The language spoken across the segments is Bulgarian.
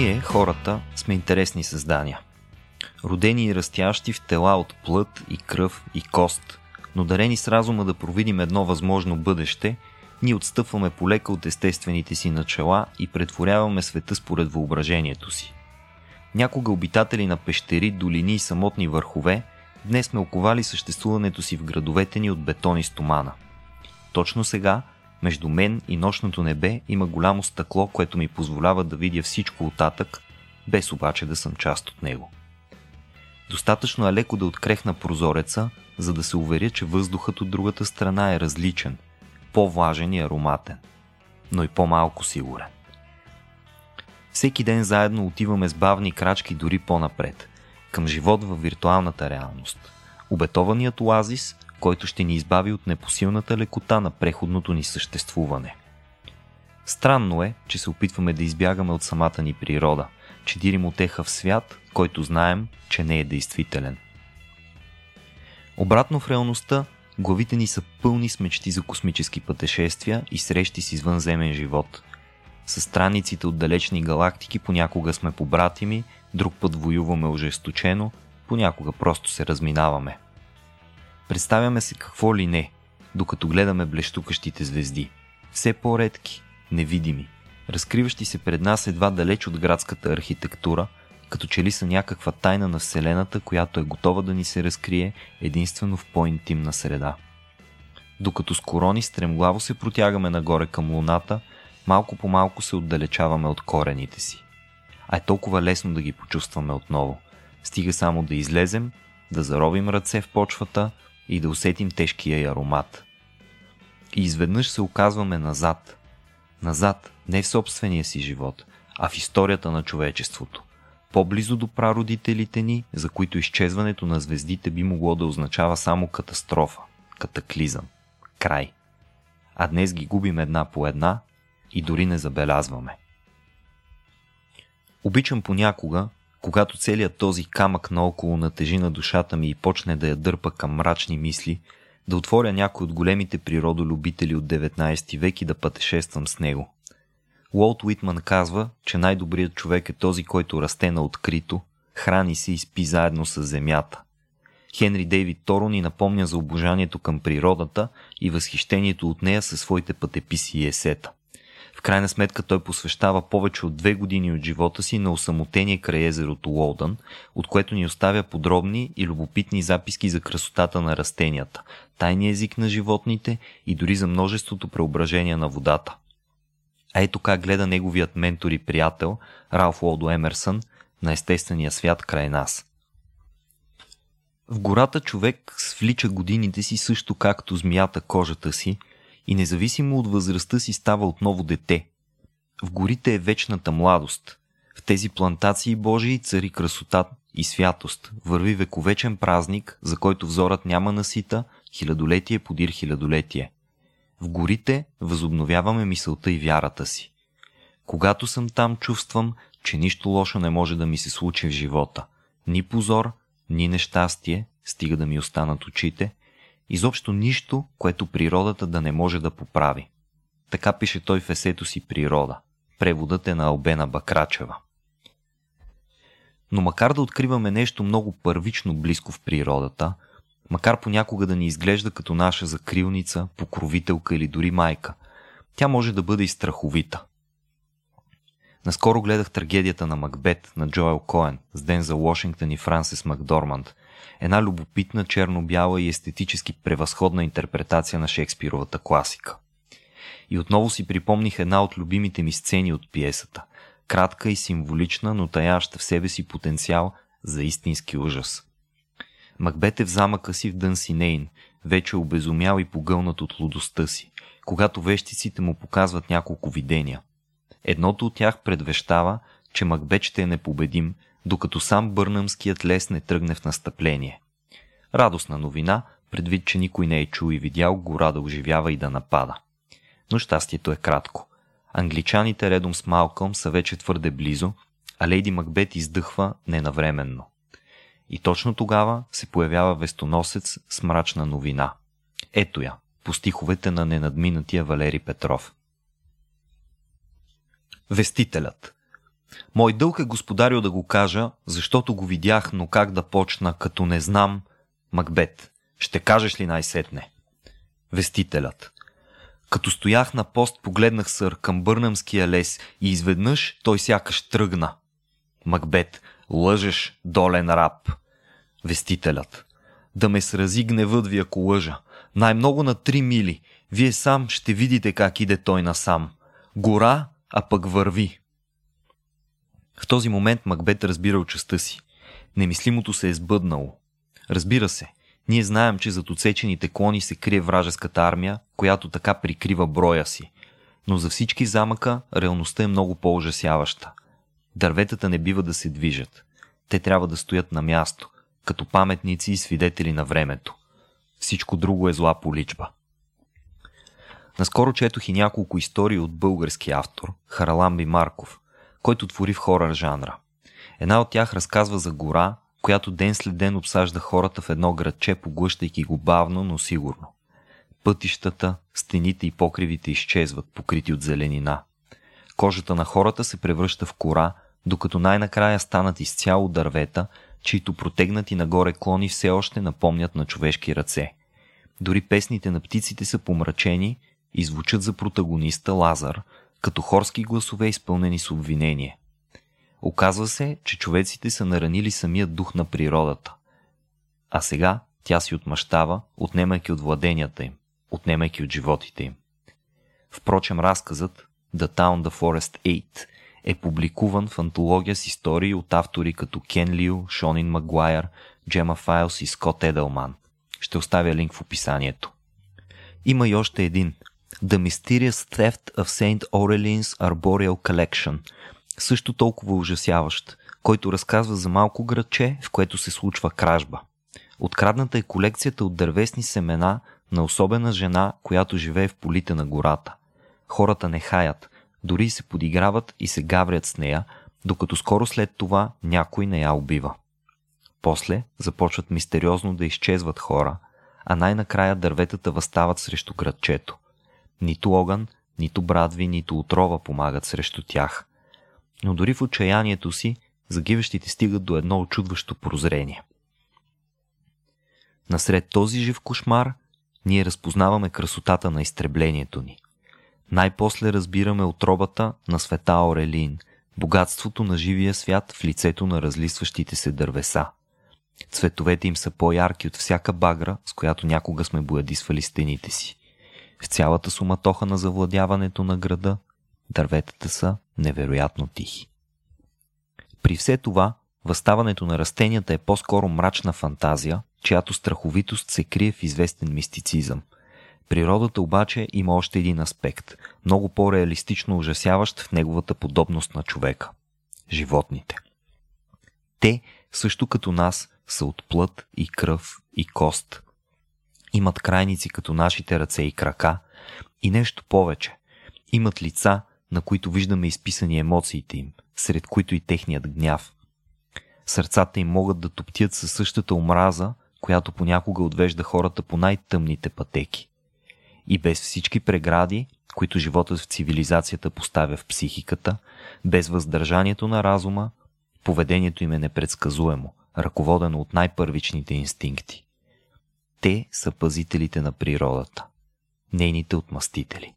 Ние, хората, сме интересни създания. Родени и растящи в тела от плът и кръв и кост, но дарени с разума да провидим едно възможно бъдеще, ние отстъпваме полека от естествените си начала и претворяваме света според въображението си. Някога обитатели на пещери, долини и самотни върхове, днес сме оковали съществуването си в градовете ни от бетон и стомана. Точно сега между мен и нощното небе има голямо стъкло, което ми позволява да видя всичко оттатък, без обаче да съм част от него. Достатъчно е леко да открехна прозореца, за да се уверя, че въздухът от другата страна е различен, по-важен и ароматен, но и по-малко сигурен. Всеки ден заедно отиваме с бавни крачки дори по-напред, към живот във виртуалната реалност. Обетованият оазис, който ще ни избави от непосилната лекота на преходното ни съществуване. Странно е, че се опитваме да избягаме от самата ни природа, че дирим отеха в свят, който знаем, че не е действителен. Обратно в реалността, главите ни са пълни с мечти за космически пътешествия и срещи с извънземен живот. С страниците от далечни галактики понякога сме побратими, друг път воюваме ожесточено, понякога просто се разминаваме – Представяме се какво ли не, докато гледаме блещукащите звезди. Все по-редки, невидими, разкриващи се пред нас едва далеч от градската архитектура, като че ли са някаква тайна на Вселената, която е готова да ни се разкрие единствено в по-интимна среда. Докато с корони стремглаво се протягаме нагоре към Луната, малко по малко се отдалечаваме от корените си. А е толкова лесно да ги почувстваме отново. Стига само да излезем, да заровим ръце в почвата, и да усетим тежкия аромат. И изведнъж се оказваме назад. Назад, не в собствения си живот, а в историята на човечеството. По-близо до прародителите ни, за които изчезването на звездите би могло да означава само катастрофа, катаклизъм, край. А днес ги губим една по една и дори не забелязваме. Обичам понякога когато целият този камък наоколо натежи на душата ми и почне да я дърпа към мрачни мисли, да отворя някой от големите природолюбители от 19 век и да пътешествам с него. Уолт Уитман казва, че най-добрият човек е този, който расте на открито, храни се и спи заедно с земята. Хенри Дейвид Торо ни напомня за обожанието към природата и възхищението от нея със своите пътеписи и есета. В крайна сметка той посвещава повече от две години от живота си на осамотение край езерото Лоудън, от което ни оставя подробни и любопитни записки за красотата на растенията, тайния език на животните и дори за множеството преображения на водата. А ето как гледа неговият ментор и приятел, Ралф Уолдо Емерсън, на естествения свят край нас. В гората човек свлича годините си също както змията кожата си – и независимо от възрастта си става отново дете. В горите е вечната младост. В тези плантации Божии цари красота и святост. Върви вековечен празник, за който взорът няма насита, хилядолетие подир хилядолетие. В горите възобновяваме мисълта и вярата си. Когато съм там, чувствам, че нищо лошо не може да ми се случи в живота. Ни позор, ни нещастие, стига да ми останат очите, Изобщо нищо, което природата да не може да поправи. Така пише той в есето си Природа. Преводът е на Албена Бакрачева. Но макар да откриваме нещо много първично близко в природата, макар понякога да ни изглежда като наша закрилница, покровителка или дори майка, тя може да бъде и страховита. Наскоро гледах трагедията на Макбет на Джоел Коен с Ден за Вашингтон и Франсис Макдорманд – една любопитна, черно-бяла и естетически превъзходна интерпретация на Шекспировата класика. И отново си припомних една от любимите ми сцени от пиесата. Кратка и символична, но таяща в себе си потенциал за истински ужас. Макбет е в замъка си в Дънсинейн, вече обезумял и погълнат от лудостта си, когато вещиците му показват няколко видения. Едното от тях предвещава, че Макбет ще е непобедим, докато сам Бърнамският лес не тръгне в настъпление. Радостна новина, предвид, че никой не е чул и видял гора да оживява и да напада. Но щастието е кратко. Англичаните редом с Малкълм са вече твърде близо, а Лейди Макбет издъхва ненавременно. И точно тогава се появява вестоносец с мрачна новина. Ето я, по стиховете на ненадминатия Валери Петров. Вестителят Мой дълг е господарю да го кажа, защото го видях, но как да почна, като не знам. Макбет, ще кажеш ли най-сетне? Вестителят. Като стоях на пост, погледнах сър към Бърнамския лес и изведнъж той сякаш тръгна. Макбет, лъжеш, долен раб. Вестителят. Да ме срази гневът ви, ако лъжа. Най-много на три мили. Вие сам ще видите как иде той насам. Гора, а пък върви. В този момент Макбет разбира частта си. Немислимото се е сбъднало. Разбира се, ние знаем, че зад отсечените клони се крие вражеската армия, която така прикрива броя си. Но за всички замъка реалността е много по-ужасяваща. Дърветата не бива да се движат. Те трябва да стоят на място, като паметници и свидетели на времето. Всичко друго е зла поличба. Наскоро четох и няколко истории от български автор, Хараламби Марков, който твори в хорър жанра. Една от тях разказва за гора, която ден след ден обсажда хората в едно градче, поглъщайки го бавно, но сигурно. Пътищата, стените и покривите изчезват, покрити от зеленина. Кожата на хората се превръща в кора, докато най-накрая станат изцяло дървета, чието протегнати нагоре клони все още напомнят на човешки ръце. Дори песните на птиците са помрачени и звучат за протагониста Лазар, като хорски гласове изпълнени с обвинение. Оказва се, че човеците са наранили самият дух на природата. А сега тя си отмъщава, отнемайки от владенията им, отнемайки от животите им. Впрочем, разказът The Town the Forest 8 е публикуван в антология с истории от автори като Кен Лио, Шонин Магуайер, Джема Файлс и Скот Еделман. Ще оставя линк в описанието. Има и още един. The Mysterious Theft of Saint Aureline's Arboreal Collection – също толкова ужасяващ, който разказва за малко градче, в което се случва кражба. Открадната е колекцията от дървесни семена на особена жена, която живее в полите на гората. Хората не хаят, дори се подиграват и се гаврят с нея, докато скоро след това някой не я убива. После започват мистериозно да изчезват хора, а най-накрая дърветата възстават срещу градчето. Нито огън, нито брадви, нито отрова помагат срещу тях но дори в отчаянието си загиващите стигат до едно очудващо прозрение. Насред този жив кошмар ние разпознаваме красотата на изтреблението ни. Най-после разбираме отробата на света Орелин, богатството на живия свят в лицето на разлисващите се дървеса. Цветовете им са по-ярки от всяка багра, с която някога сме боядисвали стените си. В цялата суматоха на завладяването на града дърветата са невероятно тихи. При все това, възставането на растенията е по-скоро мрачна фантазия, чиято страховитост се крие в известен мистицизъм. Природата обаче има още един аспект, много по-реалистично ужасяващ в неговата подобност на човека – животните. Те, също като нас, са от плът и кръв и кост. Имат крайници като нашите ръце и крака и нещо повече. Имат лица, на които виждаме изписани емоциите им, сред които и техният гняв. Сърцата им могат да топтят със същата омраза, която понякога отвежда хората по най-тъмните пътеки. И без всички прегради, които животът в цивилизацията поставя в психиката, без въздържанието на разума, поведението им е непредсказуемо, ръководено от най-първичните инстинкти. Те са пазителите на природата, нейните отмъстители.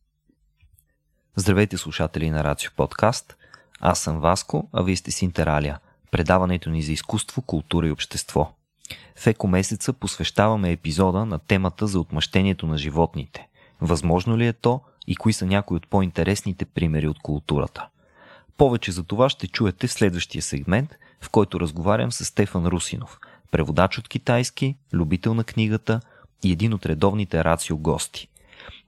Здравейте слушатели на Рацио Подкаст. Аз съм Васко, а вие сте с Интералия, предаването ни за изкуство, култура и общество. В еко месеца посвещаваме епизода на темата за отмъщението на животните. Възможно ли е то и кои са някои от по-интересните примери от културата? Повече за това ще чуете в следващия сегмент, в който разговарям с Стефан Русинов, преводач от китайски, любител на книгата и един от редовните рацио гости.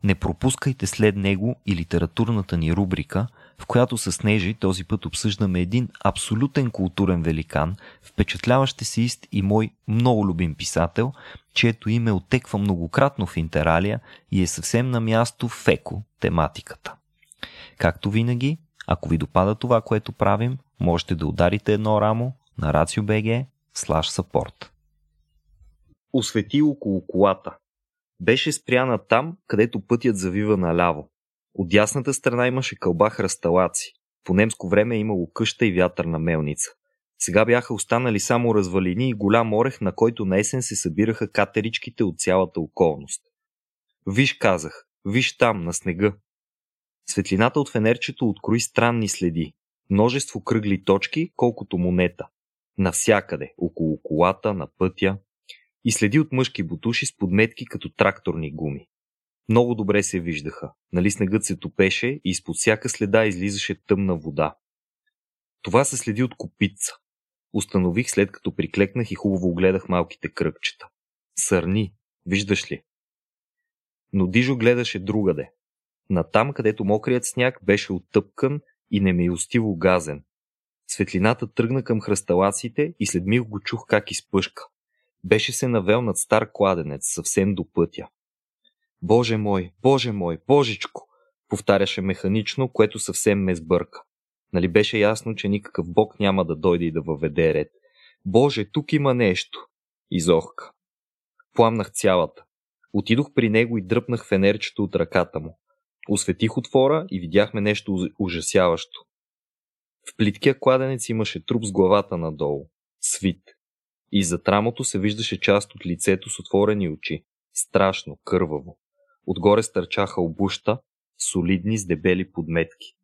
Не пропускайте след него и литературната ни рубрика, в която с Нежи този път обсъждаме един абсолютен културен великан, впечатляващ есеист и мой много любим писател, чието име отеква многократно в Интералия и е съвсем на място в еко тематиката. Както винаги, ако ви допада това, което правим, можете да ударите едно рамо на RACIO.BG support. Освети около колата беше спряна там, където пътят завива наляво. От дясната страна имаше кълба хръсталаци. По немско време е имало къща и вятърна мелница. Сега бяха останали само развалини и голям орех, на който на есен се събираха катеричките от цялата околност. Виж, казах, виж там, на снега. Светлината от фенерчето открои странни следи. Множество кръгли точки, колкото монета. Навсякъде, около колата, на пътя. И следи от мъжки бутуши с подметки като тракторни гуми. Много добре се виждаха. Нали снегът се топеше и изпод всяка следа излизаше тъмна вода. Това се следи от копица. Установих след като приклекнах и хубаво огледах малките кръгчета. Сърни, виждаш ли? Но Дижо гледаше другаде. Натам, където мокрият сняг беше оттъпкан и немилостиво газен. Светлината тръгна към хръсталаците и след миг го чух как изпъшка. Беше се навел над стар кладенец, съвсем до пътя. Боже мой, Боже мой, Божичко! Повтаряше механично, което съвсем ме сбърка. Нали беше ясно, че никакъв бог няма да дойде и да въведе ред. Боже, тук има нещо! Изохка. Пламнах цялата. Отидох при него и дръпнах фенерчето от ръката му. Осветих отвора и видяхме нещо ужасяващо. В плиткия кладенец имаше труп с главата надолу. Свит. И за трамото се виждаше част от лицето с отворени очи. Страшно, кърваво. Отгоре стърчаха обуща, солидни с дебели подметки.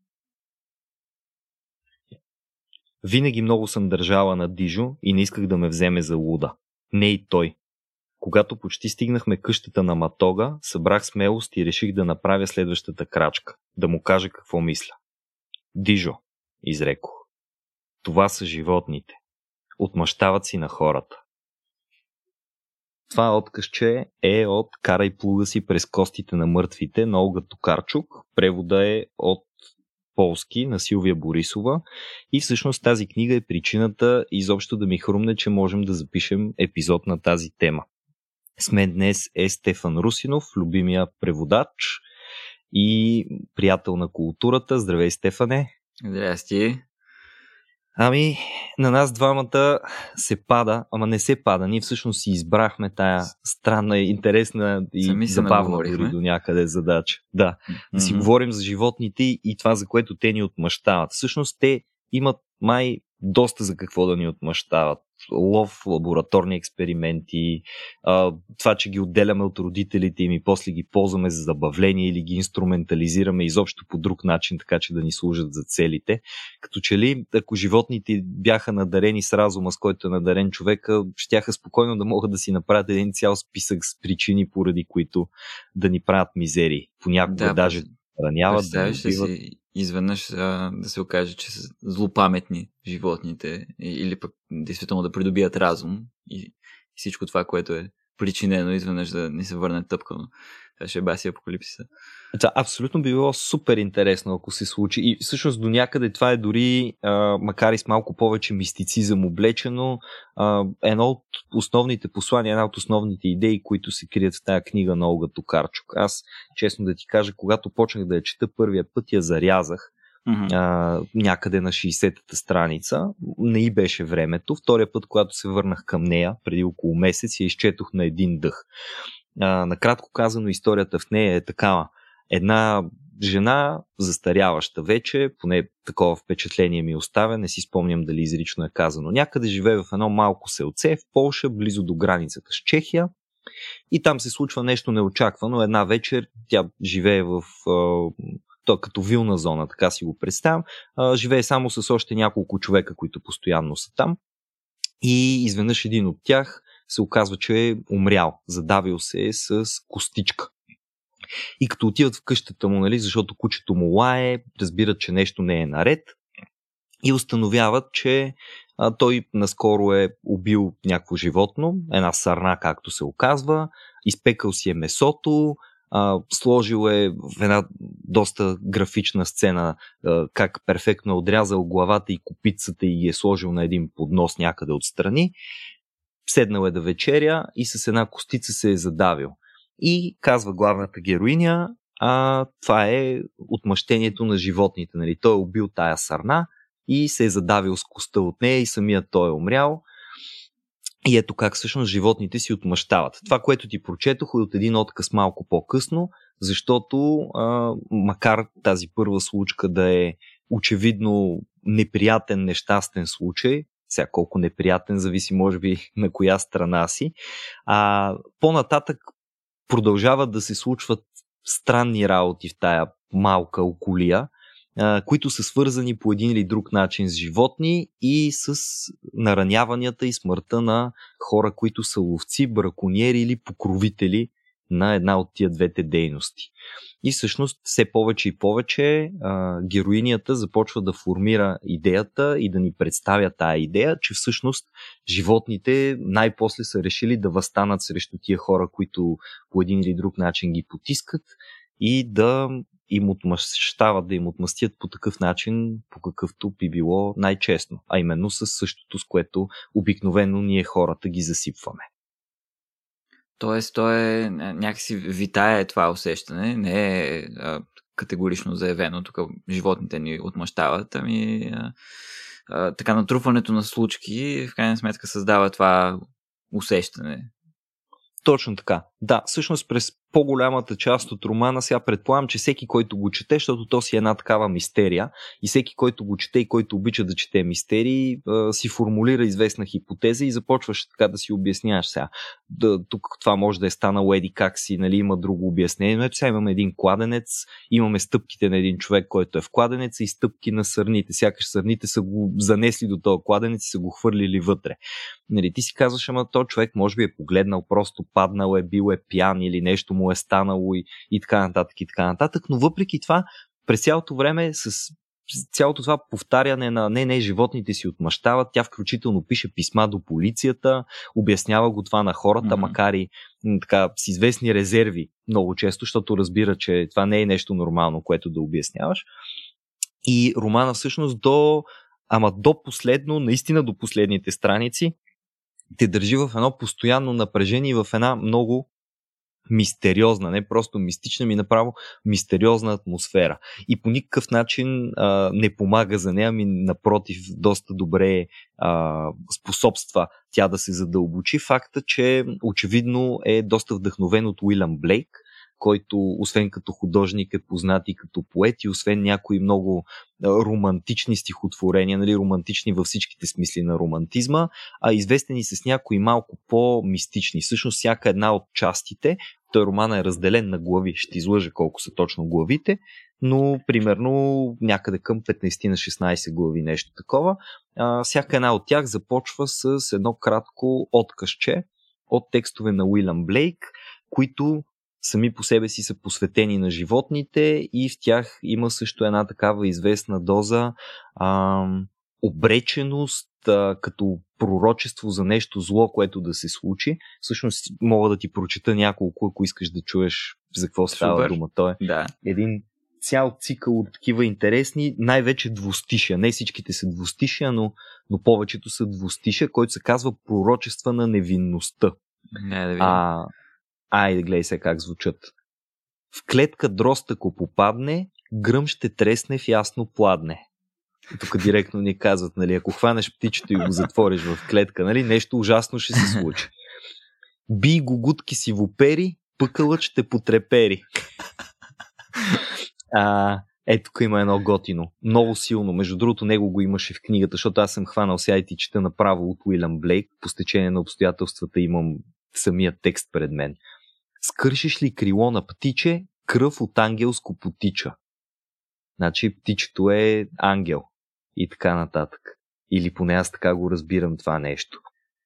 Винаги много съм държала на Дижо и не исках да ме вземе за луда. Не и той. Когато почти стигнахме къщата на Матога, събрах смелост и реших да направя следващата крачка, да му кажа какво мисля. Дижо, изрекох. Това са животните. Отмъщават си на хората. Това откъсче е от Карай плуга си през костите на мъртвите на Олга Токарчук. Превода е от полски на Силвия Борисова и всъщност тази книга е причината изобщо да ми хрумне, че можем да запишем епизод на тази тема. С мен днес е Стефан Русинов, любимия преводач и приятел на културата. Здравей, Стефане! Здрасти! Ами, на нас двамата се пада, ама не се пада. Ние всъщност си избрахме тая странна, интересна и Сами забавна дори до някъде задача. Да, mm-hmm. да си говорим за животните и това, за което те ни отмъщават. Всъщност те имат май доста за какво да ни отмъщават лов, лабораторни експерименти, това, че ги отделяме от родителите им и после ги ползваме за забавление или ги инструментализираме изобщо по друг начин, така че да ни служат за целите. Като че ли, ако животните бяха надарени с разума, с който е надарен човека, щяха спокойно да могат да си направят един цял списък с причини, поради които да ни правят мизерии. Понякога да, даже раняват, да убиват. Си изведнъж а, да се окаже, че са злопаметни животните или пък действително да придобият разум и всичко това, което е причинено изведнъж да ни се върне тъпкано. Това ще е баси апокалипсиса. Да, абсолютно би било супер интересно, ако се случи. И всъщност до някъде това е дори, а, макар и с малко повече мистицизъм облечено, а, едно от основните послания, една от основните идеи, които се крият в тази книга на Олга Токарчук. Аз, честно да ти кажа, когато почнах да я чета първия път, я зарязах. А, някъде на 60-та страница. Не и беше времето. Втория път, когато се върнах към нея, преди около месец, я изчетох на един дъх. А, накратко казано, историята в нея е такава. Една жена, застаряваща вече, поне такова впечатление ми оставя, не си спомням дали изрично е казано. Някъде живее в едно малко селце в Полша, близо до границата с Чехия. И там се случва нещо неочаквано. Една вечер тя живее в то като вилна зона, така си го представям. Живее само с още няколко човека, които постоянно са там. И изведнъж един от тях се оказва, че е умрял, задавил се е с костичка. И като отиват в къщата му, нали, защото кучето му лае, разбират, че нещо не е наред и установяват, че а, той наскоро е убил някакво животно, една сарна, както се оказва, изпекал си е месото, а, сложил е в една доста графична сцена а, как перфектно е отрязал главата и копицата и ги е сложил на един поднос някъде отстрани седнал е да вечеря и с една костица се е задавил. И казва главната героиня, а това е отмъщението на животните. Нали? Той е убил тая сарна и се е задавил с коста от нея и самият той е умрял. И ето как всъщност животните си отмъщават. Това, което ти прочетох е от един отказ малко по-късно, защото а, макар тази първа случка да е очевидно неприятен, нещастен случай, сега колко неприятен, зависи може би на коя страна си. А, по-нататък продължават да се случват странни работи в тая малка околия, които са свързани по един или друг начин с животни и с нараняванията и смъртта на хора, които са ловци, браконьери или покровители на една от тия двете дейности. И всъщност все повече и повече а, героинята започва да формира идеята и да ни представя тая идея, че всъщност животните най-после са решили да възстанат срещу тия хора, които по един или друг начин ги потискат и да им отмъщават, да им отмъстят по такъв начин, по какъвто би било най-честно, а именно с същото, с което обикновено ние хората ги засипваме. Тоест, то е някакси витае това усещане, не е а, категорично заявено, тук животните ни отмъщават, ами а, а, така натрупването на случки в крайна сметка създава това усещане. Точно така. Да, всъщност през по-голямата част от романа, сега предполагам, че всеки, който го чете, защото то си е една такава мистерия и всеки, който го чете и който обича да чете мистерии, си формулира известна хипотеза и започваш така да си обясняваш сега. Да, тук това може да е станало еди как си, нали, има друго обяснение, ето сега имаме един кладенец, имаме стъпките на един човек, който е в кладенеца и стъпки на сърните. Сякаш сърните са го занесли до този кладенец и са го хвърлили вътре. Нали, ти си казваш, ама то човек може би е погледнал, просто паднал е, бил е пиян или нещо му е станало и, и така нататък и така нататък, но въпреки това през цялото време с цялото това повтаряне на не, не, животните си отмъщават, тя включително пише писма до полицията, обяснява го това на хората, mm-hmm. макар и така, с известни резерви много често, защото разбира, че това не е нещо нормално, което да обясняваш. И романа всъщност до, ама до последно, наистина до последните страници, те държи в едно постоянно напрежение и в една много мистериозна, не просто мистична, ми направо мистериозна атмосфера. И по никакъв начин а, не помага за нея, ми напротив, доста добре а, способства тя да се задълбочи. Факта, че очевидно е доста вдъхновен от Уилям Блейк, който освен като художник е познат и като поет и освен някои много романтични стихотворения, нали, романтични във всичките смисли на романтизма, а известени с някои малко по-мистични. Всъщност всяка една от частите, той роман е разделен на глави, ще излъжа колко са точно главите, но примерно някъде към 15 на 16 глави, нещо такова. А, всяка една от тях започва с едно кратко откъсче от текстове на Уилям Блейк, които сами по себе си са посветени на животните и в тях има също една такава известна доза а, обреченост а, като пророчество за нещо зло, което да се случи. Всъщност мога да ти прочита няколко, ако искаш да чуеш за какво става Супер. дума. Той е да. един цял цикъл от такива интересни, най-вече двустишия. Не всичките са двустишия, но, но повечето са двустишия, който се казва пророчества на невинността. Не, да видим. а, Айде, гледай се как звучат. В клетка дрозд ако попадне, гръм ще тресне в ясно пладне. Тук директно ни казват, нали, ако хванеш птичето и го затвориш в клетка, нали, нещо ужасно ще се случи. Би го гудки си в опери, пъкълът ще потрепери. А, ето тук има едно готино. Много силно. Между другото, него го имаше в книгата, защото аз съм хванал сега и ти чета направо от Уилям Блейк. По стечение на обстоятелствата имам самия текст пред мен. Скършиш ли крило на птиче, кръв от ангелско потича. Значи птичето е ангел и така нататък. Или поне аз така го разбирам това нещо.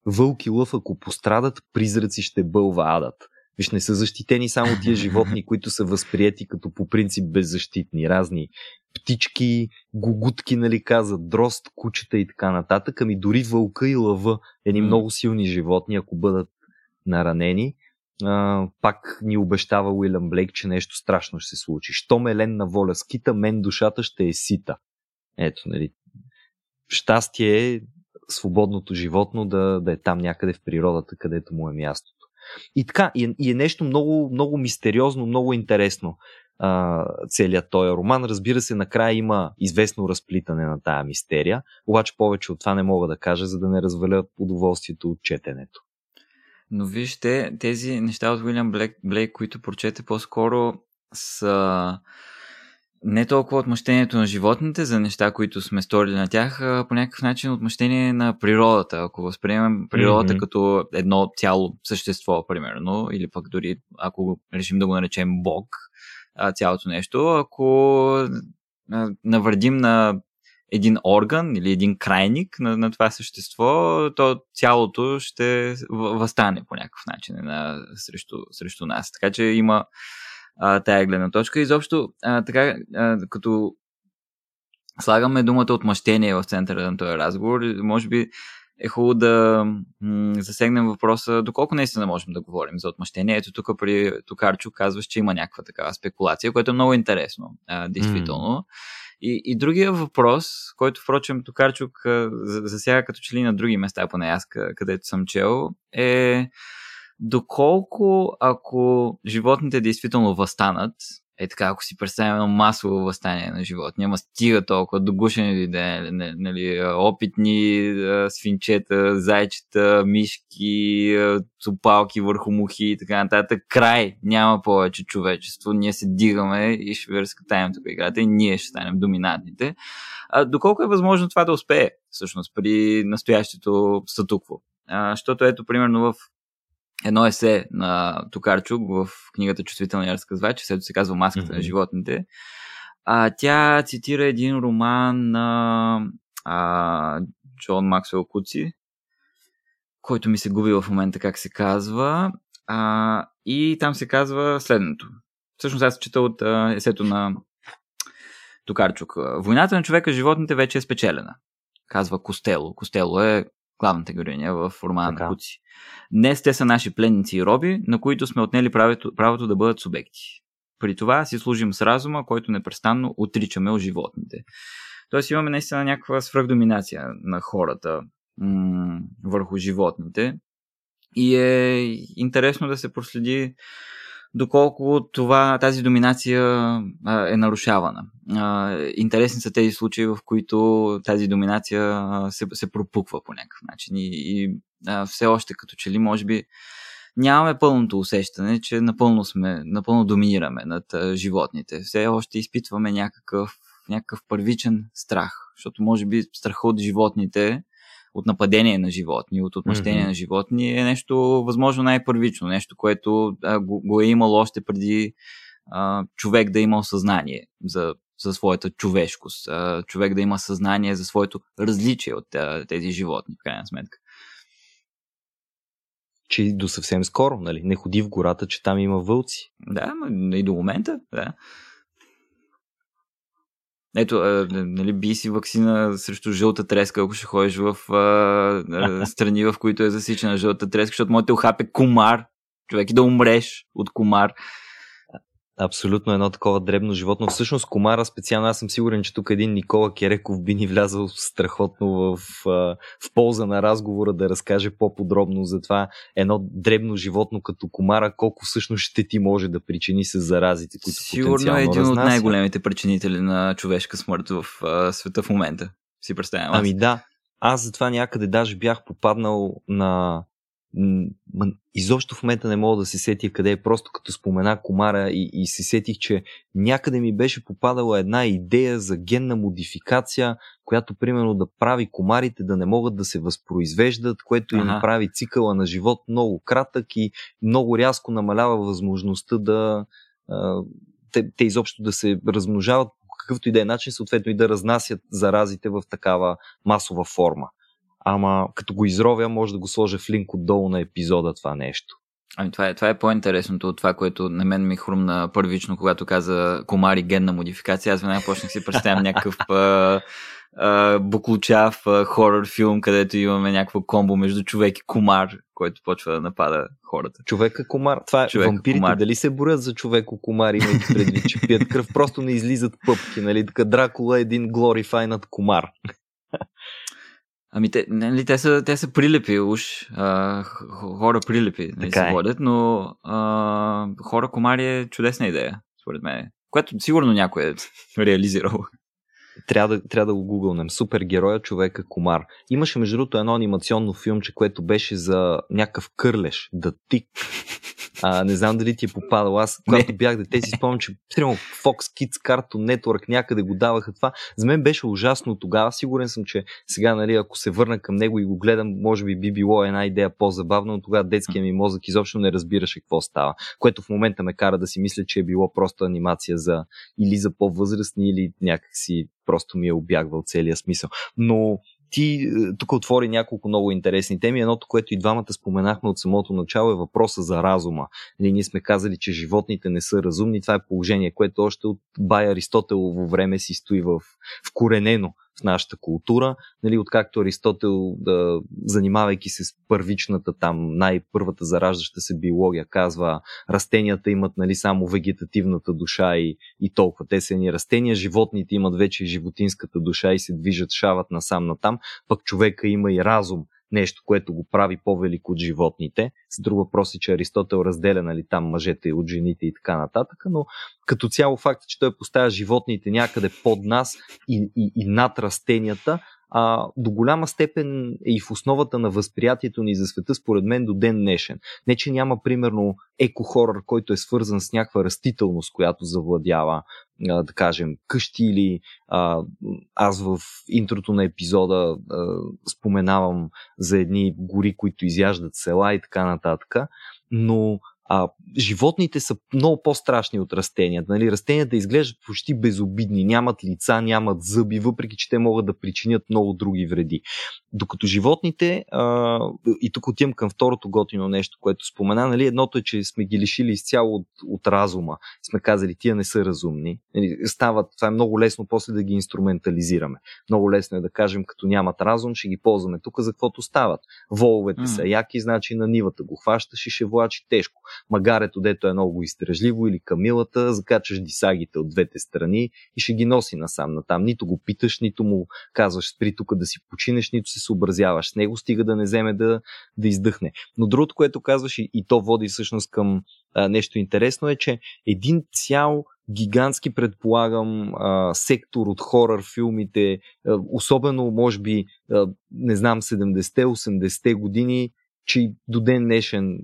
Вълк и лъв, ако пострадат, призраци ще бълва адът. Виж, не са защитени само тия животни, които са възприяти като по принцип беззащитни. Разни птички, гугутки, нали казат, дрозд, кучета и така нататък. Ами дори вълка и лъва, едни много силни животни, ако бъдат наранени, пак ни обещава Уилям Блейк, че нещо страшно ще се случи. Що елен на воля скита, мен душата ще е сита. Ето, нали. Щастие е свободното животно да, да е там някъде в природата, където му е мястото. И така, и е, и е нещо много, много мистериозно, много интересно а, целият този роман. Разбира се, накрая има известно разплитане на тая мистерия, обаче повече от това не мога да кажа, за да не разваля удоволствието от четенето. Но вижте, тези неща от Уилям Блейк, Блейк които прочете по-скоро са не толкова отмъщението на животните за неща, които сме сторили на тях, а по някакъв начин отмъщение на природата. Ако възприемем природата mm-hmm. като едно цяло същество, примерно, или пък дори ако решим да го наречем Бог, цялото нещо, ако навредим на един орган или един крайник на, на това същество, то цялото ще възстане по някакъв начин на, срещу, срещу нас. Така че има а, тая гледна точка. Изобщо, а, така, а, като слагаме думата отмъщение в центъра на този разговор, може би е хубаво да м- засегнем въпроса доколко наистина можем да говорим за отмъщение. Ето тук при Токарчо казваш, че има някаква такава спекулация, което е много интересно, а, действително. Mm. И, и другия въпрос, който впрочем Токарчук засяга като че ли на други места, поне аз където съм чел, е доколко ако животните действително възстанат, е така, ако си представим едно масово възстание на животни, ама стига толкова догушени да нали, опитни свинчета, зайчета, мишки, цупалки върху мухи и така нататък. Край, няма повече човечество. Ние се дигаме и ще ви разкатаем тук играта и ние ще станем доминантните. А, доколко е възможно това да успее, всъщност, при настоящето статукво? Защото ето, примерно в едно есе на Токарчук в книгата Чувствителния разказвач, сето се казва Маската mm-hmm. на животните. А, тя цитира един роман на а, Джон Максвел Куци, който ми се губи в момента как се казва. А, и там се казва следното. Всъщност аз чета от а, есето на Токарчук. Войната на човека с животните вече е спечелена, казва Костело. Костело е главната героиня в романа на Куци. Днес те са наши пленници и роби, на които сме отнели правото, правото да бъдат субекти. При това си служим с разума, който непрестанно отричаме от животните. Тоест имаме наистина някаква свръхдоминация на хората м- върху животните. И е интересно да се проследи доколко това, тази доминация е нарушавана. Интересни са тези случаи, в които тази доминация се, се пропуква по някакъв начин. И, и все още като че ли, може би, нямаме пълното усещане, че напълно сме, напълно доминираме над животните. Все още изпитваме някакъв, някакъв първичен страх, защото може би страха от животните от нападение на животни, от отмъщение mm-hmm. на животни е нещо възможно най-първично, нещо, което а, го, го е имало още преди а, човек да има съзнание за, за своята човешкост, а, човек да има съзнание за своето различие от а, тези животни, в крайна сметка. Че до съвсем скоро, нали? Не ходи в гората, че там има вълци. Да, и до момента, да. Ето, а, нали, би си вакцина срещу жълта треска, ако ще ходиш в а, страни, в които е засичана жълта треска, защото може да те охапе комар, човек и да умреш от комар абсолютно едно такова дребно животно. Всъщност комара специално, аз съм сигурен, че тук един Никола Кереков би ни влязал страхотно в, в полза на разговора да разкаже по-подробно за това едно дребно животно като комара, колко всъщност ще ти може да причини с заразите, които Сигурно е един разнася. от най-големите причинители на човешка смърт в а, света в момента. Си представям. Ами да. Аз затова някъде даже бях попаднал на изобщо в момента не мога да се сетя къде е, просто като спомена комара и, и се сетих, че някъде ми беше попадала една идея за генна модификация, която примерно да прави комарите да не могат да се възпроизвеждат, което им прави цикъла на живот много кратък и много рязко намалява възможността да те, те изобщо да се размножават по какъвто и да е начин, съответно и да разнасят заразите в такава масова форма. Ама като го изровя, може да го сложа в линк отдолу на епизода това нещо. Ами това е, това е по-интересното от това, което на мен ми хрумна първично, когато каза комари генна модификация. Аз веднага почнах си представям някакъв а, а, буклучав а, хорър филм, където имаме някакво комбо между човек и комар, който почва да напада хората. Човека комар. Това е човека, вампирите. Комар. Дали се борят за човеко комар, имайки предвид, че пият кръв, просто не излизат пъпки, нали? Така Дракула е един глорифайнат комар. Ами те, нали, те, са, те са прилепи уж, а, хора прилепи нали, се водят, но а, хора комари е чудесна идея, според мен. Което сигурно някой е реализирал. Трябва да, трябва да го гугълнем. Супергероя човека комар. Имаше между другото едно анимационно филмче, което беше за някакъв кърлеш, да тик. А, не знам дали ти е попадал. Аз, когато не. бях дете, си спомням, че примерно Fox Kids Cartoon Network някъде го даваха това. За мен беше ужасно тогава. Сигурен съм, че сега, нали, ако се върна към него и го гледам, може би би било една идея по-забавна, но тогава детския ми мозък изобщо не разбираше какво става. Което в момента ме кара да си мисля, че е било просто анимация за или за по-възрастни, или някакси просто ми е обягвал целият смисъл. Но ти е, тук отвори няколко много интересни теми. Едното, което и двамата споменахме от самото начало е въпроса за разума. Нали, ние сме казали, че животните не са разумни. Това е положение, което още от Бай Аристотелово време си стои в, вкоренено в нашата култура, нали, откакто Аристотел, да, занимавайки се с първичната там, най-първата зараждаща се биология, казва, растенията имат нали, само вегетативната душа и, и толкова. Те са ни растения, животните имат вече животинската душа и се движат, шават насам натам, пък човека има и разум нещо, което го прави по-велик от животните. С друг въпрос е, че Аристотел разделя нали, там мъжете от жените и така нататък, но като цяло факт е, че той поставя животните някъде под нас и, и, и над растенията, а, до голяма степен е и в основата на възприятието ни за света, според мен, до ден днешен. Не, че няма, примерно, екохорър, който е свързан с някаква растителност, която завладява, а, да кажем, къщи или а, аз в интрото на епизода а, споменавам за едни гори, които изяждат села и така нататък. Но а, животните са много по-страшни от растенията. Нали? Растенията изглеждат почти безобидни, нямат лица, нямат зъби, въпреки че те могат да причинят много други вреди. Докато животните, а, и тук отивам към второто готино нещо, което спомена, нали? едното е, че сме ги лишили изцяло от, от разума. Сме казали, тия не са разумни. Нали? Стават, това е много лесно после да ги инструментализираме. Много лесно е да кажем, като нямат разум, ще ги ползваме тук за каквото стават. Воловете mm. са яки, значи на нивата го хващаш и ще влачи тежко магарето, дето е много изтрежливо, или камилата, закачаш дисагите от двете страни и ще ги носи насам натам. Нито го питаш, нито му казваш спри тук да си починеш, нито се съобразяваш с него, стига да не вземе да, да издъхне. Но другото, което казваш и, и то води всъщност към а, нещо интересно е, че един цял гигантски, предполагам, а, сектор от хорър филмите, а, особено, може би, а, не знам, 70-те, 80-те години, че до ден днешен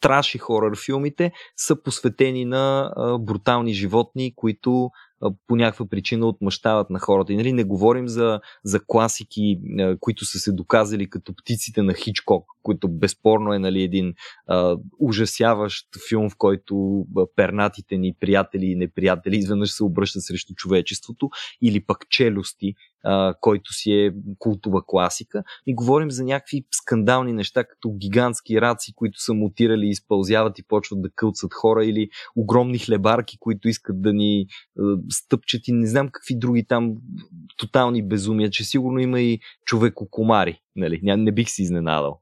траш и хорър филмите са посветени на а, брутални животни, които а, по някаква причина отмъщават на хората. И нали, не говорим за, за класики, а, които са се доказали като птиците на Хичкок, които безспорно е нали, един а, ужасяващ филм, в който пернатите ни приятели и неприятели изведнъж се обръщат срещу човечеството, или пък челюсти, който си е култова класика. И говорим за някакви скандални неща, като гигантски раци, които са мутирали, изпълзяват и почват да кълцат хора, или огромни хлебарки, които искат да ни а, стъпчат и не знам какви други там тотални безумия, че сигурно има и човекокомари. Нали? Не, не бих си изненадал.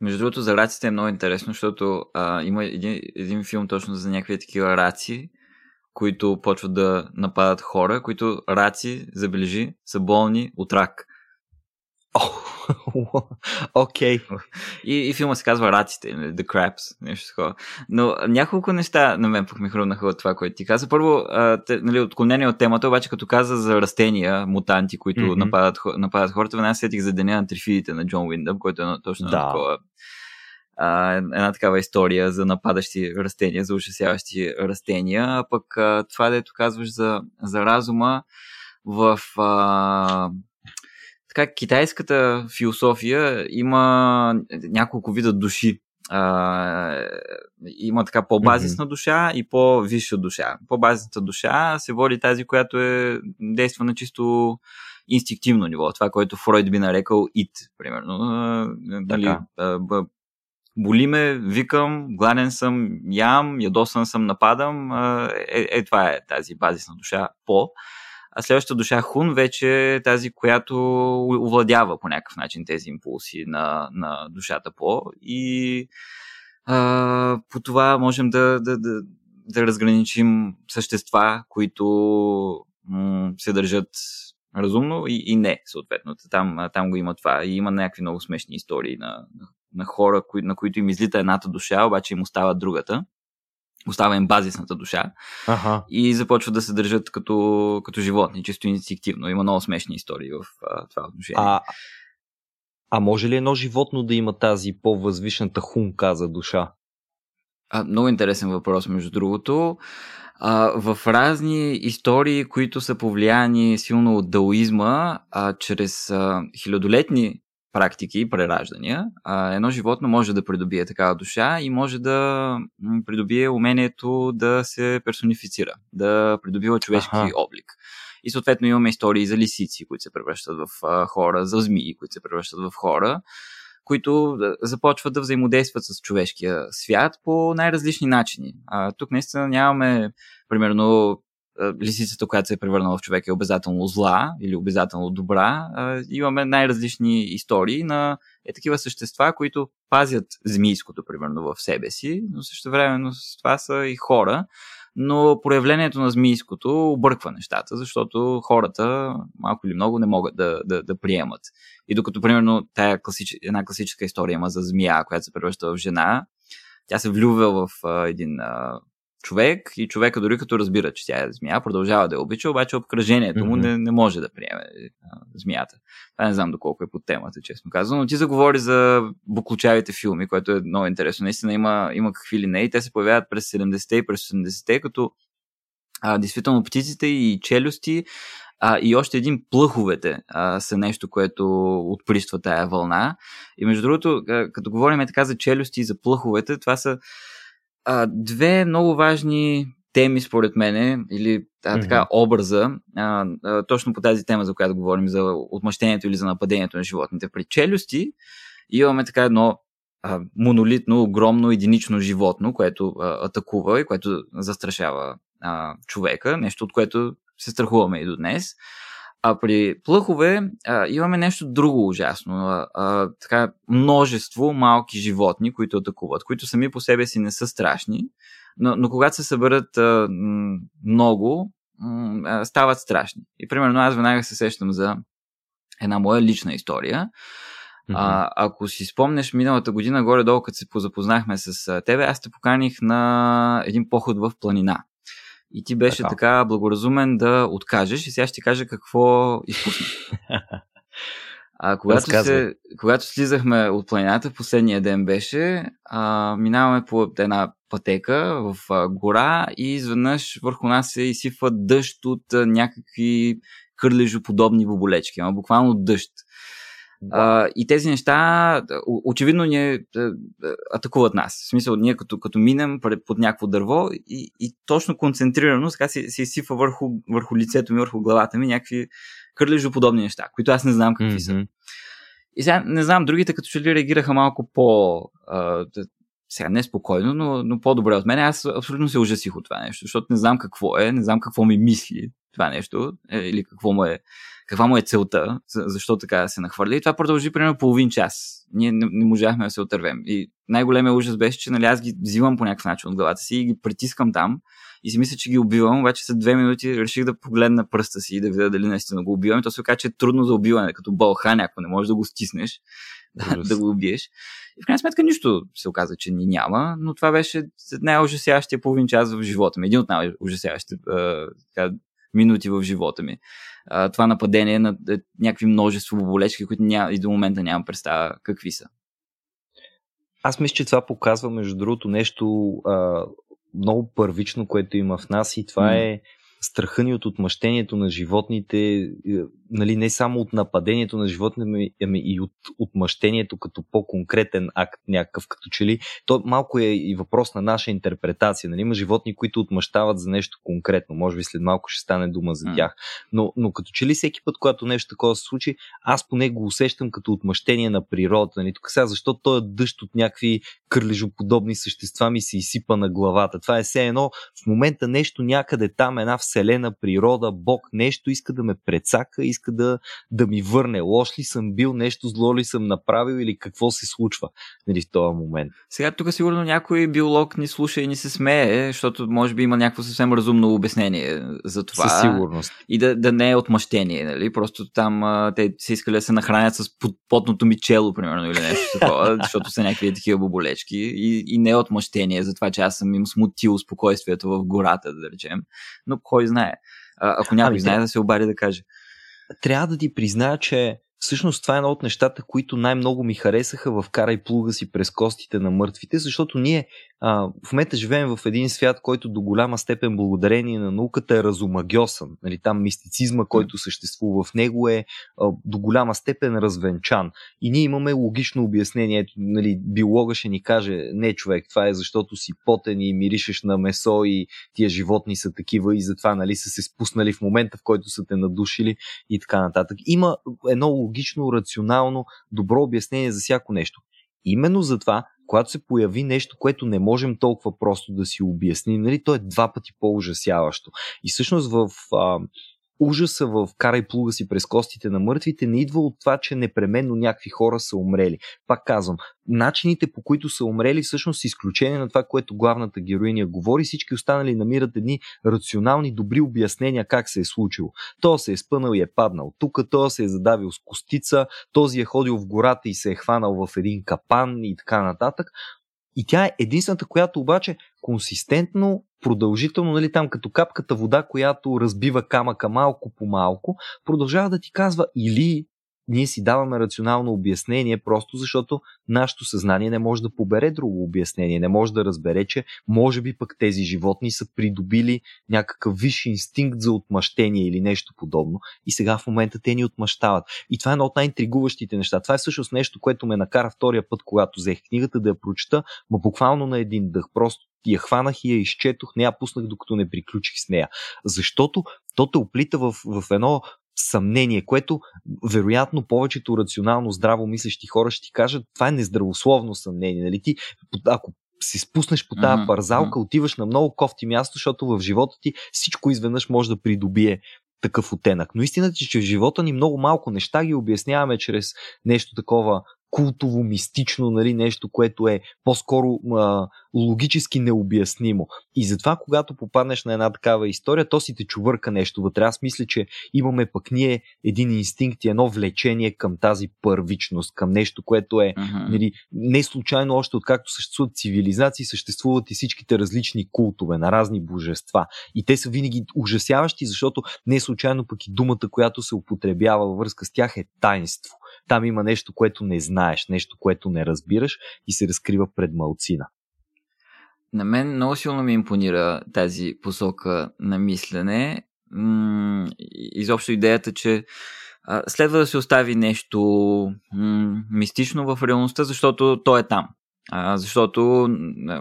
Между другото, за раците е много интересно, защото а, има един, един филм точно за някакви такива раци, които почват да нападат хора, които раци, забележи, са болни от рак. Окей. Okay. И, и филма се казва Раците, The Crabs, нещо такова. Но няколко неща на мен пък ми хрумнаха от това, което ти каза. Първо, а, те, нали, отклонение от темата, обаче като каза за растения, мутанти, които mm-hmm. нападат, нападат хората, веднага сетих за деня на трифидите на Джон Уиндъм, който е точно да. такова а, една такава история за нападащи растения, за ужасяващи растения. А пък а, това, дето казваш за, за разума, в а, така, китайската философия има няколко вида души. А, има така по-базисна душа и по-висша душа. По-базисната душа се води тази, която е действа на чисто инстинктивно ниво. Това, което Фройд би нарекал ит, примерно. Нали, боли ме, викам, гладен съм, ям, ядосан съм, нападам. Е, е, това е тази базисна душа по. А следващата душа Хун вече е тази, която овладява по някакъв начин тези импулси на, на душата по. И а, по това можем да, да, да, да разграничим същества, които м- се държат разумно и, и не, съответно. Там, там го има това. И има някакви много смешни истории на, на, на хора, кои, на които им излита едната душа, обаче им остава другата остава им базисната душа ага. и започват да се държат като, като животни, чисто инстинктивно. Има много смешни истории в а, това отношение. А, а може ли едно животно да има тази по-възвишната хунка за душа? А, много интересен въпрос, между другото. А, в разни истории, които са повлияни силно от даоизма, а, чрез а, хилядолетни практики и прераждания, а, едно животно може да придобие такава душа и може да придобие умението да се персонифицира, да придобива човешки Аха. облик. И съответно имаме истории за лисици, които се превръщат в а, хора, за змии, които се превръщат в хора, които започват да взаимодействат с човешкия свят по най-различни начини. А, тук наистина нямаме, примерно, лисицата, която се е превърнала в човек е обязателно зла или обязателно добра. А, имаме най-различни истории на е такива същества, които пазят змийското, примерно, в себе си, но също времено с това са и хора, но проявлението на змийското обърква нещата, защото хората малко или много не могат да, да, да приемат. И докато, примерно, тая класич... една класическа история има за змия, която се превръща в жена, тя се влюбва в а, един а, човек и човека дори като разбира, че тя е змия, продължава да я обича, обаче обкръжението му не, не може да приеме а, змията. Това не знам доколко е под темата, честно казвам, но ти заговори за буклучавите филми, което е много интересно. Наистина има, има какви ли не и те се появяват през 70-те и през 80-те, като а, действително птиците и челюсти а, и още един плъховете а, са нещо, което отприства тая вълна. И между другото, като говорим така за челюсти и за плъховете, това са а, две много важни теми, според мене, или а, така mm-hmm. образа, а, а, точно по тази тема, за която говорим, за отмъщението или за нападението на животните. При челюсти имаме така едно а, монолитно, огромно, единично животно, което а, атакува и което застрашава а, човека, нещо от което се страхуваме и до днес. А при плъхове а, имаме нещо друго ужасно. А, а, така, множество малки животни, които атакуват, които сами по себе си не са страшни, но, но когато се съберат а, много, а, стават страшни. И примерно аз веднага се сещам за една моя лична история. Mm-hmm. А, ако си спомнеш, миналата година, горе-долу, като се позапознахме с тебе, аз те поканих на един поход в планина. И ти беше така, така благоразумен да откажеш и сега ще ти кажа какво изпусна. А, когато, се, когато слизахме от планината, последния ден беше, а, минаваме по една пътека в а, гора и изведнъж върху нас се изсипва дъжд от а, някакви кърлежоподобни боболечки, ама буквално дъжд. А, и тези неща очевидно ни атакуват нас. В смисъл, ние като, като минем под някакво дърво и, и точно концентрирано така се, се изсипва върху, върху лицето ми, върху главата ми някакви кърлежоподобни неща, които аз не знам какви mm-hmm. са. И сега не знам, другите като че ли реагираха малко по... А, сега не спокойно, но, но по-добре от мен. Аз абсолютно се ужасих от това нещо, защото не знам какво е, не знам какво ми мисли това нещо, е, или какво му е каква му е целта, защо така се нахвърли. И това продължи примерно половин час. Ние не, не можахме да се отървем. И най-големият ужас беше, че нали, аз ги взимам по някакъв начин от главата си и ги притискам там и си мисля, че ги убивам, обаче след две минути реших да погледна пръста си и да видя дали наистина го убивам. И то се оказа, че е трудно за убиване, като бълха ако не можеш да го стиснеш, да, да го убиеш. И в крайна сметка нищо се оказа, че ни няма, но това беше най-ужасяващия половин час в живота ми. Един от най-ужасяващите минути в живота ми. А, това нападение на е, някакви множество болечки, които ня, и до момента нямам представа какви са. Аз мисля, че това показва, между другото, нещо а, много първично, което има в нас и това mm. е страха ни от отмъщението на животните, нали, не само от нападението на животните, ами и от отмъщението като по-конкретен акт някакъв, като че ли. То малко е и въпрос на наша интерпретация. Нали? Има животни, които отмъщават за нещо конкретно. Може би след малко ще стане дума за тях. Но, но като че ли всеки път, когато нещо такова се случи, аз поне го усещам като отмъщение на природата. Нали? Тук сега, защо той е дъжд от някакви кърлежоподобни същества ми се изсипа на главата. Това е все едно в момента нещо някъде там, една вселена, природа, Бог, нещо иска да ме прецака, иска да, да ми върне. Лош ли съм бил, нещо зло ли съм направил или какво се случва нали, в този момент. Сега тук сигурно някой биолог ни слуша и ни се смее, защото може би има някакво съвсем разумно обяснение за това. Със сигурност. И да, да не е отмъщение, нали? Просто там а, те се искали да се нахранят с потното ми чело, примерно, или нещо такова, защото са някакви такива боболечки и, и не е отмъщение за това, че аз съм им смутил спокойствието в гората, да речем. Но кой знае. А, ако някой ами, знае, да се обади да каже. Трябва да ти призная, че всъщност това е едно от нещата, които най-много ми харесаха в Карай плуга си през костите на мъртвите, защото ние а, в момента живеем в един свят, който до голяма степен благодарение на науката е разумагьосан. Нали, там мистицизма, който съществува в него е а, до голяма степен развенчан. И ние имаме логично обяснение. Ето, нали, биолога ще ни каже, не човек, това е защото си потен и миришеш на месо и тия животни са такива и затова нали, са се спуснали в момента, в който са те надушили и така нататък. Има едно логично, рационално, добро обяснение за всяко нещо. Именно затова когато се появи нещо, което не можем толкова просто да си обясним, нали, то е два пъти по-ужасяващо. И всъщност в а, ужаса в карай плуга си през костите на мъртвите не идва от това, че непременно някакви хора са умрели. Пак казвам, начините по които са умрели всъщност с изключение на това, което главната героиня говори, всички останали намират едни рационални, добри обяснения как се е случило. То се е спънал и е паднал тук, то се е задавил с костица, този е ходил в гората и се е хванал в един капан и така нататък. И тя е единствената, която обаче консистентно, продължително, нали, там като капката вода, която разбива камъка малко по малко, продължава да ти казва или ние си даваме рационално обяснение, просто защото нашето съзнание не може да побере друго обяснение, не може да разбере, че може би пък тези животни са придобили някакъв висш инстинкт за отмъщение или нещо подобно и сега в момента те ни отмъщават. И това е едно от най-интригуващите неща. Това е всъщност нещо, което ме накара втория път, когато взех книгата да я прочета, но буквално на един дъх. Просто я хванах и я изчетох, не я пуснах докато не приключих с нея. Защото то те оплита в, в едно съмнение, което вероятно повечето рационално здраво мислещи хора ще ти кажат, това е нездравословно съмнение. Нали? Ти, ако си спуснеш по тази парзалка, отиваш на много кофти място, защото в живота ти всичко изведнъж може да придобие такъв оттенък. Но истината е, че в живота ни много малко неща ги обясняваме чрез нещо такова култово, мистично, нали, нещо, което е по-скоро а, логически необяснимо. И затова, когато попаднеш на една такава история, то си те чувърка нещо вътре. Аз мисля, че имаме пък ние един инстинкт и едно влечение към тази първичност, към нещо, което е uh-huh. нали, не случайно още откакто съществуват цивилизации, съществуват и всичките различни култове на разни божества. И те са винаги ужасяващи, защото не случайно пък и думата, която се употребява във връзка с тях е таинство. Там има нещо, което не знаеш, нещо, което не разбираш и се разкрива пред малцина. На мен много силно ми импонира тази посока на мислене. изобщо идеята, че следва да се остави нещо мистично в реалността, защото то е там. А, защото,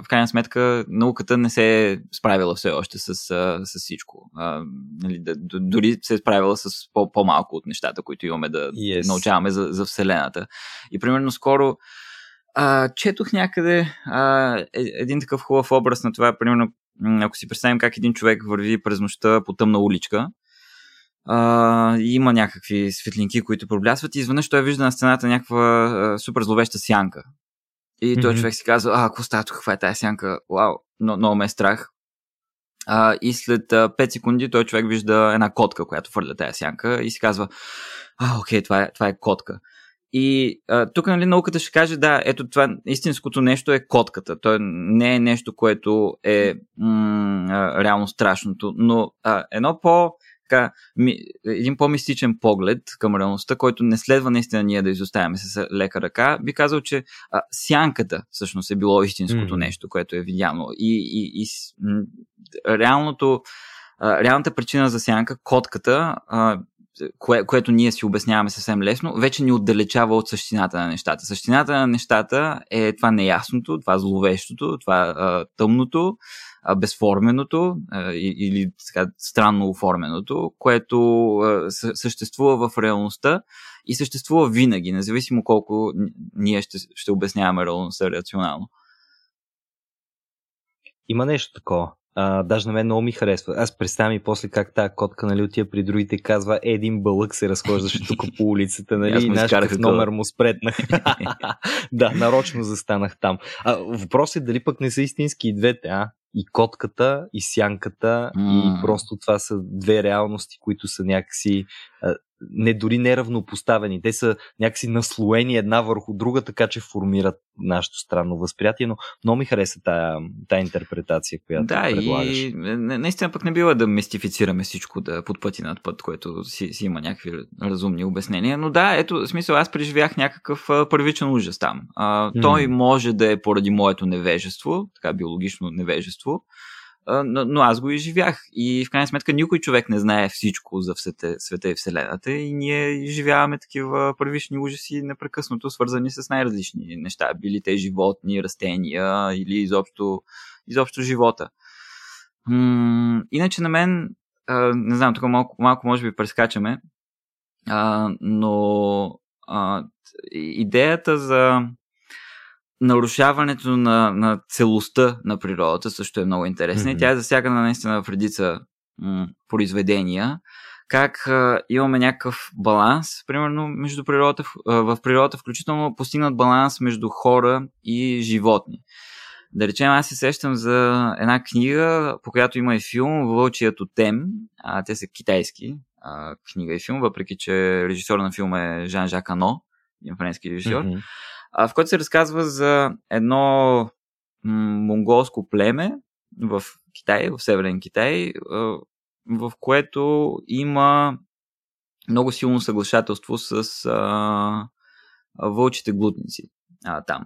в крайна сметка, науката не се е справила все още с, с всичко. А, нали, да, дори се е справила с по- по-малко от нещата, които имаме да yes. научаваме за, за Вселената. И примерно скоро а, четох някъде а, е, един такъв хубав образ на това, примерно, ако си представим как един човек върви през нощта по тъмна уличка, а, има някакви светлинки, които проблясват и изведнъж той вижда на стената някаква а, супер зловеща сянка. И mm-hmm. той човек си казва, а, какво става тук, каква е тази сянка? Вау, но, много ме е страх. А, и след а, 5 секунди той човек вижда една котка, която фърля тази сянка и си казва, а, окей, това е, това е котка. И а, тук нали, науката ще каже, да, ето това истинското нещо е котката. То не е нещо, което е м- а, реално страшното, но а, едно по- така, ми, един по-мистичен поглед към реалността, който не следва наистина ние да изоставяме с лека ръка, би казал, че а, сянката всъщност е било истинското mm. нещо, което е видяно. И, и, и реалното, а, реалната причина за сянка, котката, а, кое, което ние си обясняваме съвсем лесно, вече ни отдалечава от същината на нещата. Същината на нещата е това неясното, това зловещото, това а, тъмното, безформеното или така, странно оформеното, което съществува в реалността и съществува винаги, независимо колко ние ще, ще обясняваме реалността рационално. Има нещо такова. А, даже на мен много ми харесва. Аз представям и после как тази котка нали, отива при другите казва един бълък се разхождаше тук по улицата, нали, нашия номер му спретнах. да, нарочно застанах там. А, въпросът е дали пък не са истински и двете, а? И котката, и сянката, mm. и просто това са две реалности, които са някакси а, не дори неравнопоставени. Те са някакси наслоени една върху друга, така че формират нашето странно възприятие, но много ми хареса тая, тая интерпретация, която да, предлагаш. и наистина пък не бива да мистифицираме всичко да под пъти над път, което си, си има някакви разумни обяснения. Но да, ето, смисъл, аз преживях някакъв първичен ужас там. А, mm. Той може да е поради моето невежество, така биологично невежество, но, но аз го изживях. И в крайна сметка никой човек не знае всичко за света, света и Вселената и ние изживяваме такива първични ужаси непрекъснато, свързани с най-различни неща. Били те животни, растения или изобщо, изобщо живота. М- иначе на мен, а, не знам, тук малко, малко може би прескачаме, а, но а, идеята за нарушаването на, на целостта на природата също е много интересна mm-hmm. и тя е засягана наистина в редица м- произведения. Как а, имаме някакъв баланс, примерно, между природата, а, в природата, включително постигнат баланс между хора и животни. Да речем, аз се сещам за една книга, по която има и филм Вълчият тем. А, те са китайски а, книга и филм, въпреки че режисьор на филма е Жан-Жак Ано, един френски режисьор. Mm-hmm в който се разказва за едно монголско племе в Китай, в Северен Китай, в което има много силно съглашателство с а, вълчите глутници а, там.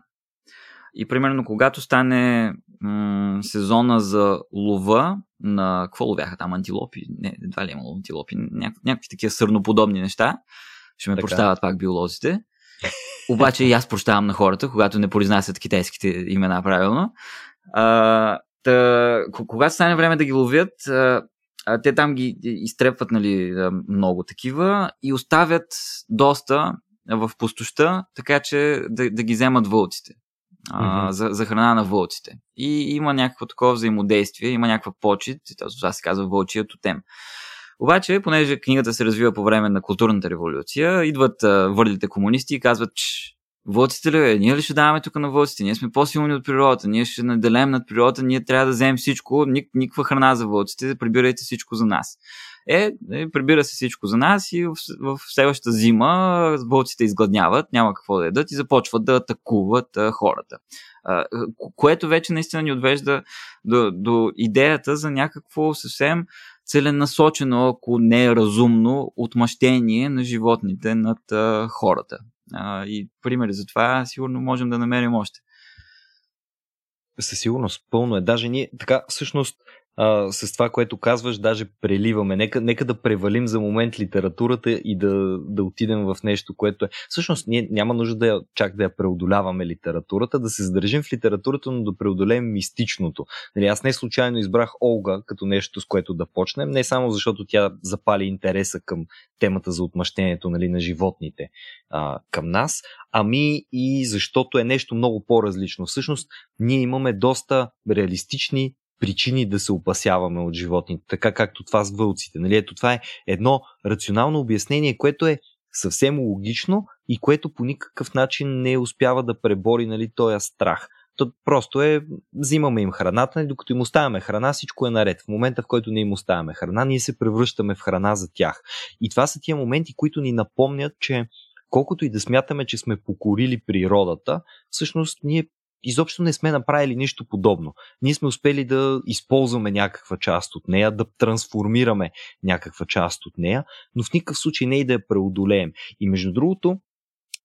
И примерно, когато стане м- сезона за лова на... Какво ловяха там? Антилопи? Не, едва ли е имало антилопи. Няк- някакви такива сърноподобни неща. Ще ме така. прощават пак биолозите. Обаче и аз прощавам на хората, когато не произнасят китайските имена правилно. А, та, когато стане време да ги ловят, а, те там ги изтрепват нали, много такива и оставят доста в пустоща, така че да, да ги вземат вълците. Mm-hmm. за, за храна на вълците. И има някакво такова взаимодействие, има някаква почет, това се казва вълчия тотем. Обаче, понеже книгата се развива по време на културната революция, идват а, върлите комунисти и казват, че вълците ли, ние ли ще даваме тук на вълците? Ние сме по-силни от природата, ние ще наделем над природата, ние трябва да вземем всичко, ник, никаква храна за вълците, прибирайте всичко за нас. Е, е, прибира се всичко за нас и в, в следващата зима вълците изгладняват, няма какво да ядат и започват да атакуват а, хората. А, което вече наистина ни отвежда до, до идеята за някакво съвсем целенасочено, ако не е разумно, отмъщение на животните над а, хората. А, и примери за това сигурно можем да намерим още. Със сигурност, пълно е. Даже ние, така, всъщност, а, с това, което казваш, даже преливаме. Нека, нека да превалим за момент литературата и да, да отидем в нещо, което е. Всъщност, ние няма нужда да я, чак да я преодоляваме литературата, да се задържим в литературата, но да преодолеем мистичното. Нали, аз не случайно избрах Олга като нещо, с което да почнем, не само защото тя запали интереса към темата за отмъщението нали, на животните а, към нас, ами и защото е нещо много по-различно. Всъщност, ние имаме доста реалистични причини да се опасяваме от животните, така както това с вълците. Нали? Ето това е едно рационално обяснение, което е съвсем логично и което по никакъв начин не успява да пребори нали, този страх. То просто е, взимаме им храната, нали, докато им оставяме храна, всичко е наред. В момента, в който не им оставяме храна, ние се превръщаме в храна за тях. И това са тия моменти, които ни напомнят, че колкото и да смятаме, че сме покорили природата, всъщност ние изобщо не сме направили нищо подобно. Ние сме успели да използваме някаква част от нея, да трансформираме някаква част от нея, но в никакъв случай не и да я преодолеем. И между другото,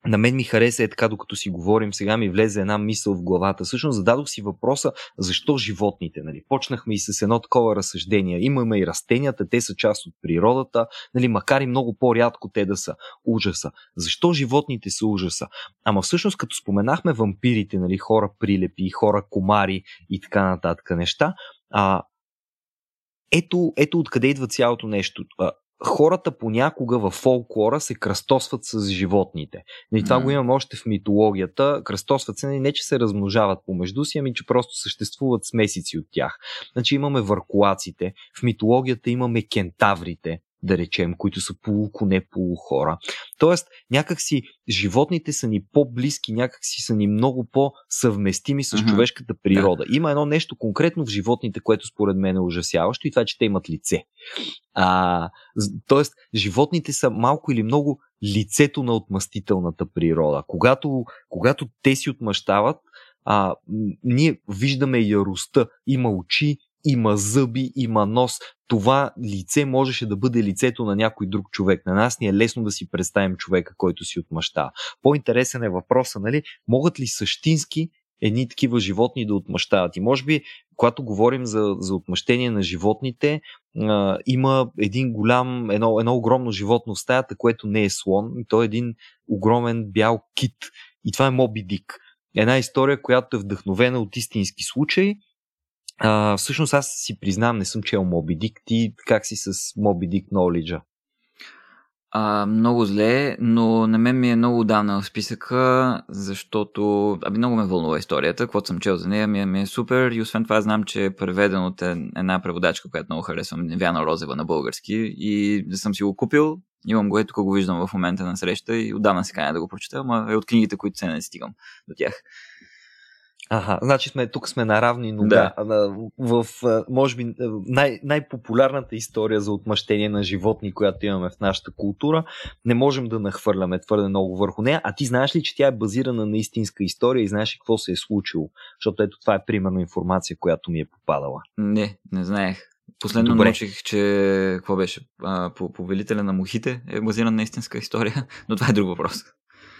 на мен ми хареса е така, докато си говорим, сега ми влезе една мисъл в главата. Всъщност зададох си въпроса, защо животните, нали? Почнахме и с едно такова разсъждение. Имаме и растенията, те са част от природата, нали? макар и много по-рядко те да са ужаса. Защо животните са ужаса? Ама всъщност, като споменахме вампирите, нали? хора прилепи, хора комари и така нататък неща, а, ето, ето откъде идва цялото нещо хората понякога в фолклора се кръстосват с животните. И нали, това mm. го имаме още в митологията. Кръстосват се нали, не, че се размножават помежду си, ами че просто съществуват смесици от тях. Значи имаме въркулаците, в митологията имаме кентаврите, да речем, които са полуконе, полухора. Тоест, някакси животните са ни по-близки, някакси са ни много по-съвместими с mm-hmm. човешката природа. Да. Има едно нещо конкретно в животните, което според мен е ужасяващо и това, е, че те имат лице. А, тоест, животните са малко или много лицето на отмъстителната природа. Когато, когато те си отмъщават, а, ние виждаме яростта. Има очи, има зъби, има нос. Това лице можеше да бъде лицето на някой друг човек. На нас ни е лесно да си представим човека, който си отмъщава. По-интересен е въпроса, нали? Могат ли същински едни такива животни да отмъщават? И може би, когато говорим за, за отмъщение на животните, а, има един голям, едно, едно огромно животно в стаята, което не е слон, то е един огромен бял кит. И това е Моби Дик. Една история, която е вдъхновена от истински случай а, всъщност аз си признавам, не съм чел Моби Дик. Ти как си с Моби Дик knowledge а, много зле, но на мен ми е много дана в списъка, защото аби много ме вълнува историята, каквото съм чел за нея, ми е, ми е супер и освен това знам, че е преведен от една преводачка, която много харесвам, Невяна Розева на български и съм си го купил, имам го, ето го виждам в момента на среща и отдавна се каня да го прочета, ама е от книгите, които се не стигам до тях. Ага, значи сме, тук сме на равни нога. Да. В, може би, най- най-популярната история за отмъщение на животни, която имаме в нашата култура, не можем да нахвърляме твърде много върху нея. А ти знаеш ли, че тя е базирана на истинска история и знаеш ли какво се е случило? Защото ето това е примерно информация, която ми е попадала. Не, не знаех. Последно Добре. научих, че какво беше? А, по повелителя на мухите е базиран на истинска история, но това е друг въпрос.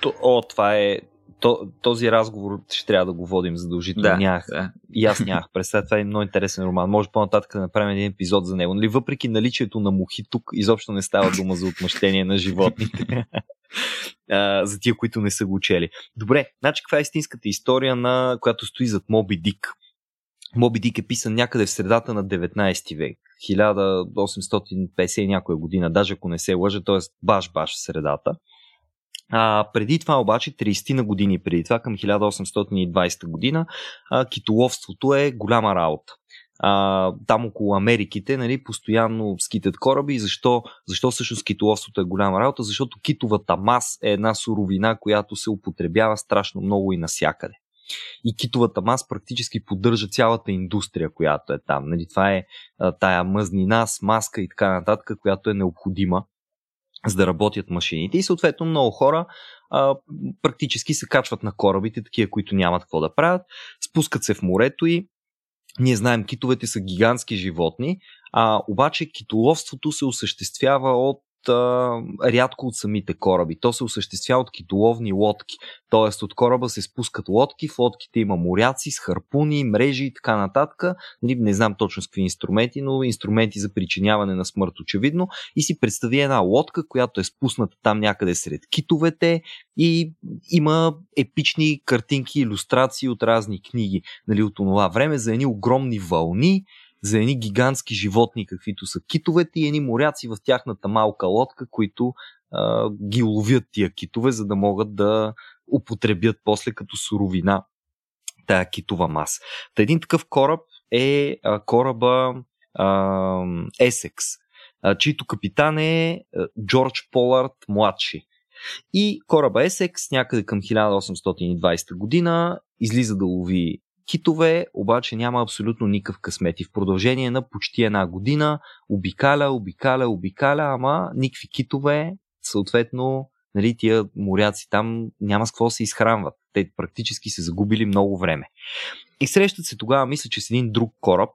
То, о, това е, то, този разговор ще трябва да го водим задължително. Да, нямах, да. И аз нямах представя. Това е много интересен роман. Може по-нататък да направим един епизод за него. Нали, въпреки наличието на мухи, тук изобщо не става дума за отмъщение на животните. за тия, които не са го учели. Добре, значи каква е истинската история, на която стои зад Моби Дик? Моби Дик е писан някъде в средата на 19 век. 1850 някоя година, даже ако не се лъжа, т.е. баш-баш в средата. А, преди това обаче, 30 на години преди това, към 1820 година, а, китоловството е голяма работа. А, там около Америките нали, постоянно скитат кораби. Защо, защо всъщност китоловството е голяма работа? Защото китовата мас е една суровина, която се употребява страшно много и насякъде. И китовата мас практически поддържа цялата индустрия, която е там. Нали, това е а, тая мъзнина, смазка и така нататък, която е необходима за да работят машините. И съответно много хора а, практически се качват на корабите, такива, които нямат какво да правят, спускат се в морето и ние знаем, китовете са гигантски животни, а обаче китоловството се осъществява от рядко от самите кораби. То се осъществява от китоловни лодки. Тоест от кораба се спускат лодки, в лодките има моряци с харпуни, мрежи и така нататък. Нали, не знам точно с какви инструменти, но инструменти за причиняване на смърт очевидно. И си представи една лодка, която е спусната там някъде сред китовете и има епични картинки, иллюстрации от разни книги нали, от това време за едни огромни вълни, за едни гигантски животни, каквито са китовете и едни моряци в тяхната малка лодка, които а, ги ловят тия китове, за да могат да употребят после като суровина тая китова маса. Та един такъв кораб е а, кораба а, Essex, а, чийто капитан е Джордж Полард младши. И кораба Есекс някъде към 1820 година излиза да лови Китове обаче няма абсолютно никакъв късмет и в продължение на почти една година обикаля, обикаля, обикаля, ама никакви китове, съответно нали, тия моряци там няма с какво се изхранват. Те практически се загубили много време. И срещат се тогава, мисля, че с един друг кораб,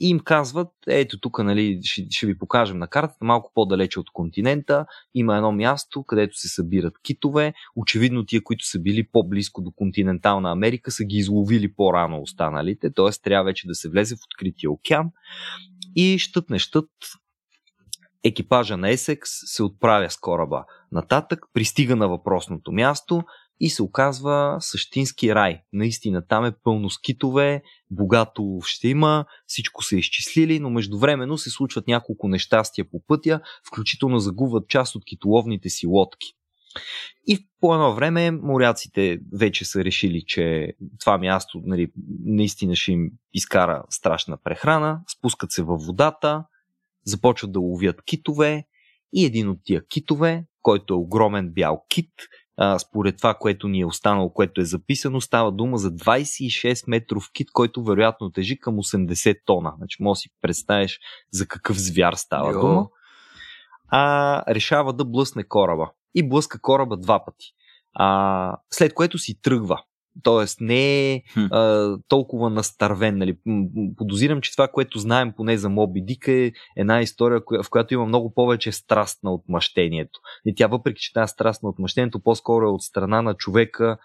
и им казват, ето тук нали, ще, ще ви покажем на картата, малко по-далече от континента, има едно място, където се събират китове. Очевидно тия, които са били по-близко до континентална Америка, са ги изловили по-рано останалите, т.е. трябва вече да се влезе в открития океан. И щът не щът, екипажа на Есекс се отправя с кораба нататък, пристига на въпросното място и се оказва същински рай. Наистина там е пълно с китове, богато ще има, всичко е изчислили, но междувременно се случват няколко нещастия по пътя, включително загубват част от китоловните си лодки. И по едно време моряците вече са решили, че това място нали, наистина ще им изкара страшна прехрана, спускат се във водата, започват да ловят китове и един от тия китове, който е огромен бял кит, а, според това, което ни е останало, което е записано, става дума за 26 метров кит, който вероятно тежи към 80 тона. Значи, може да си представиш за какъв звяр става Йо. дума. А, решава да блъсне кораба. И блъска кораба два пъти. А, след което си тръгва. Тоест не е а, толкова настървен. Нали. Подозирам, че това, което знаем поне за Моби Дик е една история, в която има много повече страст на отмъщението. И тя, въпреки че тази страст на отмъщението, по-скоро е от страна на човека,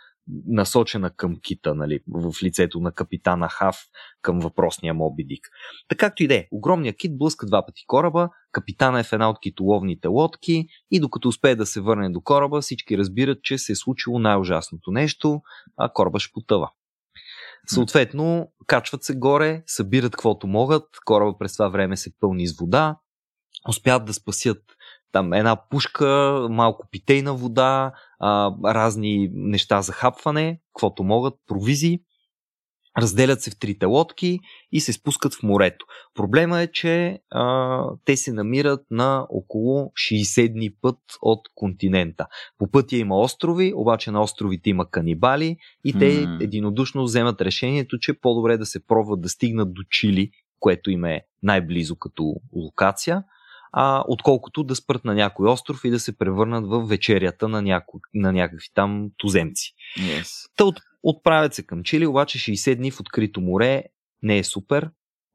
насочена към кита, нали, в лицето на капитана Хав към въпросния Моби Дик. Така както и да е, огромният кит блъска два пъти кораба, капитана е в една от китоловните лодки и докато успее да се върне до кораба, всички разбират, че се е случило най-ужасното нещо, а кораба ще потъва. Съответно, качват се горе, събират каквото могат, кораба през това време се пълни с вода, успяват да спасят там една пушка, малко питейна вода, а, разни неща за хапване, каквото могат, провизии. Разделят се в трите лодки и се спускат в морето. Проблема е, че а, те се намират на около 60 дни път от континента. По пътя има острови, обаче на островите има канибали и те mm. единодушно вземат решението, че по-добре да се пробват да стигнат до Чили, което им е най-близо като локация, а, отколкото да спрат на някой остров и да се превърнат в вечерята на, няко, на някакви там туземци. Yes. Та от, отправят се към Чили, обаче 60 дни в открито море не е супер.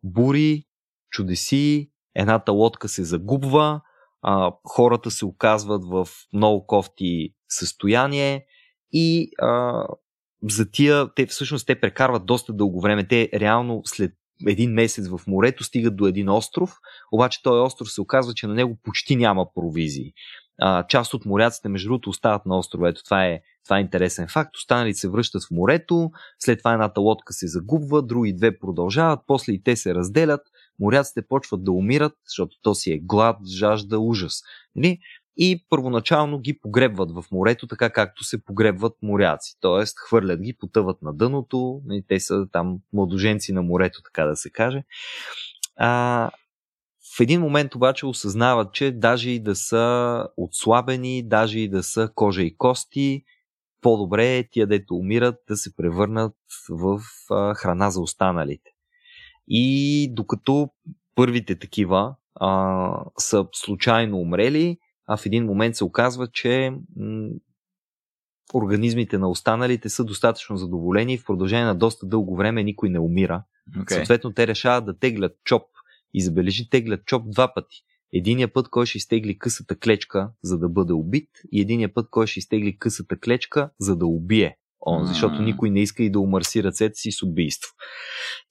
Бури, чудеси, едната лодка се загубва, а, хората се оказват в много кофти състояние и а, за тия, те всъщност те прекарват доста дълго време. Те реално след един месец в морето, стигат до един остров, обаче този остров се оказва, че на него почти няма провизии. А, част от моряците, между другото, остават на острова. Ето това е, това е интересен факт. Останалите се връщат в морето, след това едната лодка се загубва, други две продължават, после и те се разделят, моряците почват да умират, защото то си е глад, жажда, ужас. Нали? И първоначално ги погребват в морето, така както се погребват моряци. Тоест, хвърлят ги, потъват на дъното, и те са там младоженци на морето, така да се каже. А, в един момент обаче осъзнават, че даже и да са отслабени, даже и да са кожа и кости, по-добре е тия, дето умират, да се превърнат в а, храна за останалите. И докато първите такива а, са случайно умрели, а в един момент се оказва, че м- организмите на останалите са достатъчно задоволени и в продължение на доста дълго време никой не умира. Okay. Съответно, те решават да теглят чоп и забележи, теглят чоп два пъти. Единия път, кой ще изтегли късата клечка, за да бъде убит, и единия път, кой ще изтегли късата клечка, за да убие он, защото никой не иска и да умърси ръцете си с убийство.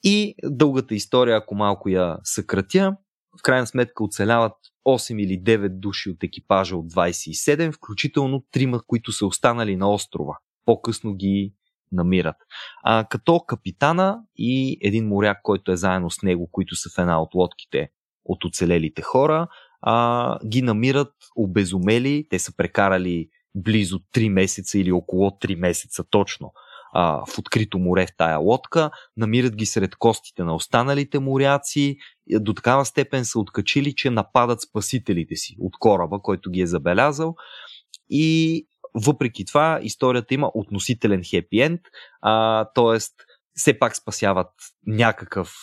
И дългата история, ако малко я съкратя, в крайна сметка оцеляват 8 или 9 души от екипажа от 27, включително трима, които са останали на острова. По-късно ги намират. А, като капитана и един моряк, който е заедно с него, които са в една от лодките от оцелелите хора, а, ги намират обезумели. Те са прекарали близо 3 месеца или около 3 месеца точно а, в открито море в тая лодка, намират ги сред костите на останалите моряци, до такава степен са откачили, че нападат спасителите си от кораба, който ги е забелязал и въпреки това историята има относителен хепи енд, т.е. все пак спасяват някакъв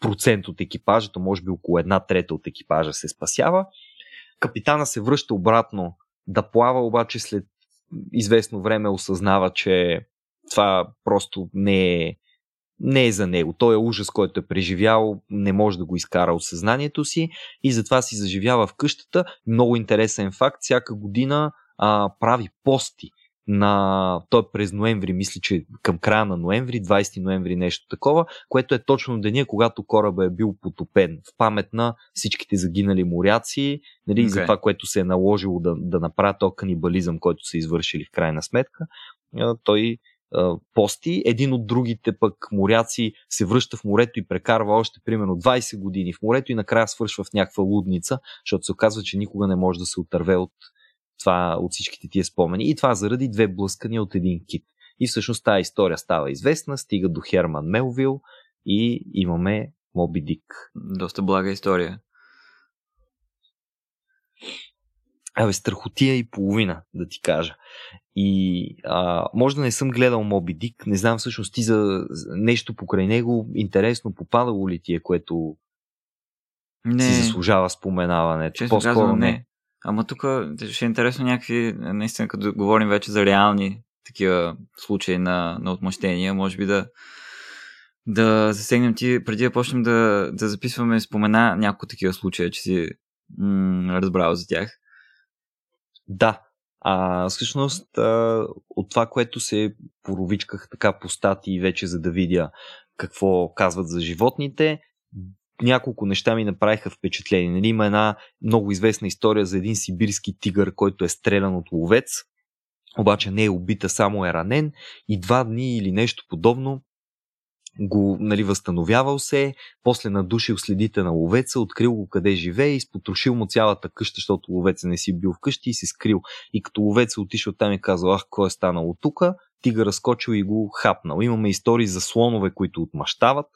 процент от екипажа, то може би около една трета от екипажа се спасява. Капитана се връща обратно да плава, обаче след известно време осъзнава, че това просто не е, не е за него. Той е ужас, който е преживял, не може да го изкара от съзнанието си и затова си заживява в къщата. Много интересен факт, всяка година а, прави пости на той през ноември, мисля, че към края на ноември, 20 ноември нещо такова, което е точно деня, когато кораба е бил потопен в памет на всичките загинали моряци, нали, okay. за това, което се е наложило да, да направи то канибализъм, който са извършили в крайна сметка. Той пости. Един от другите пък моряци се връща в морето и прекарва още примерно 20 години в морето и накрая свършва в някаква лудница, защото се оказва, че никога не може да се отърве от, това, от всичките тия спомени. И това заради две блъскания от един кит. И всъщност тази история става известна, стига до Херман Мелвил и имаме Моби Дик. Доста блага история. Абе, страхотия и половина, да ти кажа. И а, може да не съм гледал Моби Дик, не знам всъщност ти за нещо покрай него интересно попадало ли ти е, което не. си заслужава споменаване. Честно По-скоро казвам, не. не. Ама тук ще е интересно някакви, наистина, като говорим вече за реални такива случаи на, на отмъщения, може би да, да засегнем ти, преди да почнем да, да записваме, спомена няколко такива случаи, че си м- разбрал за тях. Да, а всъщност от това, което се поровичках така по статии вече, за да видя какво казват за животните, няколко неща ми направиха впечатление. Нали, има една много известна история за един сибирски тигър, който е стрелян от ловец, обаче не е убита, само е ранен и два дни или нещо подобно го нали, възстановявал се, после надушил следите на ловеца, открил го къде живее, изпотрошил му цялата къща, защото ловеца не си бил вкъщи и се скрил. И като ловеца отишъл там и казал, ах, кой е станало тука, тигър разкочил и го хапнал. Имаме истории за слонове, които отмъщават,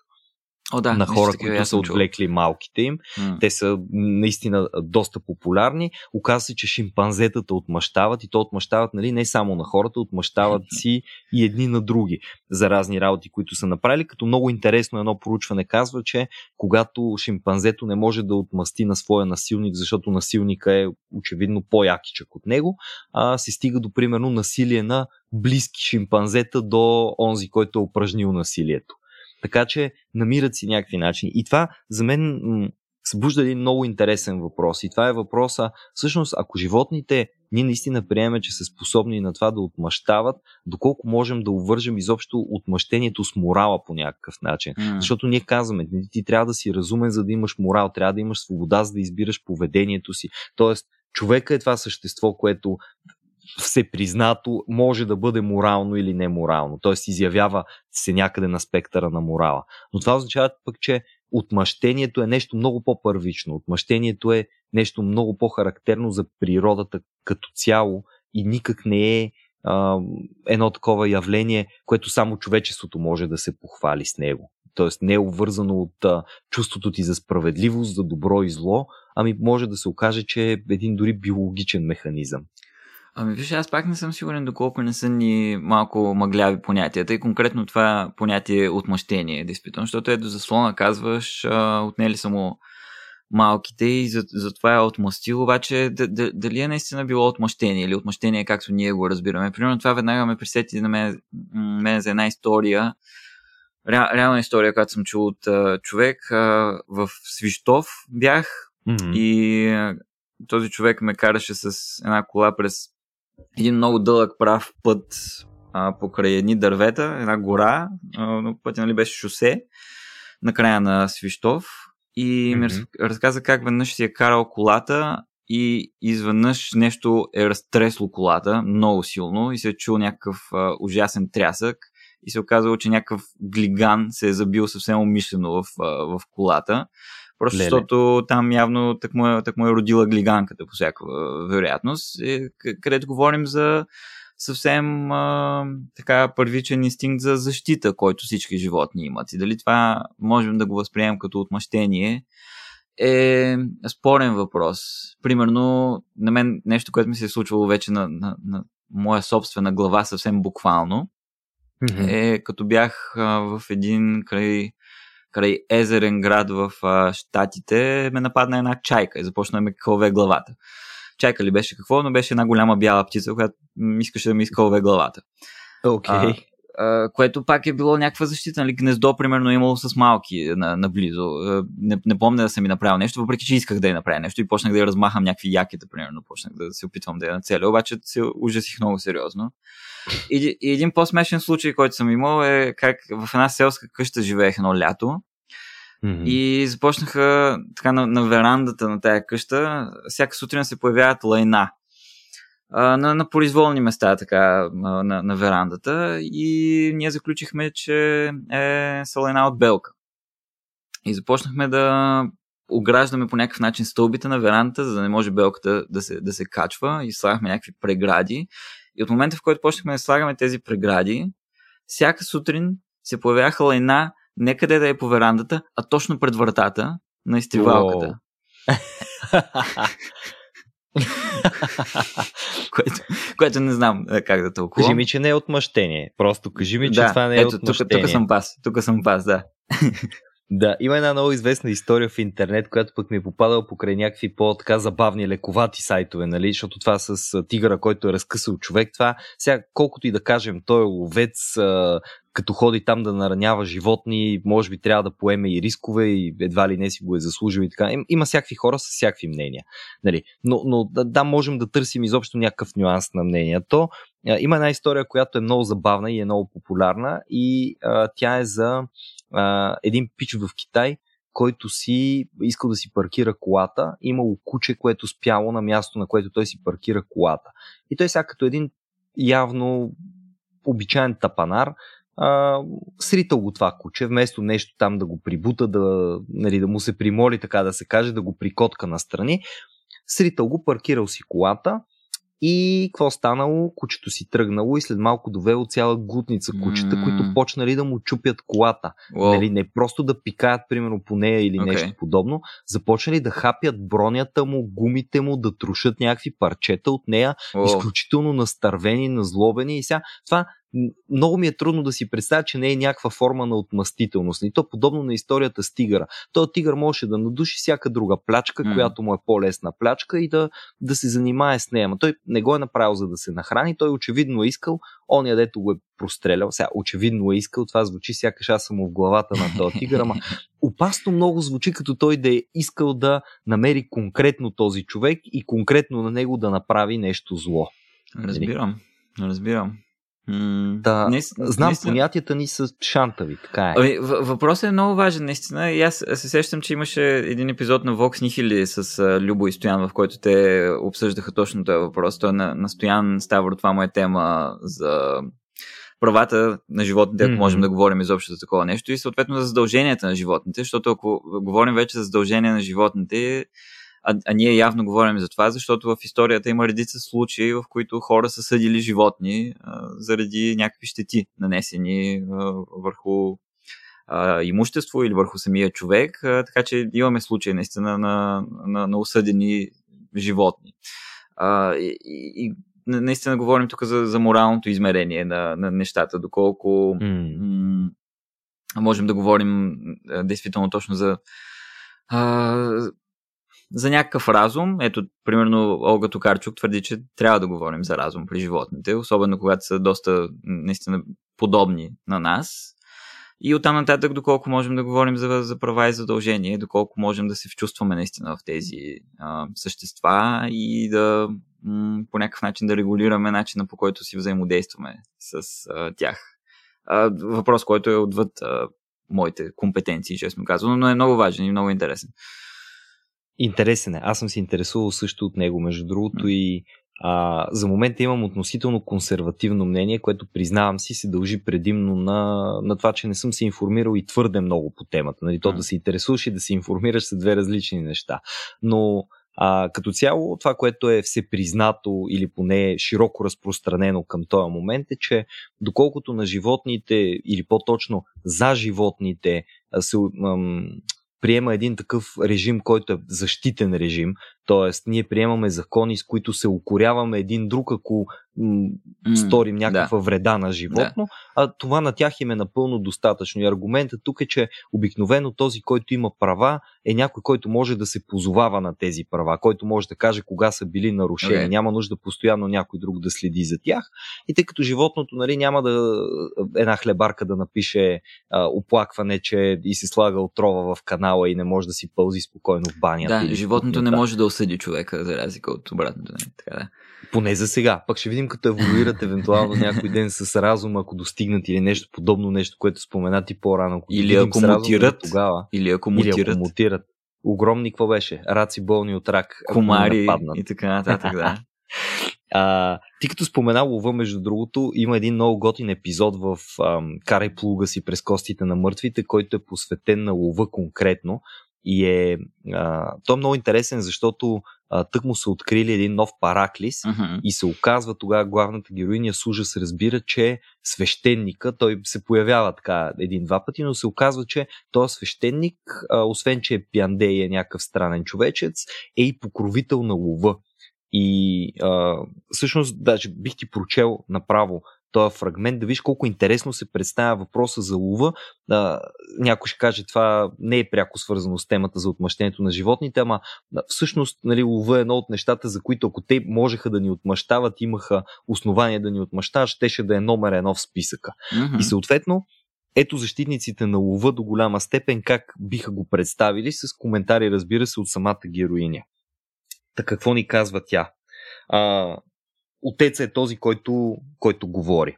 О, да, на хора, които са отвлекли чул. малките им. Mm. Те са наистина доста популярни. Оказва се, че шимпанзетата отмъщават и то отмъщават нали, не само на хората, отмъщават си и едни на други за разни работи, които са направили. Като много интересно едно проучване казва, че когато шимпанзето не може да отмъсти на своя насилник, защото насилника е очевидно по-якичък от него, а се стига до примерно насилие на близки шимпанзета до онзи, който е упражнил насилието. Така че намират си някакви начини. И това за мен м- събужда един много интересен въпрос. И това е въпроса, всъщност, ако животните ние наистина приемем, че са способни на това да отмъщават, доколко можем да увържем изобщо отмъщението с морала по някакъв начин. Mm. Защото ние казваме, ти трябва да си разумен, за да имаш морал, трябва да имаш свобода, за да избираш поведението си. Тоест, човека е това същество, което всепризнато може да бъде морално или неморално. Т.е. изявява се някъде на спектъра на морала. Но това означава пък, че отмъщението е нещо много по-първично. Отмъщението е нещо много по-характерно за природата като цяло и никак не е а, едно такова явление, което само човечеството може да се похвали с него. Тоест не е обвързано от а, чувството ти за справедливост, за добро и зло, ами може да се окаже, че е един дори биологичен механизъм. Ами виж, аз пак не съм сигурен доколко не са ни малко мъгляви понятията и конкретно това понятие отмъщение, действително, защото ето за слона казваш, а, отнели са му малките и за, за е отмъстил, обаче д, д, дали е наистина било отмъщение или отмъщение както ние го разбираме. Примерно това веднага ме присети на мен, мен за една история, ре, реална история, която съм чул от а, човек. А, в Свищов бях mm-hmm. и а, този човек ме караше с една кола през един много дълъг прав път а, покрай едни дървета, една гора, а, но пътя нали, беше шосе на края на Свищов и mm-hmm. ми разказа как веднъж си е карал колата и изведнъж нещо е разтресло колата много силно и се е чул някакъв а, ужасен трясък и се оказало, че някакъв глиган се е забил съвсем умишлено в, а, в колата. Просто Леле. защото там явно так му, е, так му е родила глиганката по всяка вероятност, е, където говорим за съвсем а, така първичен инстинкт за защита, който всички животни имат. И дали това можем да го възприемем като отмъщение, е спорен въпрос. Примерно, на мен нещо, което ми се е случвало вече на, на, на моя собствена глава, съвсем буквално, mm-hmm. е като бях а, в един край край езерен град в а, Штатите, ме нападна една чайка и започна да ме кълве главата. Чайка ли беше какво, но беше една голяма бяла птица, която искаше да ми изкълве главата. Okay. А, което пак е било някаква защита. Нали? Гнездо, примерно, е имало с малки на, наблизо. Не, не помня да съм ми направил нещо, въпреки че исках да я направя нещо и почнах да я размахам някакви яките, примерно. Почнах да се опитвам да я нацеля, обаче се ужасих много сериозно. И, и един по-смешен случай, който съм имал е как в една селска къща живеех едно лято Mm-hmm. И започнаха така на, на верандата на тая къща, всяка сутрин се появяват лайна. А, на, на произволни места, така, на, на верандата. И ние заключихме, че е са лайна от белка. И започнахме да ограждаме по някакъв начин стълбите на верандата, за да не може белката да се, да се качва и слагахме някакви прегради. И от момента, в който почнахме да слагаме тези прегради, всяка сутрин се появяха лайна не къде да е по верандата, а точно пред вратата на изтривалката. което, което не знам как да тълкувам. Кажи ми, че не е отмъщение. Просто кажи ми, че да, това не е ето, отмъщение. Тук, тук съм пас. Тук съм пас, да. Да, има една много известна история в интернет, която пък ми е попадала покрай някакви по-така забавни, лековати сайтове, нали? Защото това с тигъра, който е разкъсал човек, това сега колкото и да кажем, той е ловец, като ходи там да наранява животни, може би трябва да поеме и рискове и едва ли не си го е заслужил и така. Има всякакви хора с всякакви мнения. Нали? Но, но да, можем да търсим изобщо някакъв нюанс на мнението. Има една история, която е много забавна и е много популярна и а, тя е за а, един пич в Китай, който си искал да си паркира колата, имало куче, което спяло на място, на което той си паркира колата. И той сега като един явно обичайен тапанар, а, сритал го това куче, вместо нещо там да го прибута, да, нали, да му се примоли, така да се каже, да го прикотка настрани, сритал го, паркирал си колата, и какво станало? Кучето си тръгнало и след малко довело цяла глутница кучета, mm. които почнали да му чупят колата. Wow. Нали, не просто да пикаят, примерно, по нея или okay. нещо подобно. Започнали да хапят бронята му, гумите му, да трушат някакви парчета от нея, wow. изключително настървени, назлобени. И сега това много ми е трудно да си представя, че не е някаква форма на отмъстителност. И то подобно на историята с тигъра. Той тигър може да надуши всяка друга плячка, mm. която му е по-лесна плячка и да, да се занимае с нея. Но той не го е направил за да се нахрани, той очевидно е искал, оня дето го е прострелял, сега очевидно е искал, това звучи сякаш аз съм в главата на този тигър, ама опасно много звучи като той да е искал да намери конкретно този човек и конкретно на него да направи нещо зло. Разбирам, разбирам. Да, не, знам, наистина... понятията ни са шантави, така е. Ами, въпросът е много важен, наистина. И аз се сещам, че имаше един епизод на Vox Nihili с а, Любо и Стоян, в който те обсъждаха точно този въпрос. Той на, на Стоян Ставро, това му е тема за правата на животните, ако mm-hmm. можем да говорим изобщо за такова нещо, и съответно за задълженията на животните, защото ако говорим вече за задължения на животните, а, а ние явно говорим за това, защото в историята има редица случаи, в които хора са съдили животни а, заради някакви щети, нанесени а, върху а, имущество или върху самия човек. А, така че имаме случаи наистина на, на, на осъдени животни. А, и, и наистина говорим тук за, за моралното измерение на, на нещата, доколко mm. м- можем да говорим а, действително точно за а, за някакъв разум. Ето, примерно, Олга Токарчук твърди, че трябва да говорим за разум при животните, особено когато са доста наистина подобни на нас. И оттам нататък, доколко можем да говорим за, за права и задължения, доколко можем да се вчувстваме наистина в тези а, същества и да м- по някакъв начин да регулираме начина по който си взаимодействаме с а, тях. А, въпрос, който е отвъд а, моите компетенции, честно казвам, но е много важен и много интересен. Интересен е. Аз съм се интересувал също от него, между другото, и а, за момента имам относително консервативно мнение, което признавам си се дължи предимно на, на това, че не съм се информирал и твърде много по темата. Нали, то да се интересуваш и да се информираш са две различни неща. Но а, като цяло, това, което е всепризнато или поне широко разпространено към този момент е, че доколкото на животните или по-точно за животните се ам, приема един такъв режим, който е защитен режим, т.е. ние приемаме закони, с които се укоряваме един друг, ако сторим някаква да. вреда на животно, да. а това на тях им е напълно достатъчно. И аргументът тук е, че обикновено този, който има права, е някой, който може да се позовава на тези права, който може да каже кога са били нарушени. Okay. Няма нужда постоянно някой друг да следи за тях. И тъй като животното нали, няма да една хлебарка да напише а, оплакване, че и се слага отрова в канала и не може да си пълзи спокойно в банята. Да, животното не може да осъди човека, за разлика от обратното. Не? Така, да. Поне за сега. Пък ще видим като еволюират евентуално някой ден с разум, ако достигнат или нещо подобно, нещо, което споменати по-рано. Ако или ако мутират. Тогава, или ако мутират. Или ако мутират. Огромни, какво беше? Раци болни от рак. Комари и така нататък, да. А, ти като спомена лова, между другото, има един много готин епизод в ам, Карай плуга си през костите на мъртвите, който е посветен на лова конкретно. И е, а, то е много интересен, защото а, тък му са открили един нов параклис uh-huh. и се оказва тогава главната героиня с ужас разбира, че свещеника, той се появява така един-два пъти, но се оказва, че този свещеник, а, освен че е пянде и е някакъв странен човечец, е и покровител на лова. И а, всъщност, даже бих ти прочел направо този фрагмент, да виж колко интересно се представя въпроса за лова. А, някой ще каже, това не е пряко свързано с темата за отмъщението на животните, ама всъщност нали, лова е едно от нещата, за които ако те можеха да ни отмъщават, имаха основание да ни отмъщават, щеше да е номер едно в списъка. Mm-hmm. И съответно, ето защитниците на лова до голяма степен как биха го представили с коментари, разбира се, от самата героиня. Та какво ни казва тя? А, отеца е този, който, който говори.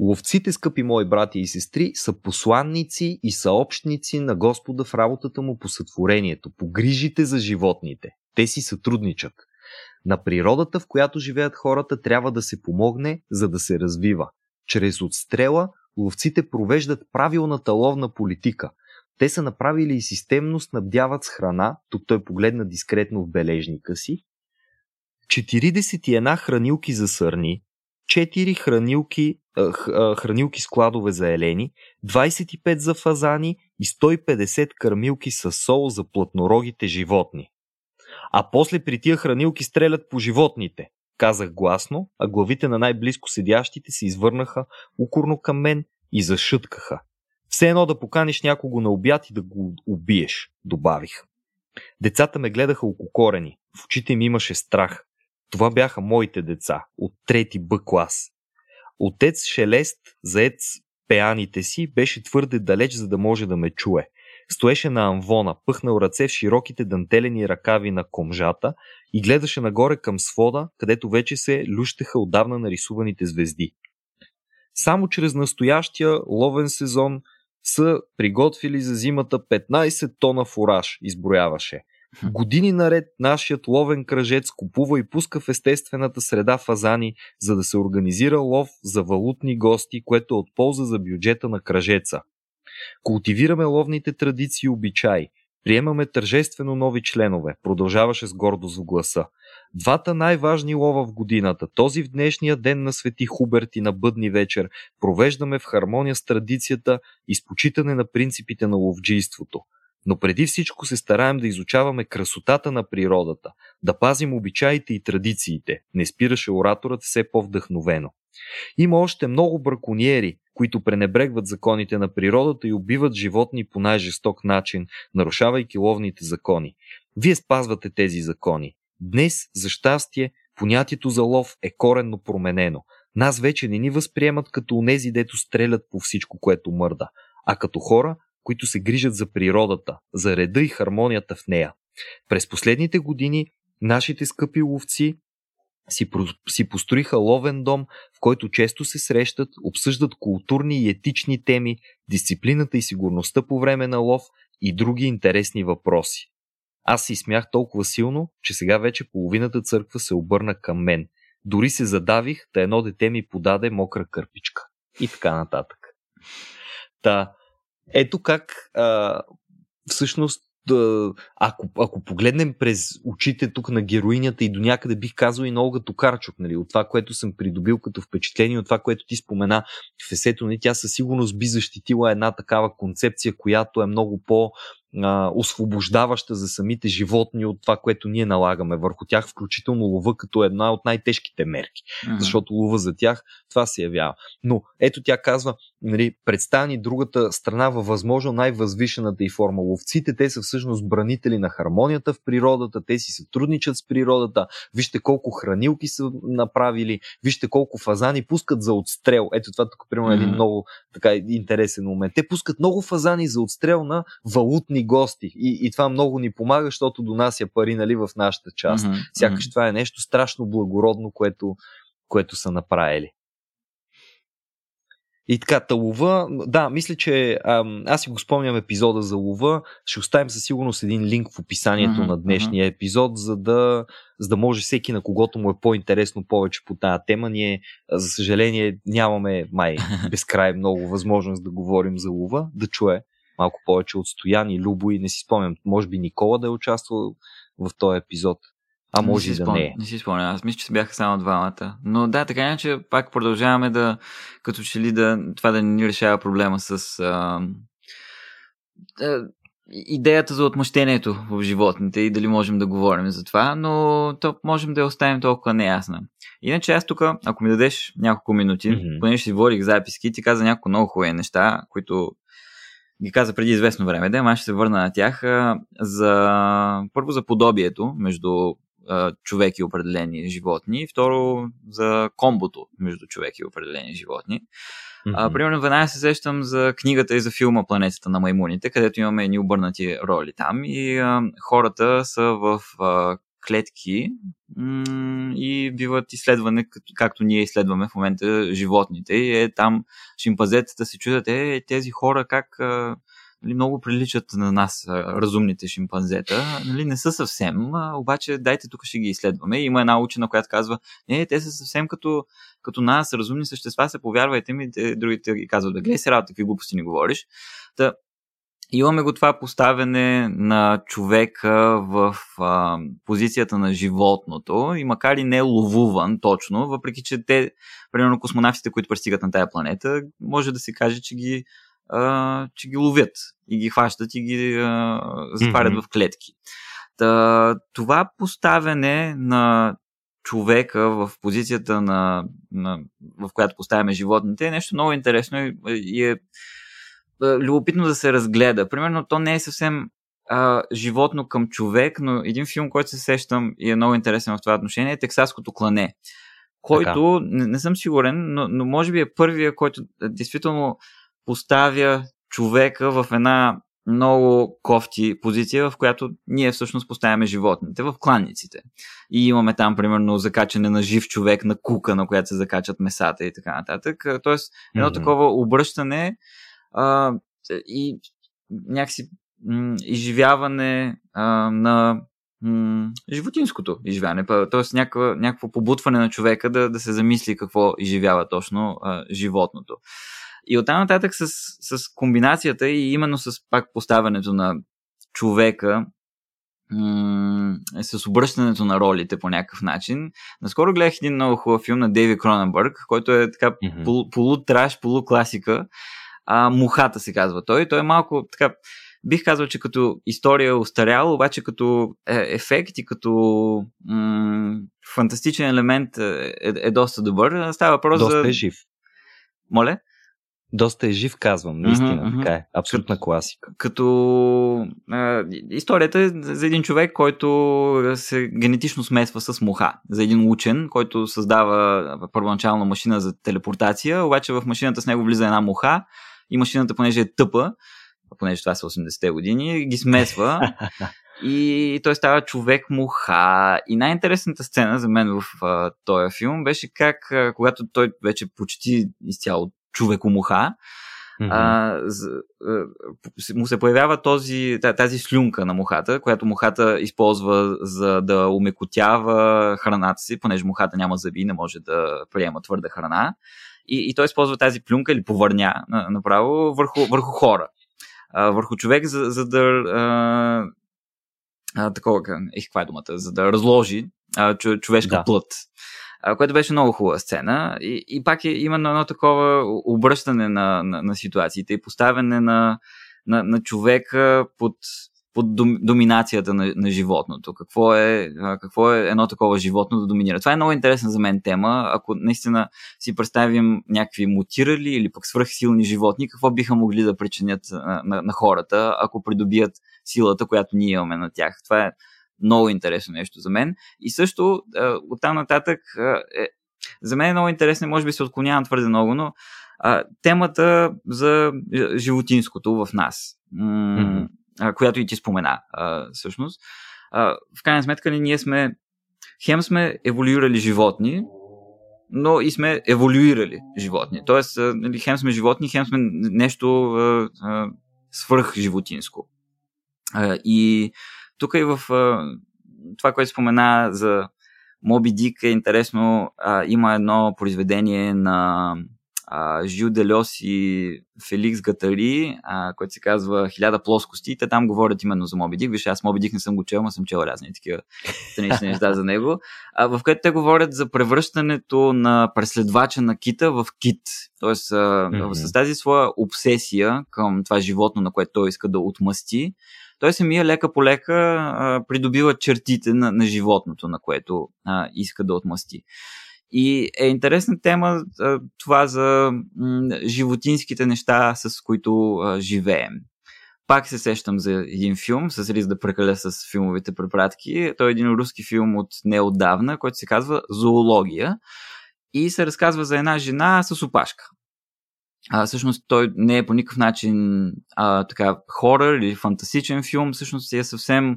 Ловците, скъпи мои брати и сестри, са посланници и съобщници на Господа в работата му по сътворението, по грижите за животните. Те си сътрудничат. На природата, в която живеят хората, трябва да се помогне, за да се развива. Чрез отстрела ловците провеждат правилната ловна политика. Те са направили и системно снабдяват с храна, тук той погледна дискретно в бележника си, 41 хранилки за сърни, 4 хранилки, хранилки складове за елени, 25 за фазани и 150 кърмилки с сол за плътнорогите животни. А после при тия хранилки стрелят по животните, казах гласно, а главите на най-близко седящите се извърнаха укорно към мен и зашъткаха. Все едно да поканиш някого на обяд и да го убиеш, добавих. Децата ме гледаха ококорени. В очите им имаше страх. Това бяха моите деца от трети Б клас. Отец Шелест, заед пеаните си, беше твърде далеч, за да може да ме чуе. Стоеше на амвона, пъхнал ръце в широките дантелени ръкави на комжата и гледаше нагоре към свода, където вече се лющеха отдавна нарисуваните звезди. Само чрез настоящия ловен сезон са приготвили за зимата 15 тона фураж, изброяваше. Години наред нашият ловен кръжец купува и пуска в естествената среда фазани, за да се организира лов за валутни гости, което е от полза за бюджета на кръжеца. Култивираме ловните традиции и обичаи. Приемаме тържествено нови членове, продължаваше с гордост в гласа. Двата най-важни лова в годината, този в днешния ден на Свети Хуберт и на Бъдни вечер, провеждаме в хармония с традицията и с почитане на принципите на ловджийството. Но преди всичко се стараем да изучаваме красотата на природата, да пазим обичаите и традициите, не спираше ораторът все по-вдъхновено. Има още много браконьери, които пренебрегват законите на природата и убиват животни по най-жесток начин, нарушавайки ловните закони. Вие спазвате тези закони. Днес, за щастие, понятието за лов е коренно променено. Нас вече не ни възприемат като онези, дето стрелят по всичко, което мърда, а като хора, които се грижат за природата, за реда и хармонията в нея. През последните години нашите скъпи ловци си, си построиха ловен дом, в който често се срещат, обсъждат културни и етични теми, дисциплината и сигурността по време на лов и други интересни въпроси. Аз си смях толкова силно, че сега вече половината църква се обърна към мен. Дори се задавих, да едно дете ми подаде мокра кърпичка. И така нататък. Та, ето как а, всъщност ако, ако погледнем през очите тук на героинята и до някъде бих казал и много като Карчук, нали, от това, което съм придобил като впечатление, от това, което ти спомена в есето, нали, тя със сигурност би защитила една такава концепция, която е много по- а, освобождаваща за самите животни от това, което ние налагаме върху тях, включително лова като една от най-тежките мерки. Uh-huh. Защото лова за тях това се явява. Но ето тя казва, нали, представени другата страна във възможно най-възвишената и форма. Ловците, те са всъщност бранители на хармонията в природата, те си сътрудничат с природата, вижте колко хранилки са направили, вижте колко фазани пускат за отстрел. Ето това тук, примерно, е един много така интересен момент. Те пускат много фазани за отстрел на валутни ни гости. И, и това много ни помага, защото донася пари нали, в нашата част. Mm-hmm. Сякаш mm-hmm. това е нещо страшно благородно, което, което са направили. И така, та лова, да, мисля, че ам, аз си го спомням епизода за лова. Ще оставим със сигурност един линк в описанието mm-hmm, на днешния епизод, за да, за да може всеки, на когото му е по-интересно повече по тази тема. Ние, за съжаление, нямаме май безкрай много възможност да говорим за лова, да чуе малко повече от Стоян и Любо и не си спомням. Може би Никола да е участвал в този епизод. А може и да не е. Не си спомням. Аз мисля, че се бяха само двамата. Но да, така иначе пак продължаваме да, като че ли да, това да ни решава проблема с а, да, идеята за отмъщението в животните и дали можем да говорим за това, но то можем да я оставим толкова неясна. Иначе аз тук, ако ми дадеш няколко минути, mm-hmm. понеже си водих записки, ти каза няколко много хубави неща, които ги каза преди известно време, да, аз ще се върна на тях. За, първо за подобието между човек и определени животни, второ за комбото между човек и определени животни. Mm-hmm. А, примерно, веднага се сещам за книгата и за филма Планетата на маймуните, където имаме едни обърнати роли там и а, хората са в а, клетки и биват изследвани, както ние изследваме в момента животните. И е, там шимпазетата се чудят, е, тези хора как нали, много приличат на нас, разумните шимпанзета. Нали, не са съвсем, обаче дайте тук ще ги изследваме. Има една учена, която казва, не, те са съвсем като, като нас, разумни същества, се повярвайте ми, те, другите ги казват, да гледай се работа, какви глупости ни говориш. Та, имаме го това поставяне на човека в а, позицията на животното и макар и не ловуван точно, въпреки че те, примерно космонавтите, които пристигат на тая планета, може да се каже, че ги а, че ги ловят и ги хващат и ги а, затварят mm-hmm. в клетки. Та, това поставяне на човека в позицията на, на, в която поставяме животните е нещо много интересно и, и е, е любопитно да се разгледа. Примерно, то не е съвсем а, животно към човек, но един филм, който се сещам и е много интересен в това отношение е Тексаското клане, който, не, не съм сигурен, но, но може би е първия, който действително поставя човека в една много кофти позиция, в която ние всъщност поставяме животните в кланниците. И имаме там, примерно, закачане на жив човек, на кука, на която се закачат месата и така нататък. Тоест, едно mm-hmm. такова обръщане а, и някакси м- изживяване а, на м- животинското изживяване. Тоест, някакво, някакво побутване на човека да, да се замисли какво изживява точно а, животното. И оттам нататък с, с комбинацията и именно с пак поставянето на човека м- с обръщането на ролите по някакъв начин. Наскоро гледах един много хубав филм на Дейви Кроненбърг, който е така mm-hmm. полу, полутраш, полукласика. А, Мухата се казва той. Той е малко така бих казал, че като история е устарял, обаче като е, ефект и като м- фантастичен елемент е, е, е доста добър. Става въпрос доста за... е жив. Моля? Доста е жив, казвам, наистина, mm-hmm, така е. Абсолютна като, класика. Като а, историята е за един човек, който се генетично смесва с муха. За един учен, който създава първоначална машина за телепортация, обаче в машината с него влиза една муха и машината, понеже е тъпа, понеже това са 80-те години, ги смесва и той става човек муха. И най-интересната сцена за мен в а, този филм беше как, а, когато той вече почти изцяло човекомуха, mm-hmm. а, му се появява този, тази слюнка на мухата, която мухата използва за да умекотява храната си, понеже мухата няма зъби, не може да приема твърда храна. И, и той използва тази плюнка или повърня направо върху, върху хора. А, върху човек, за, за да. А, а, такова, ех, каква е думата? За да разложи а, човешка да. плът което беше много хубава сцена. И, и пак е именно едно такова обръщане на, на, на ситуациите и поставяне на, на, на човека под, под доминацията на, на животното. Какво е, какво е едно такова животно да доминира? Това е много интересна за мен тема. Ако наистина си представим някакви мутирали или пък свръхсилни животни, какво биха могли да причинят на, на, на хората, ако придобият силата, която ние имаме на тях? Това е много интересно нещо за мен. И също от там нататък е, за мен е много интересно, може би се отклонявам твърде много, но а, темата за животинското в нас, м- mm-hmm. Която и ти спомена всъщност. В крайна сметка ние сме хем сме еволюирали животни, но и сме еволюирали животни. Тоест, нали, хем сме животни, хем сме нещо а, а, свръх животинско. А, и тук и в това, което спомена за Моби Дик е интересно. Има едно произведение на а, Делес и Феликс Гатари, а, който се казва Хиляда плоскости. Те там говорят именно за Моби Дик. Виж, аз Моби Дик не съм го чел, но съм чел разни такива странични неща за него. А, в което те говорят за превръщането на преследвача на кита в кит. Тоест, а, mm-hmm. с тази своя обсесия към това животно, на което той иска да отмъсти, той самия лека по лека а, придобива чертите на, на животното, на което а, иска да отмъсти. И е интересна тема това за животинските неща, с които живеем. Пак се сещам за един филм, с риск да прекаля с филмовите препратки. Той е един руски филм от неотдавна, който се казва Зоология. И се разказва за една жена с опашка а, всъщност той не е по никакъв начин а, така хорър или фантастичен филм, всъщност е съвсем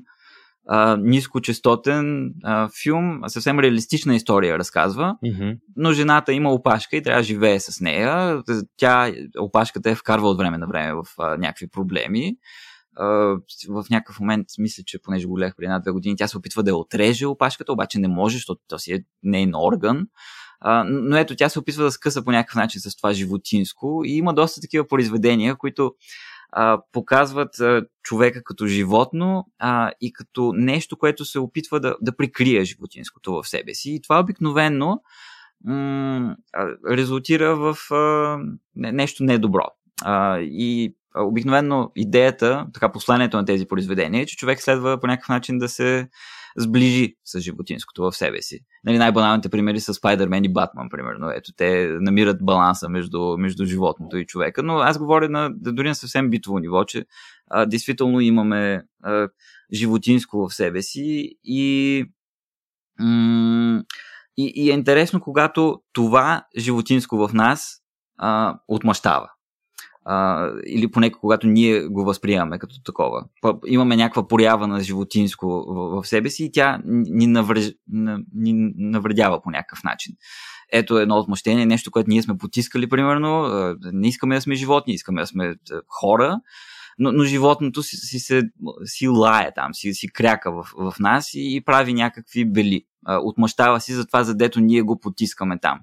а, нискочастотен а, филм, съвсем реалистична история разказва, mm-hmm. но жената има опашка и трябва да живее с нея. Тя, опашката е вкарва от време на време в а, някакви проблеми. А, в някакъв момент, мисля, че понеже го гледах преди една-две години, тя се опитва да я отреже опашката, обаче не може, защото то си е нейн орган. А, но ето тя се опитва да скъса по някакъв начин с това животинско и има доста такива произведения, които а, показват а, човека като животно а, и като нещо, което се опитва да, да прикрие животинското в себе си. И това обикновенно м- резултира в а, нещо недобро. А, и обикновено идеята, така посланието на тези произведения е, че човек следва по някакъв начин да се сближи с животинското в себе си. Нали, най-баналните примери са Спайдермен и Батман, примерно. Ето, те намират баланса между, между животното и човека, но аз говоря на, дори на съвсем битово ниво, че а, действително имаме а, животинско в себе си и, м- и, и е интересно, когато това животинско в нас а, отмъщава а, или поне когато ние го възприемаме като такова. Имаме някаква порява на животинско в, в себе си и тя ни, навреж, ни навредява по някакъв начин. Ето едно отмъщение, нещо, което ние сме потискали, примерно. Не искаме да сме животни, искаме да сме хора, но, но животното си, си, се, си лае там, си, си кряка в, в нас и, и прави някакви бели. Отмъщава си за това, задето ние го потискаме там.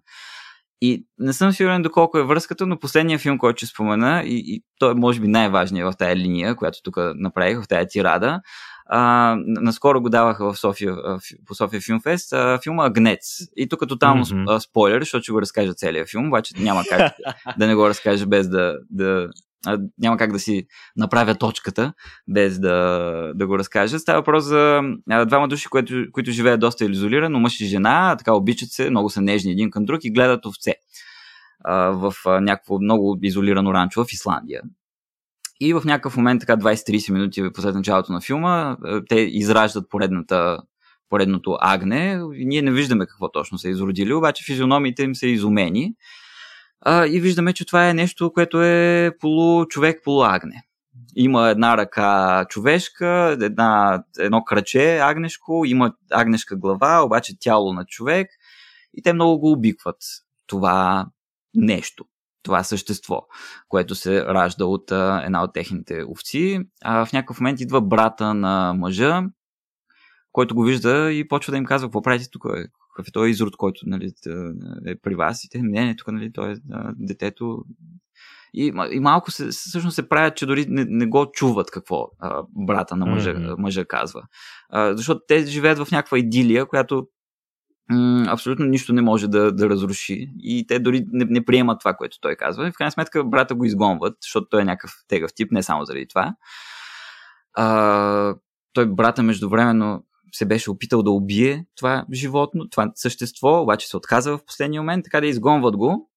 И не съм сигурен доколко е връзката, но последния филм, който ще спомена, и, и той е може би най-важният в тая линия, която тук направих, в тая тирада, а, наскоро го даваха в София, по София Филмфест, а, филма Агнец. И тук тотално mm-hmm. спойлер, защото ще го разкажа целият филм, обаче няма как да не го разкажа без да, да, няма как да си направя точката, без да, да го разкажа. Става въпрос за двама души, които, които живеят доста изолирано, мъж и жена, така обичат се, много са нежни един към друг и гледат овце а, в а, някакво много изолирано ранчо в Исландия. И в някакъв момент, така 20-30 минути след началото на филма, те израждат поредната поредното агне. Ние не виждаме какво точно са изродили, обаче физиономиите им са изумени. А, и виждаме, че това е нещо, което е полу човек, полу агне. Има една ръка човешка, една, едно кръче агнешко, има агнешка глава, обаче тяло на човек и те много го обикват това нещо, това същество, което се ражда от а, една от техните овци. А в някакъв момент идва брата на мъжа, който го вижда и почва да им казва, какво правите тук, какъв е този изрод, който нали, е при вас и те, не, не, тук нали, той е детето. И, и малко се, всъщност се правят, че дори не, не го чуват какво а, брата на мъжа, mm-hmm. мъжа казва. А, защото те живеят в някаква идилия, която м- абсолютно нищо не може да, да разруши. И те дори не, не приемат това, което той казва. И в крайна сметка брата го изгонват, защото той е някакъв тегъв тип, не само заради това. А, той брата междувременно се беше опитал да убие това животно, това същество, обаче се отказа в последния момент, така да изгонват го.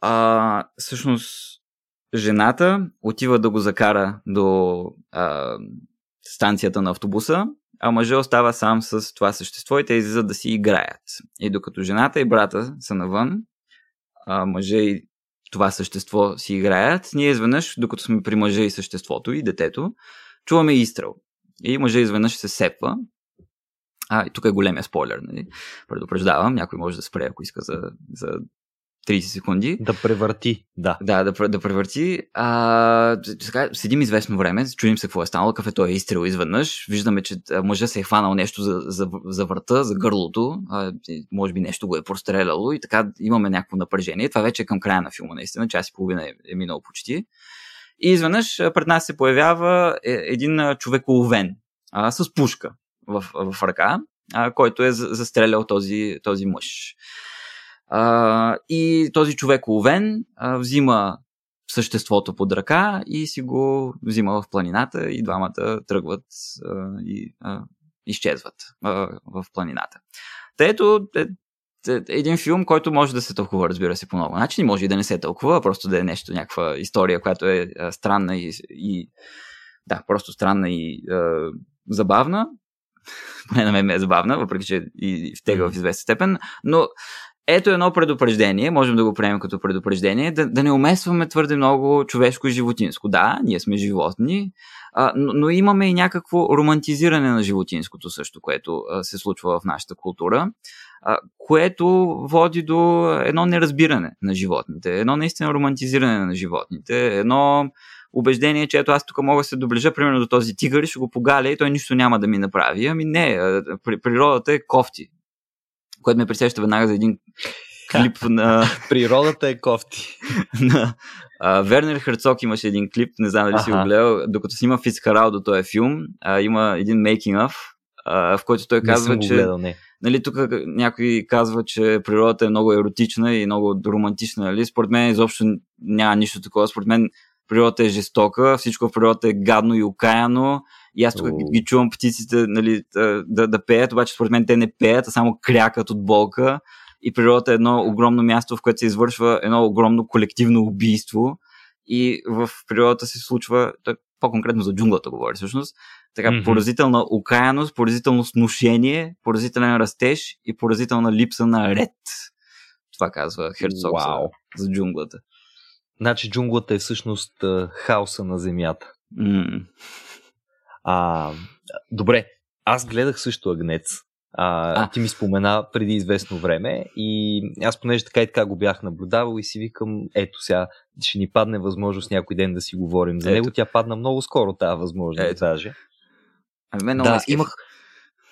А, всъщност, жената отива да го закара до а, станцията на автобуса, а мъжът остава сам с това същество и те излизат да си играят. И докато жената и брата са навън, а, мъжа и това същество си играят, ние изведнъж, докато сме при мъжа и съществото и детето, чуваме изстрел. И мъжа изведнъж се сепва. А, и тук е големия спойлер, нали? Предупреждавам, някой може да спре, ако иска за, за 30 секунди. Да превърти, да. Да, да, да превърти. А, сега седим известно време, чудим се какво е станало, кафето е изстрел изведнъж, виждаме, че мъжа се е хванал нещо за, за, за врата, за гърлото, а, може би нещо го е простреляло и така имаме някакво напрежение. Това вече е към края на филма, наистина, час и половина е, е минало почти. И изведнъж пред нас се появява е, един човек уловен а, с пушка в, в ръка, а, който е застрелял този, този мъж. А, и този човек уловен а, взима съществото под ръка и си го взима в планината и двамата тръгват а, и а, изчезват а, в планината. Та ето е, един филм, който може да се тълкува, разбира се, по много начини. Може и да не се тълкува, просто да е нещо, някаква история, която е странна и, и да, просто странна и а, забавна. Поне на мен ме е забавна, въпреки че и втега в известна степен. Но ето едно предупреждение, можем да го приемем като предупреждение, да, да не умесваме твърде много човешко и животинско. Да, ние сме животни, а, но, но имаме и някакво романтизиране на животинското също, което а, се случва в нашата култура, което води до едно неразбиране на животните, едно наистина романтизиране на животните, едно убеждение, че ето аз тук мога да се доближа примерно до този тигър и ще го погаля и той нищо няма да ми направи. Ами не, природата е кофти което ме присеща веднага за един клип на... Природата е кофти. на а, Вернер Херцог имаше един клип, не знам дали си го гледал, докато снима Фицкарал до този филм, а, има един making of, в който той казва, че... Гледал, не. Нали, тук някой казва, че природата е много еротична и много романтична. Нали? Според мен изобщо няма нищо такова. Според мен природата е жестока, всичко в природата е гадно и окаяно и аз тук oh. ги чувам птиците нали, да, да пеят, обаче според мен те не пеят, а само крякат от болка. И природата е едно огромно място, в което се извършва едно огромно колективно убийство. И в природата се случва, по-конкретно за джунглата говори всъщност, така mm-hmm. поразителна окаяност, поразително сношение, поразителен растеж и поразителна липса на ред. Това казва Херцог wow. за, за джунглата. Значи джунглата е всъщност хаоса на земята. Mm. А, добре, аз гледах също Агнец. А, а. Ти ми спомена преди известно време и аз понеже така и така го бях наблюдавал и си викам, ето сега ще ни падне възможност някой ден да си говорим за ето. него. Тя падна много скоро тази възможност ето. даже. Ами мен да, имах,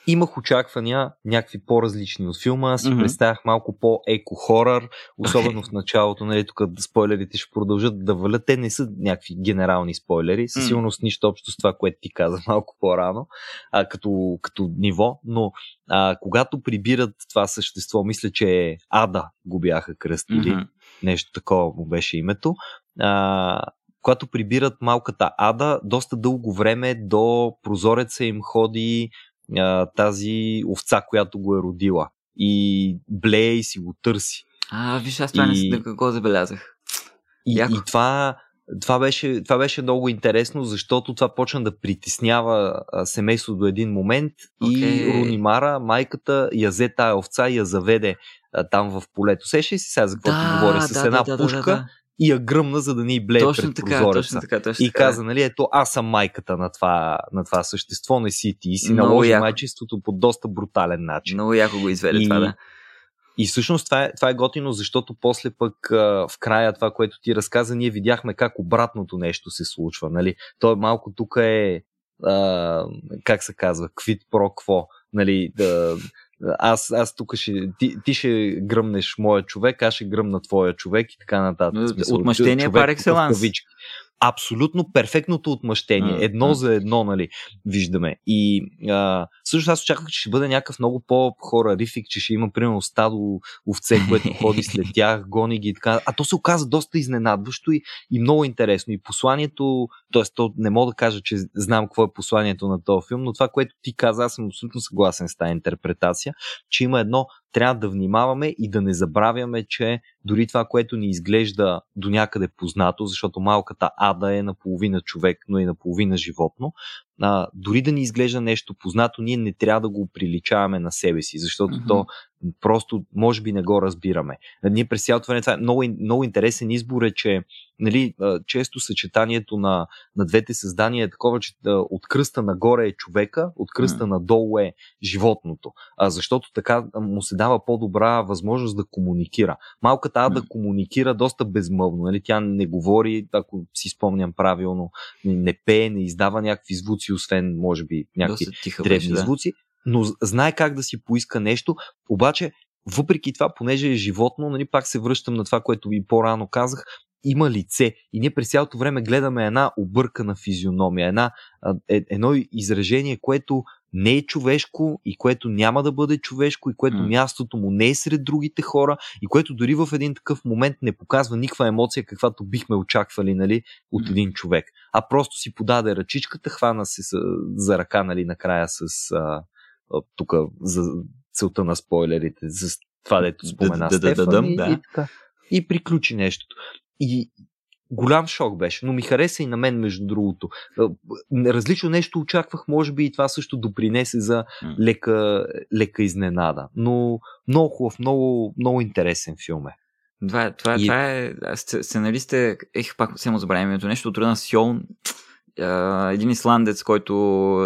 имах очаквания някакви по-различни от филма. Аз си mm-hmm. представях малко по-еко-хорър, особено okay. в началото, нали, тук спойлерите ще продължат да валят. Те не са някакви генерални спойлери, със сигурност нищо общо с това, което ти каза малко по-рано, а, като, като ниво, но а, когато прибират това същество, мисля, че Ада го бяха кръстили, mm-hmm. нещо такова му беше името, а, когато прибират малката Ада, доста дълго време до прозореца им ходи а, тази овца, която го е родила. И блее и си го търси. А, виж, аз това и... не какво забелязах. И, и това, това, беше, това беше много интересно, защото това почна да притеснява семейство до един момент okay. и Рунимара, майката, я взе тая овца и я заведе а, там в полето. Сеше си сега за какво да, говоря? С да, една да, пушка да, да, да и я гръмна, за да ни блее точно пред така, прозореца. Точно така, точно и каза, нали, ето аз съм майката на това, на това същество, не си ти. И си Много наложи яко. майчеството по доста брутален начин. Много яко го изведе и, това, да. И всъщност това е, това е готино, защото после пък в края това, което ти разказа, ние видяхме как обратното нещо се случва. Нали? То е малко тук е, а, как се казва, квит про кво. Нали, да, аз, аз тук ще, ти, ти ще гръмнеш моя човек, аз ще гръмна твоя човек и така нататък. Отмъщение пар екселанс абсолютно перфектното отмъщение. Едно за едно, нали, виждаме. И а, също аз очаквах, че ще бъде някакъв много по-хорарифик, че ще има, примерно, стадо овце, което ходи след тях, гони ги и така. А то се оказа доста изненадващо и, и много интересно. И посланието, т.е. то не мога да кажа, че знам какво е посланието на този филм, но това, което ти каза, аз съм абсолютно съгласен с тази интерпретация, че има едно трябва да внимаваме и да не забравяме, че дори това, което ни изглежда до някъде познато, защото малката ада е наполовина човек, но и наполовина животно, а, дори да ни изглежда нещо познато, ние не трябва да го приличаваме на себе си, защото mm-hmm. то просто може би не го разбираме. Ние през цялото време това е много, много интересен избор е, че нали, често съчетанието на, на двете създания е такова, че от кръста нагоре е човека, от кръста mm. надолу е животното. А, защото така му се дава по-добра възможност да комуникира. Малката Ада mm. комуникира доста безмълвно. Нали? Тя не говори, ако си спомням правилно, не, не пее, не издава някакви звуци, освен, може би, някакви древни беше, да. звуци но знае как да си поиска нещо, обаче въпреки това, понеже е животно, нали, пак се връщам на това, което ви по-рано казах, има лице и ние през цялото време гледаме една объркана физиономия, една, е, едно изражение, което не е човешко и което няма да бъде човешко и което mm. мястото му не е сред другите хора и което дори в един такъв момент не показва никаква емоция, каквато бихме очаквали нали, от mm. един човек. А просто си подаде ръчичката, хвана се за ръка нали, накрая с а, тук за целта на спойлерите, за това, дето спомена да, Стефан да, да, и, да. и, така, и приключи нещото. И голям шок беше, но ми хареса и на мен, между другото. Различно нещо очаквах, може би и това също допринесе за лека, лека изненада. Но много хубав, много, много интересен филм е. Това, е, това, е, и... това е, сценаристите, ех, пак само забравям името, нещо от рода Сьон, един исландец, който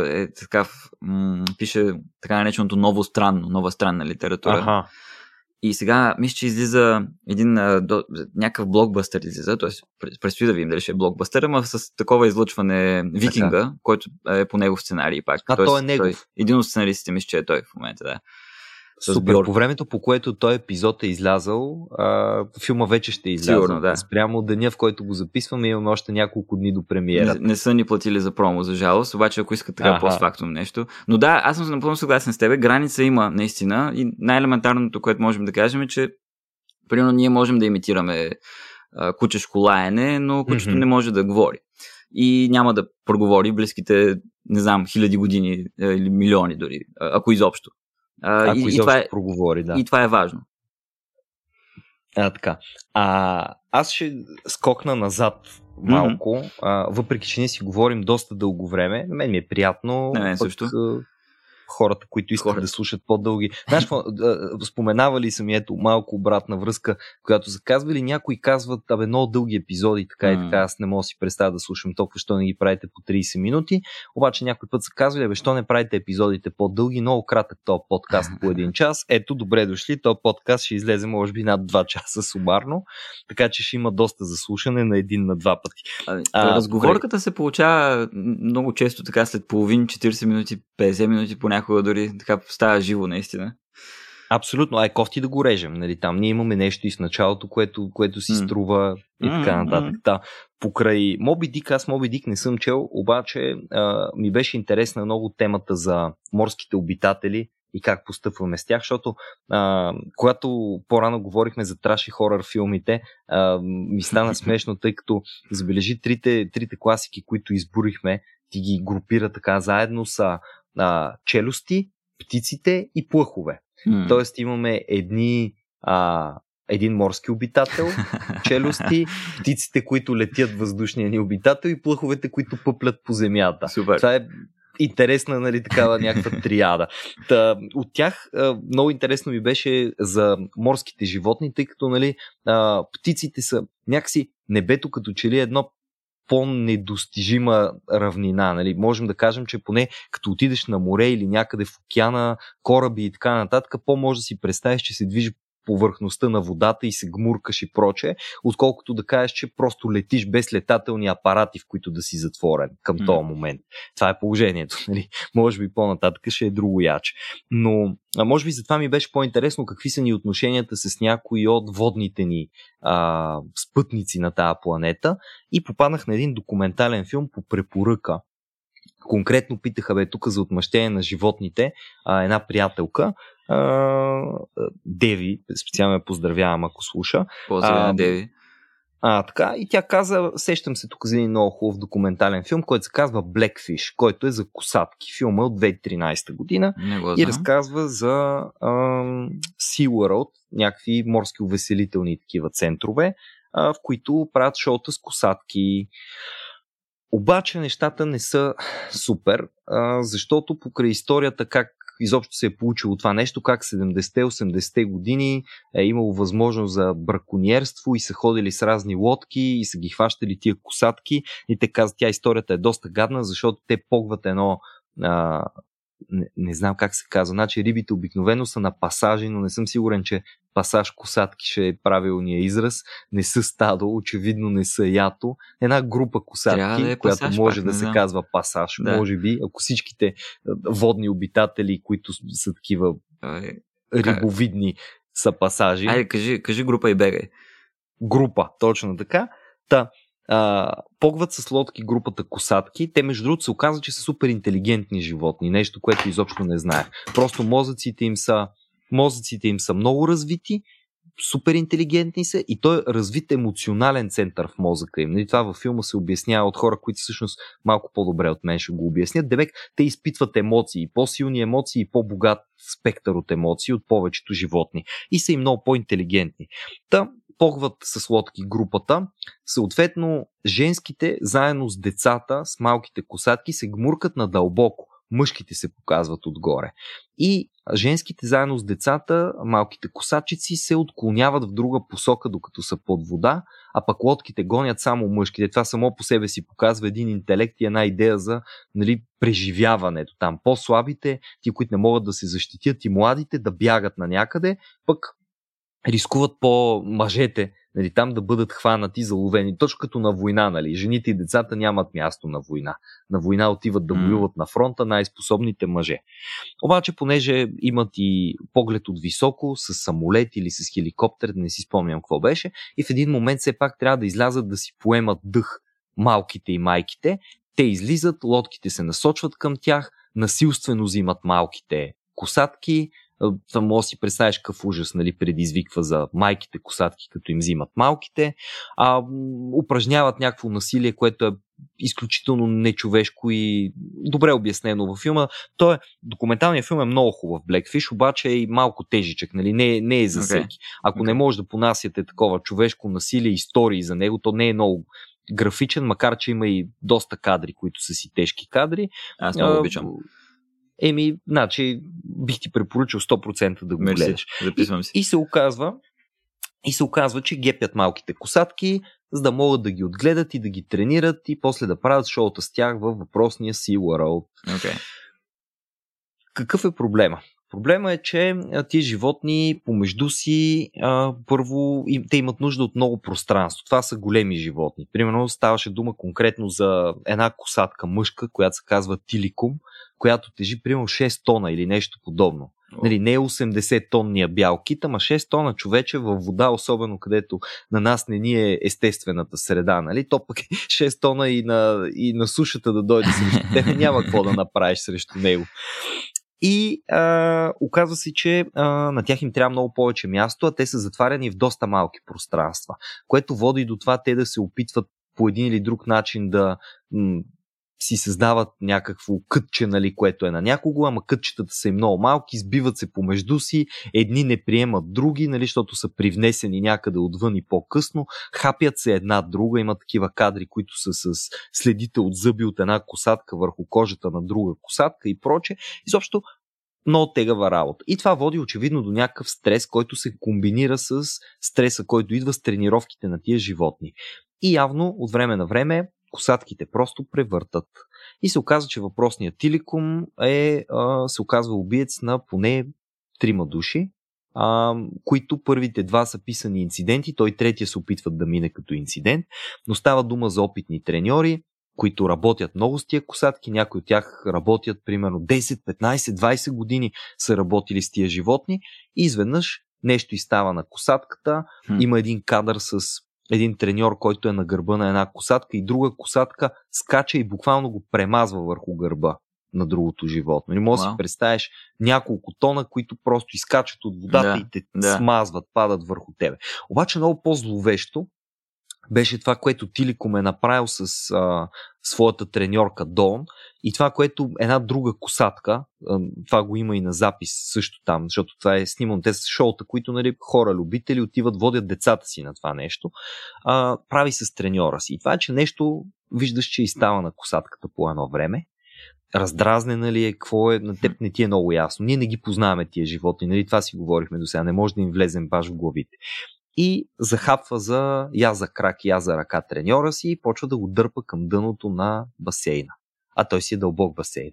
е така, м- пише така нареченото ново странно, нова странна литература. Аха. И сега мисля, че излиза един а, до, някакъв блокбъстър излиза, т.е. предстои да видим дали ще е блокбъстър, ама с такова излъчване Викинга, така. който е по негов сценарий пак. А Тоест, той е негов. Той, един от сценаристите мисля, че е той в момента, да. Супер. Бьорк. По времето, по което той епизод е излязал, а, филма вече ще е излязъл. Сигурно, да. Спрямо деня, в който го записваме, имаме още няколко дни до премиера. Не, не са ни платили за промо, за жалост, обаче ако искат така постфактум нещо. Но да, аз съм напълно съгласен с тебе. Граница има наистина и най-елементарното, което можем да кажем е, че примерно ние можем да имитираме а, кучешко лаене, но кучето mm-hmm. не може да говори. И няма да проговори близките, не знам, хиляди години или милиони дори, ако изобщо. А, Ако и, и това е, проговори, да. И това е важно. А, така. А, аз ще скокна назад малко, mm-hmm. а, въпреки че ние си говорим доста дълго време. На мен ми е приятно. Не, мен също хората, които искат Хора. да слушат по-дълги. Знаеш, споменавали съм ето малко обратна връзка, която са казвали, някои казват, абе, много дълги епизоди, така и така, аз не мога да си представя да слушам толкова, що не ги правите по 30 минути. Обаче някой път са казвали, абе, що не правите епизодите по-дълги, много кратък този подкаст по един час. Ето, добре дошли, този подкаст ще излезе може би над 2 часа сумарно, така че ще има доста заслушане на един на два пъти. А, а, разговорката се получава много често така след половин, 40 минути, 50 минути поне понякога дори така става живо, наистина. Абсолютно, ай кофти да го режем. Нали, там ние имаме нещо и в началото, което, което си mm. струва и така нататък. Да. Покрай Моби Дик, аз Моби Дик не съм чел, обаче а, ми беше интересна много темата за морските обитатели и как постъпваме с тях, защото а, когато по-рано говорихме за траш и хорър филмите, а, ми стана смешно, тъй като забележи трите, трите класики, които изборихме, ти ги групира така заедно са а, челюсти, птиците и плъхове. Mm. Тоест имаме едни а, един морски обитател, челюсти, птиците, които летят въздушния ни обитател и плъховете, които пъплят по земята. Супер. Това е интересна, нали, такава някаква триада. Та, от тях много интересно ми беше за морските животни, тъй като, нали, птиците са някакси небето като че ли е едно по-недостижима равнина. Нали? Можем да кажем, че поне като отидеш на море или някъде в океана, кораби и така нататък, по-може да си представиш, че се движи повърхността на водата и се гмуркаш и проче, отколкото да кажеш, че просто летиш без летателни апарати, в които да си затворен към mm. този момент. Това е положението. Нали? Може би по-нататък ще е друго яче. Но а може би затова ми беше по-интересно какви са ни отношенията с някои от водните ни а, спътници на тази планета и попаднах на един документален филм по препоръка конкретно питаха бе тук за отмъщение на животните а, една приятелка, а, Деви, специално я поздравявам ако слуша. Поздравя Деви. А, така, и тя каза, сещам се тук за един много хубав документален филм, който се казва Blackfish, който е за косатки. Филма е от 2013 година и разказва за ам, SeaWorld, някакви морски увеселителни такива центрове, а, в които правят шоута с косатки. Обаче нещата не са супер, защото покрай историята как изобщо се е получило това нещо, как 70-80-те години е имало възможност за браконьерство и са ходили с разни лодки и са ги хващали тия косатки и те казват, тя историята е доста гадна, защото те погват едно а, не, не знам как се казва. Значи рибите обикновено са на пасажи, но не съм сигурен, че пасаж косатки ще е правилният израз. Не са стадо, очевидно не са ято. Една група косатки, да е която пасаж, може пак, да се знам. казва пасаж. Да. Може би, ако всичките водни обитатели, които са такива Ай, рибовидни, са пасажи. Айде, кажи, кажи група и бегай. Група, точно така. Та, а, погват с лодки групата косатки. Те, между другото, се оказва, че са супер интелигентни животни. Нещо, което изобщо не знаех. Просто мозъците им са, мозъците им са много развити, супер интелигентни са и той е развит емоционален център в мозъка им. Нали, това във филма се обяснява от хора, които всъщност малко по-добре от мен ще го обяснят. Девек, те изпитват емоции, по-силни емоции и по-богат спектър от емоции от повечето животни. И са и много по-интелигентни. Та, погват с лодки групата. Съответно, женските заедно с децата, с малките косатки, се гмуркат надълбоко. Мъжките се показват отгоре. И женските заедно с децата, малките косачици, се отклоняват в друга посока, докато са под вода, а пък лодките гонят само мъжките. Това само по себе си показва един интелект и една идея за нали, преживяването. Там по-слабите, ти, които не могат да се защитят и младите, да бягат на някъде, пък рискуват по мъжете нали, там да бъдат хванати, заловени. Точно като на война. Нали. Жените и децата нямат място на война. На война отиват да воюват на фронта най-способните мъже. Обаче, понеже имат и поглед от високо, с самолет или с хеликоптер, не си спомням какво беше, и в един момент все пак трябва да излязат да си поемат дъх малките и майките. Те излизат, лодките се насочват към тях, насилствено взимат малките косатки, може да си представиш какъв ужас нали, предизвиква за майките косатки, като им взимат малките, а упражняват някакво насилие, което е изключително нечовешко и добре обяснено във филма. Той е, документалният филм е много хубав, Blackfish, обаче е и малко тежичък, нали? не, не е за всеки. Ако okay. не може да понасяте такова човешко насилие, истории за него, то не е много графичен, макар че има и доста кадри, които са си тежки кадри. Аз много обичам. Еми, значи, бих ти препоръчал 100% да го Мерси, гледаш. Записвам си. И, и се оказва, и се оказва, че гепят малките косатки, за да могат да ги отгледат и да ги тренират и после да правят шоута с тях във въпросния Sea World. Okay. Какъв е проблема? Проблема е, че тези животни помежду си а, първо им, те имат нужда от много пространство. Това са големи животни. Примерно ставаше дума конкретно за една косатка мъжка, която се казва Тиликум, която тежи примерно 6 тона или нещо подобно. Нали, не е 80 тонния бял кит, ама 6 тона човече във вода, особено където на нас не ни е естествената среда. Нали? То пък е 6 тона и на, и на сушата да дойде срещу тебе, няма какво да направиш срещу него. И а, оказва се, че а, на тях им трябва много повече място, а те са затваряни в доста малки пространства, което води до това те да се опитват по един или друг начин да си създават някакво кътче, нали, което е на някого, ама кътчетата са и много малки, сбиват се помежду си, едни не приемат други, нали, защото са привнесени някъде отвън и по-късно, хапят се една друга, има такива кадри, които са с следите от зъби от една косатка върху кожата на друга косатка и проче. Изобщо много тегава работа. И това води очевидно до някакъв стрес, който се комбинира с стреса, който идва с тренировките на тия животни. И явно от време на време косатките просто превъртат. И се оказва, че въпросният Тиликум е, а, се оказва убиец на поне трима души, а, които първите два са писани инциденти, той третия се опитват да мине като инцидент, но става дума за опитни треньори, които работят много с тия косатки, някои от тях работят примерно 10, 15, 20 години са работили с тия животни и изведнъж нещо и става на косатката, хм. има един кадър с един треньор, който е на гърба на една косатка и друга косатка скача и буквално го премазва върху гърба на другото животно. Не може да си представиш няколко тона, които просто изкачат от водата да, и те да. смазват, падат върху тебе. Обаче много по-зловещо беше това, което Тиликом е направил с а, своята треньорка Дон и това, което една друга косатка, а, това го има и на запис също там, защото това е снимано, те са шоута, които нали, хора, любители отиват, водят децата си на това нещо, а, прави с треньора си. И това че нещо виждаш, че и става на косатката по едно време. раздразнена ли е, какво е, на теб не ти е много ясно. Ние не ги познаваме тия животни, нали? Това си говорихме до сега, не може да им влезем баш в главите. И захапва за я за крак, я за ръка треньора си и почва да го дърпа към дъното на басейна. А той си е дълбок басейн.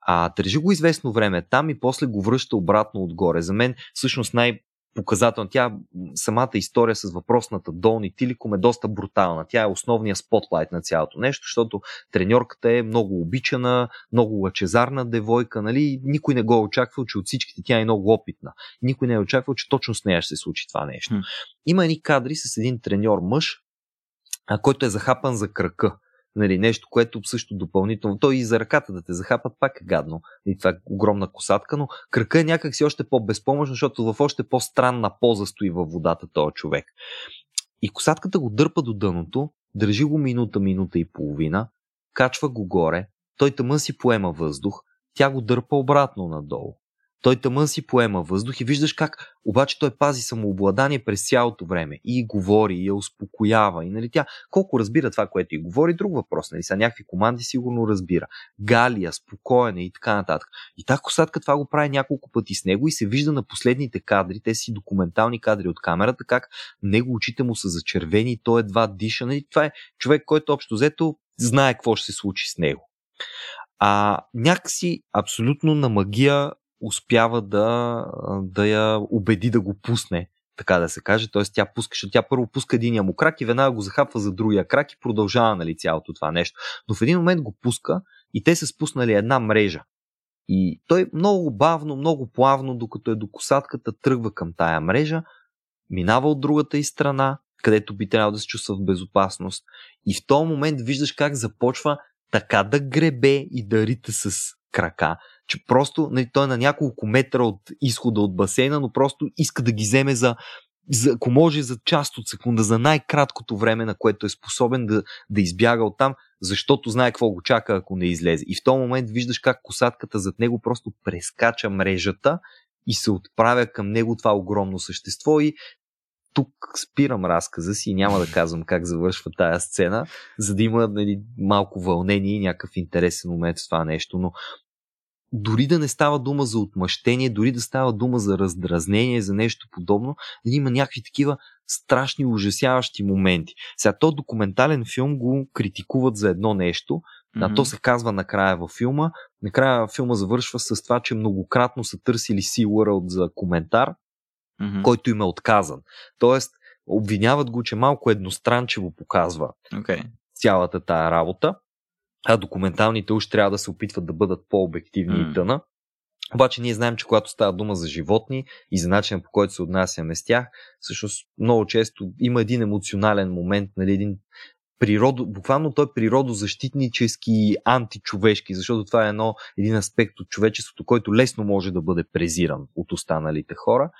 А държи го известно време там и после го връща обратно отгоре. За мен всъщност най- показателна. Тя, самата история с въпросната Долни Тиликом е доста брутална. Тя е основният спотлайт на цялото нещо, защото треньорката е много обичана, много лъчезарна девойка, нали? Никой не го е очаквал, че от всичките тя е много опитна. Никой не е очаквал, че точно с нея ще се случи това нещо. Има едни кадри с един треньор мъж, който е захапан за кръка Нали, нещо, което също допълнително. Той и за ръката да те захапат пак е гадно. И това е огромна косатка, но кръка е някакси още по-безпомощно, защото в още по-странна поза стои във водата този човек. И косатката го дърпа до дъното, държи го минута, минута и половина, качва го горе, той тъмън си поема въздух, тя го дърпа обратно надолу. Той тъмън си поема въздух и виждаш как обаче той пази самообладание през цялото време и говори, и я успокоява. И нали, тя колко разбира това, което и говори, друг въпрос. Нали, са някакви команди сигурно разбира. Галия, спокоена и така нататък. И та косатка това го прави няколко пъти с него и се вижда на последните кадри, те си документални кадри от камерата, как него очите му са зачервени, той едва диша. Нали, това е човек, който общо взето знае какво ще се случи с него. А някакси абсолютно на магия успява да, да я убеди да го пусне, така да се каже. Тоест тя пуска, защото тя първо пуска единия му крак и веднага го захапва за другия крак и продължава нали, цялото това нещо. Но в един момент го пуска и те са спуснали една мрежа. И той много бавно, много плавно, докато е до косатката, тръгва към тая мрежа, минава от другата и страна, където би трябвало да се чувства в безопасност. И в този момент виждаш как започва така да гребе и да рита с крака, че просто нали, той е на няколко метра от изхода от басейна, но просто иска да ги вземе за, за ако може за част от секунда, за най-краткото време, на което е способен да, да избяга от там, защото знае какво го чака, ако не излезе. И в този момент виждаш как косатката зад него просто прескача мрежата и се отправя към него това огромно същество и тук спирам разказа си и няма да казвам как завършва тая сцена, за да има нали, малко вълнение и някакъв интересен момент с това нещо. Но дори да не става дума за отмъщение, дори да става дума за раздразнение, за нещо подобно, да има някакви такива страшни, ужасяващи моменти. Сега, то документален филм го критикуват за едно нещо, mm-hmm. а то се казва накрая във филма. Накрая филма завършва с това, че многократно са търсили SeaWorld за коментар, mm-hmm. който им е отказан. Тоест, обвиняват го, че малко едностранчево показва okay. цялата тая работа а документалните уж трябва да се опитват да бъдат по-обективни mm. и тъна. Обаче ние знаем, че когато става дума за животни и за начина по който се отнасяме с тях, всъщност много често има един емоционален момент, нали, един природо, буквално той е природозащитнически античовешки, защото това е едно, един аспект от човечеството, който лесно може да бъде презиран от останалите хора.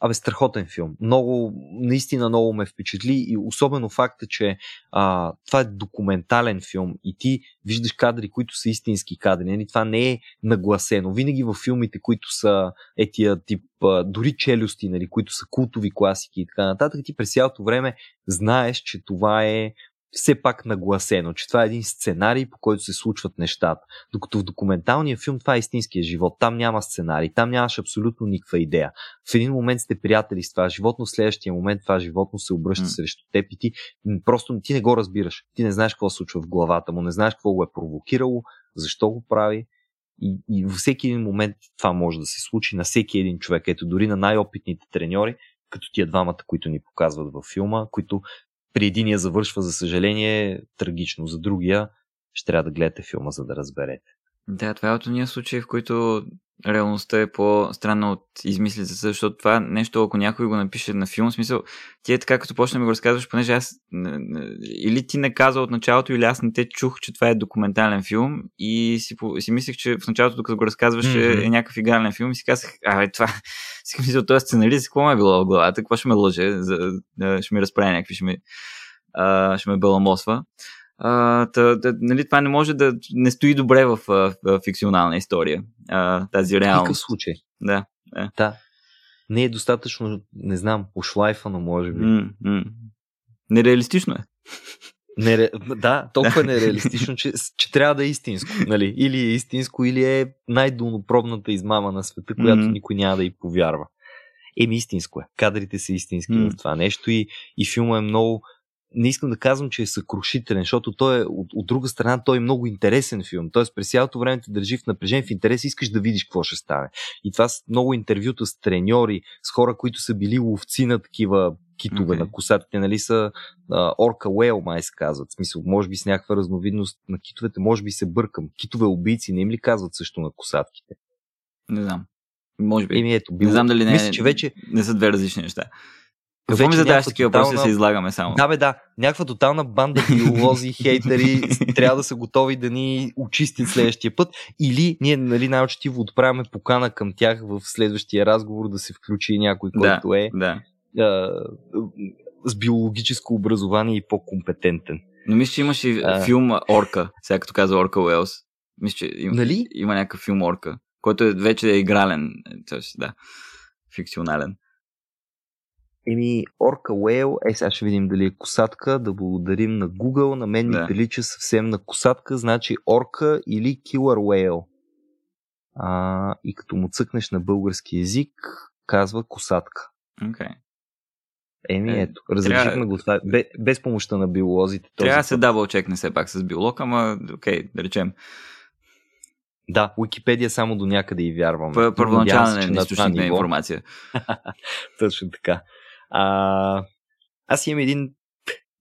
Абе, страхотен филм. Много, наистина много ме впечатли и особено факта, че а, това е документален филм и ти виждаш кадри, които са истински кадри. Нали? Това не е нагласено. Винаги във филмите, които са етия тип, а, дори челюсти, нали, които са култови класики и така нататък, ти през цялото време знаеш, че това е все пак нагласено, че това е един сценарий, по който се случват нещата. Докато в документалния филм това е истинския живот. Там няма сценарий, там нямаш абсолютно никаква идея. В един момент сте приятели с това животно, в следващия момент това животно се обръща mm. срещу теб и ти просто ти не го разбираш. Ти не знаеш какво се случва в главата му, не знаеш какво го е провокирало, защо го прави. И, и във всеки един момент това може да се случи на всеки един човек. Ето дори на най-опитните треньори, като тия двамата, които ни показват във филма, които при единия завършва, за съжаление, трагично. За другия ще трябва да гледате филма, за да разберете. Да, това е от уния случаи, в които реалността е по-странна от измислица, защото това нещо, ако някой го напише на филм, смисъл, ти е така, като почнем да го разказваш, понеже аз или ти не каза от началото, или аз не те чух, че това е документален филм и си, си мислех, че в началото, докато го разказваш, mm-hmm. е, някакъв игрален филм и си казах, а, това, си мисля, този сценарист, какво ме е било в главата, какво ще ме лъже, за, ще ми разправя някакви, ще ме, а, ще ме беламосва. А, та, та, нали, това не може да не стои добре в, в, в фикционална история, а, тази реалност. В никакъв случай. Да. да. да. Не е достатъчно, не знам, ушлайфано, може би. Mm. Нереалистично е. Нере... Да, толкова нереалистично, че, че трябва да е истинско. Нали? Или е истинско, или е най-долнопробната измама на света, която mm-hmm. никой няма да й повярва. Еми, истинско е. Кадрите са истински mm-hmm. в това нещо и, и филма е много не искам да казвам, че е съкрушителен, защото той е, от, от друга страна, той е много интересен филм. Тоест, през цялото време те държи в напрежение, в интерес, искаш да видиш какво ще стане. И това са много интервюта с треньори, с хора, които са били ловци на такива китове, okay. на косатите, нали са орка уейл, май се казват. В смисъл, може би с някаква разновидност на китовете, може би се бъркам. Китове убийци не им ли казват също на косатките? Не знам. Може би. Еми, ето, било... Не знам дали не, Мисля, че вече... не са две различни неща. Какво ми задаваш такива въпроси да се излагаме само? Да, бе, да. Някаква тотална банда биолози, хейтери трябва да са готови да ни очистят следващия път. Или ние, нали, най-очетиво отправяме покана към тях в следващия разговор да се включи някой, който да, е да. А, с биологическо образование и по-компетентен. Но мисля, че имаше а... филм Орка, сега като каза Орка Уелс. Мисля, че има, нали? има някакъв филм Орка, който е, вече е игрален. Тоест, да, фикционален. Еми, Орка Уейл, е сега ще видим дали е косатка, да благодарим на Google, на мен да. ми прилича съвсем на косатка, значи Орка или Killer Whale. А, и като му цъкнеш на български язик, казва косатка. Okay. Еми, е, ето, разречихме трябва... го това, без, без помощта на биолозите. Трябва да се дабл чекне все пак с биолог, ама окей, да речем. Да, Уикипедия само до някъде и вярвам. Първоначален източник на информация. Точно така. А, аз имам един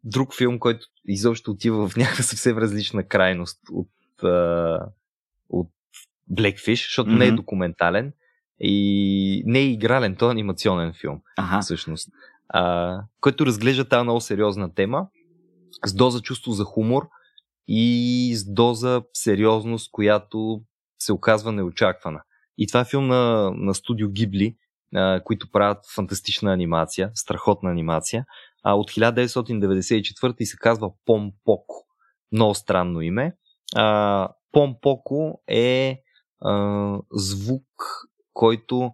друг филм, който изобщо отива в някаква съвсем различна крайност от, а, от Blackfish, защото mm-hmm. не е документален и не е игрален, то е анимационен филм, ага. всъщност. А, който разглежда тази много сериозна тема с доза чувство за хумор и с доза сериозност, която се оказва неочаквана. И това е филм на, на студио Гибли, които правят фантастична анимация, страхотна анимация. А, от 1994 и се казва Пом Поко. Много странно име. А, Пом Поко е а, звук, който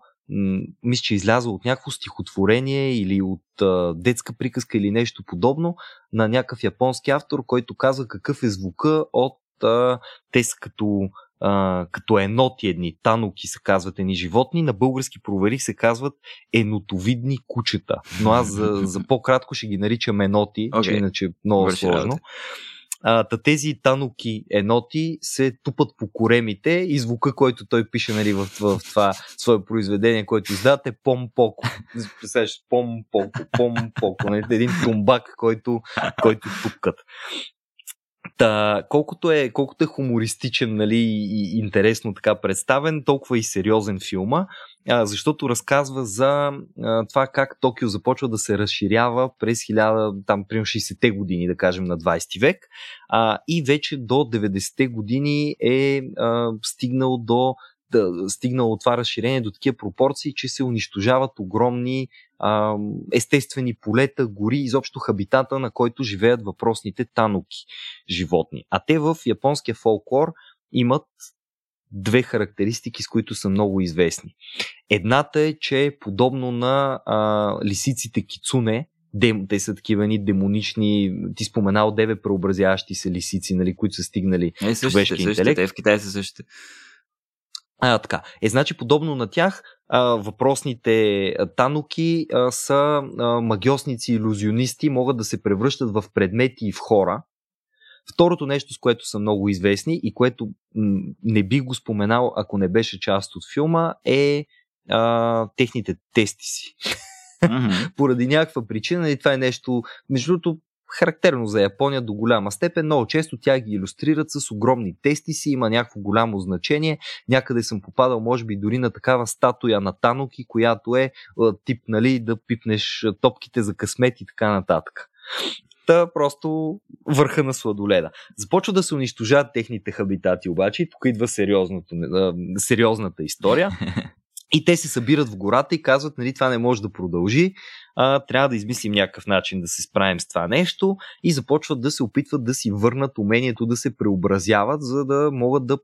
мисля, че е излязъл от някакво стихотворение или от а, детска приказка или нещо подобно на някакъв японски автор, който казва какъв е звука от а, те като а, като еноти едни, тануки се казват едни животни, на български проверих се казват енотовидни кучета. Но аз за, за по-кратко ще ги наричам еноти, okay. че иначе е много Върши сложно. А, та тези тануки еноти се тупат по коремите и звука, който той пише нали, в, в, в това свое произведение, което издават е пом-поко. Представяш, пом-поко, пом-поко. Нали, един тумбак, който, който тупкат. Та, колкото, е, колкото е хумористичен нали, и интересно така представен, толкова и сериозен филма, а, защото разказва за а, това как Токио започва да се разширява през 1000, там, 60-те години, да кажем, на 20 век а, и вече до 90-те години е а, стигнал до стигнало това разширение до такива пропорции, че се унищожават огромни а, естествени полета, гори, изобщо хабитата, на който живеят въпросните тануки животни. А те в японския фолклор имат две характеристики, с които са много известни. Едната е, че подобно на а, лисиците кицуне, дем, те са такива ни демонични, ти споменал деве преобразяващи се лисици, нали, които са стигнали е, същите, същите, Те в Китай са същите. А, така. Е, значи, подобно на тях, а, въпросните тануки а, са а, магиосници, иллюзионисти, могат да се превръщат в предмети и в хора. Второто нещо, с което са много известни и което м- не бих го споменал, ако не беше част от филма, е а, техните тести си. Mm-hmm. Поради някаква причина, и това е нещо, между другото, характерно за Япония до голяма степен. Много често тя ги иллюстрират с огромни тести си, има някакво голямо значение. Някъде съм попадал, може би, дори на такава статуя на Таноки, която е тип, нали, да пипнеш топките за късмет и така нататък. Та просто върха на сладоледа. Започва да се унищожават техните хабитати, обаче и тук идва сериозната история. И те се събират в гората и казват, нали, това не може да продължи, а, трябва да измислим някакъв начин да се справим с това нещо и започват да се опитват да си върнат умението да се преобразяват, за да могат да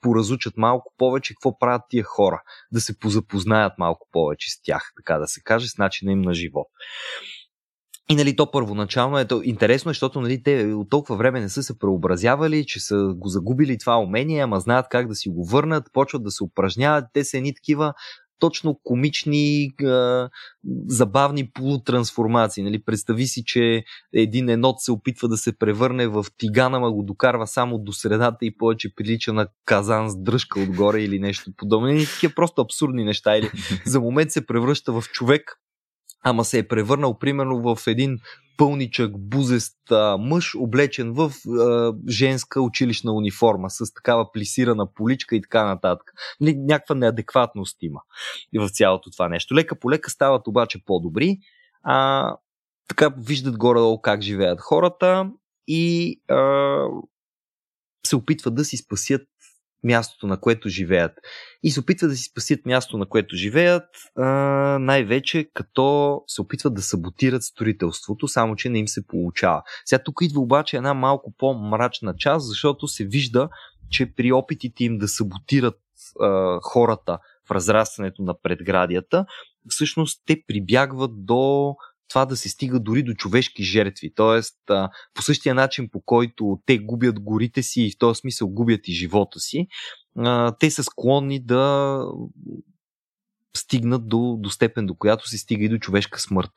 поразучат малко повече какво правят тия хора, да се позапознаят малко повече с тях, така да се каже, с начина им на живот. И нали, то първоначално е то, интересно, защото нали, те от толкова време не са се преобразявали, че са го загубили това умение, ама знаят как да си го върнат, почват да се упражняват. Те са едни такива точно комични, забавни полутрансформации. Нали? Представи си, че един енот се опитва да се превърне в тигана, ма го докарва само до средата и повече прилича на казан с дръжка отгоре или нещо подобно. И такива просто абсурдни неща. Или за момент се превръща в човек, ама се е превърнал примерно в един пълничък, бузест а, мъж, облечен в а, женска училищна униформа, с такава плисирана поличка и така нататък. Някаква неадекватност има в цялото това нещо. Лека по лека стават обаче по-добри. А, така виждат горе-долу как живеят хората и а, се опитват да си спасят мястото, на което живеят. И се опитват да си спасят мястото, на което живеят, а, най-вече като се опитват да саботират строителството, само че не им се получава. Сега тук идва обаче една малко по-мрачна част, защото се вижда, че при опитите им да саботират а, хората в разрастването на предградията, всъщност те прибягват до това да се стига дори до човешки жертви. Тоест, по същия начин, по който те губят горите си и в този смисъл губят и живота си, те са склонни да стигнат до, до степен, до която се стига и до човешка смърт.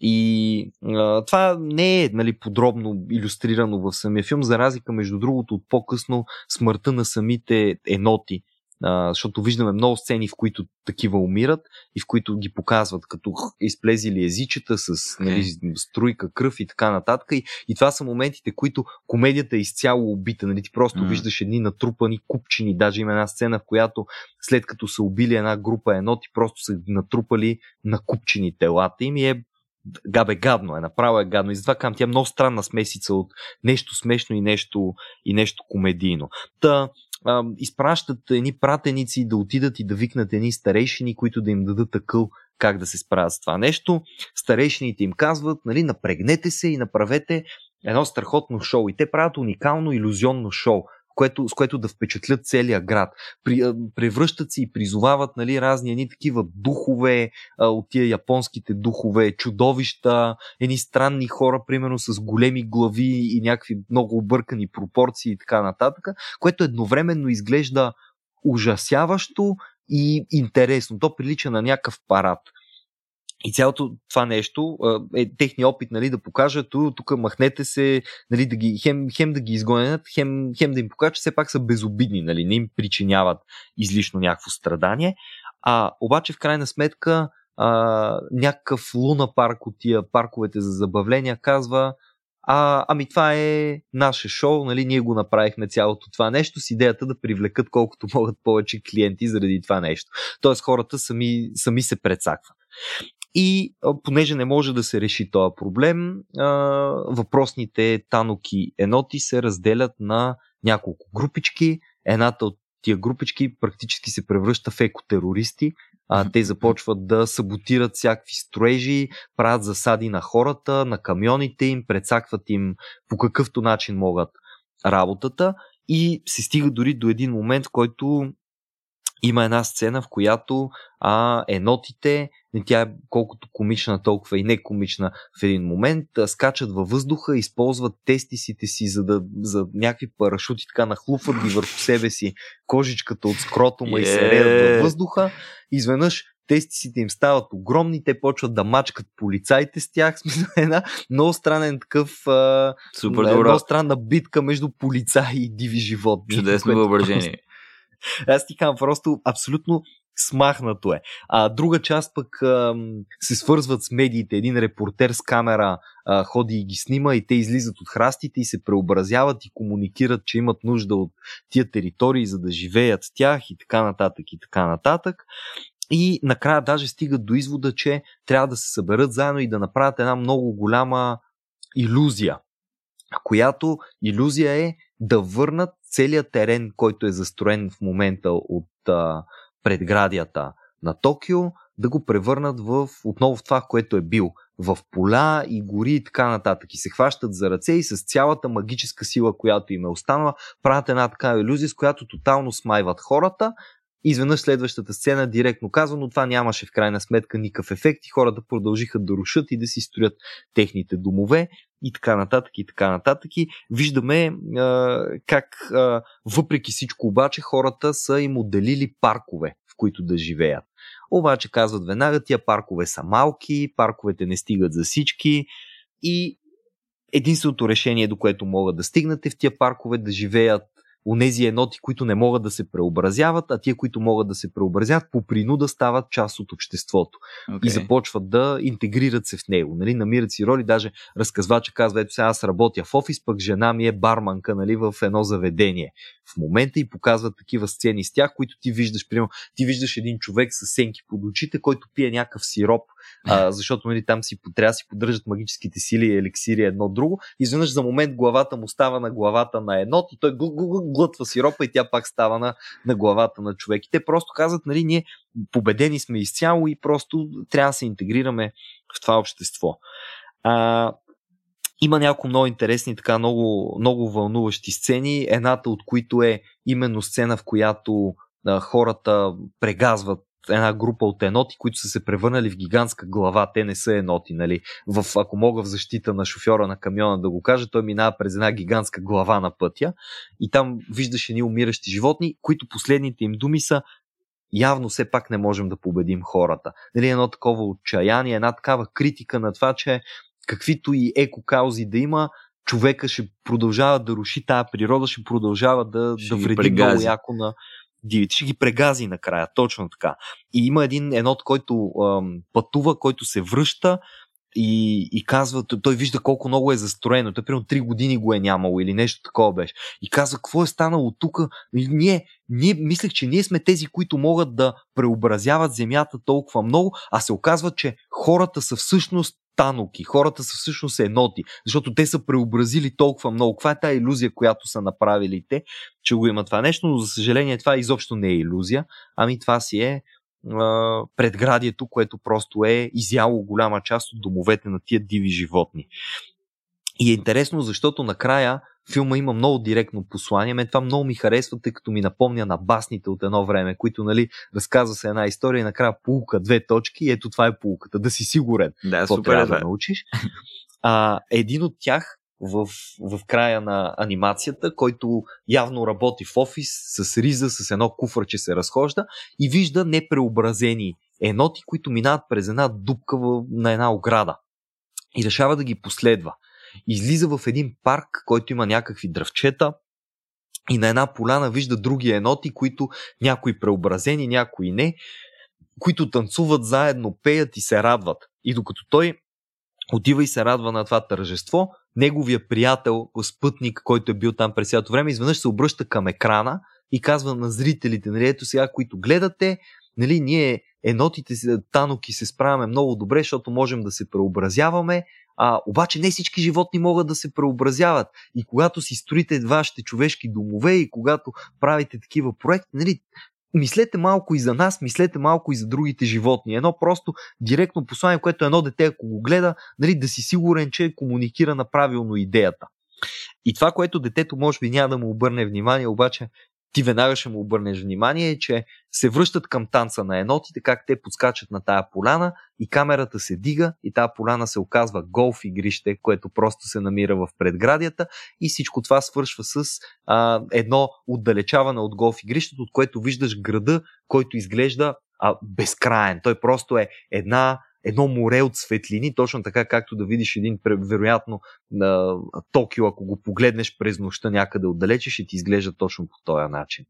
И а, това не е нали, подробно иллюстрирано в самия филм, за разлика между другото от по-късно смъртта на самите еноти а, защото виждаме много сцени, в които такива умират и в които ги показват като изплезили езичета с нали, струйка кръв и така нататък. И, и това са моментите, които комедията е изцяло убита. Нали? Ти просто mm. виждаш едни натрупани купчини. Даже има една сцена, в която след като са убили една група еноти, просто са натрупали на купчини телата им и е габе гадно е, направо е гадно. И затова казвам, тя е много странна смесица от нещо смешно и нещо, и нещо комедийно. Та, а, изпращат едни пратеници да отидат и да викнат едни старейшини, които да им дадат такъл как да се справят с това нещо. Старейшините им казват, нали, напрегнете се и направете едно страхотно шоу. И те правят уникално иллюзионно шоу което, с което да впечатлят целия град. При, превръщат се и призовават нали, разни едни такива духове а, от тия японските духове, чудовища, едни странни хора, примерно с големи глави и някакви много объркани пропорции и така нататък, което едновременно изглежда ужасяващо и интересно. То прилича на някакъв парад. И цялото това нещо е техния опит нали, да покажат, тук махнете се, нали, да ги, хем, хем да ги изгонят, хем, хем да им покажат, че все пак са безобидни, нали, не им причиняват излишно някакво страдание. А обаче в крайна сметка а, някакъв луна парк от тия парковете за забавления казва а, ами това е наше шоу, нали, ние го направихме цялото това нещо с идеята да привлекат колкото могат повече клиенти заради това нещо. Тоест хората сами, сами се прецакват. И понеже не може да се реши този проблем, въпросните таноки еноти се разделят на няколко групички. Едната от тия групички практически се превръща в екотерористи. А, те започват да саботират всякакви строежи, правят засади на хората, на камионите им, прецакват им по какъвто начин могат работата и се стига дори до един момент, в който има една сцена, в която а, енотите, тя е колкото комична, толкова и не комична в един момент, а, скачат във въздуха, използват тестисите си за, да, за някакви парашути, така нахлуфат ги върху себе си кожичката от скротума yeah. и се реят във въздуха. Изведнъж тестисите им стават огромни, те почват да мачкат полицайите с тях. Смисъл една много странен такъв. Супер добра. Много странна битка между полицаи и диви животни. Чудесно въображение. Аз ти казвам просто абсолютно смахнато е. А друга част пък а, се свързват с медиите. Един репортер с камера а, ходи и ги снима и те излизат от храстите и се преобразяват и комуникират, че имат нужда от тия територии, за да живеят тях и така нататък и така нататък. И накрая даже стигат до извода, че трябва да се съберат заедно и да направят една много голяма иллюзия, която иллюзия е да върнат целият терен, който е застроен в момента от а, предградията на Токио, да го превърнат в, отново в това, което е бил. В поля и гори и така нататък. И се хващат за ръце и с цялата магическа сила, която им е останала, правят една такава иллюзия, с която тотално смайват хората Изведнъж следващата сцена директно казва, но това нямаше в крайна сметка никакъв ефект и хората продължиха да рушат и да си строят техните домове и така нататък и така нататък. И виждаме а, как а, въпреки всичко обаче хората са им отделили паркове, в които да живеят. Обаче казват веднага, тия паркове са малки, парковете не стигат за всички и единственото решение, до което могат да стигнат е в тия паркове да живеят онези еноти, които не могат да се преобразяват, а тия, които могат да се преобразят, по принуда стават част от обществото okay. и започват да интегрират се в него. Нали? Намират си роли, даже разказвача казва, ето сега аз работя в офис, пък жена ми е барманка нали, в едно заведение. В момента и показват такива сцени с тях, които ти виждаш, примерно, ти виждаш един човек с сенки под очите, който пие някакъв сироп, а, защото нали, там си трябва да си поддържат магическите сили и еликсири едно друго. Изведнъж за момент главата му става на главата на едно и той глътва сиропа и тя пак става на, на главата на човек. И те просто казват, нали, ние победени сме изцяло и просто трябва да се интегрираме в това общество. А, има няколко много интересни, така много, много вълнуващи сцени, едната от които е именно сцена, в която а, хората прегазват една група от еноти, които са се превърнали в гигантска глава. Те не са еноти, нали? В, ако мога в защита на шофьора на камиона да го кажа, той минава през една гигантска глава на пътя и там виждаш едни умиращи животни, които последните им думи са явно все пак не можем да победим хората. Нали, едно такова отчаяние, една такава критика на това, че каквито и екокаузи да има, човека ще продължава да руши тази природа, ще продължава да, ще да вреди много яко на, дивите. Ще ги прегази накрая, точно така. И има един енот, който ам, пътува, който се връща и, и казва, той вижда колко много е застроено. Той примерно 3 години го е нямало или нещо такова беше. И казва, какво е станало тук? Ние, ние мислех, че ние сме тези, които могат да преобразяват земята толкова много, а се оказва, че хората са всъщност тануки. Хората са всъщност еноти, защото те са преобразили толкова много. Каква е тази иллюзия, която са направили те, че го има това нещо, но за съжаление това изобщо не е иллюзия, ами това си е предградието, което просто е изяло голяма част от домовете на тия диви животни. И е интересно, защото накрая филма има много директно послание. Мен това много ми харесва, тъй като ми напомня на басните от едно време, които нали, разказва се една история и накрая полука, две точки и ето това е полуката. Да си сигурен да, супер, трябва да, да научиш. А, един от тях в, в края на анимацията, който явно работи в офис с риза, с едно куфърче се разхожда и вижда непреобразени еноти, които минават през една дупка на една ограда. И решава да ги последва излиза в един парк, който има някакви дръвчета и на една поляна вижда други еноти, които някои преобразени, някои не, които танцуват заедно, пеят и се радват. И докато той отива и се радва на това тържество, неговия приятел, спътник, който е бил там през цялото време, изведнъж се обръща към екрана и казва на зрителите, нали, ето сега, които гледате, нали, ние енотите, таноки се справяме много добре, защото можем да се преобразяваме, а, обаче не всички животни могат да се преобразяват. И когато си строите вашите човешки домове и когато правите такива проекти, нали, мислете малко и за нас, мислете малко и за другите животни. Едно просто директно послание, което едно дете, ако го гледа, нали, да си сигурен, че комуникира на правилно идеята. И това, което детето може би няма да му обърне внимание, обаче ти веднага ще му обърнеш внимание, че се връщат към танца на енотите, как те подскачат на тая поляна и камерата се дига и тая поляна се оказва голф игрище, което просто се намира в предградията и всичко това свършва с а, едно отдалечаване от голф игрището, от което виждаш града, който изглежда а, безкраен. Той просто е една едно море от светлини, точно така както да видиш един, вероятно, на Токио, ако го погледнеш през нощта някъде отдалече, ще ти изглежда точно по този начин.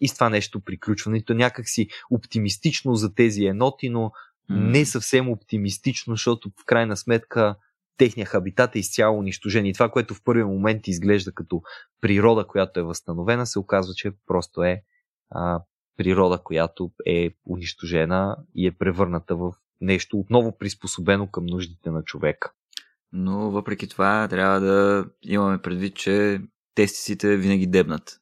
И с това нещо приключва. И то някак си оптимистично за тези еноти, но не съвсем оптимистично, защото в крайна сметка техния хабитат е изцяло унищожен. И това, което в първи момент изглежда като природа, която е възстановена, се оказва, че просто е а, природа, която е унищожена и е превърната в нещо отново приспособено към нуждите на човека. Но въпреки това трябва да имаме предвид, че тестисите винаги дебнат.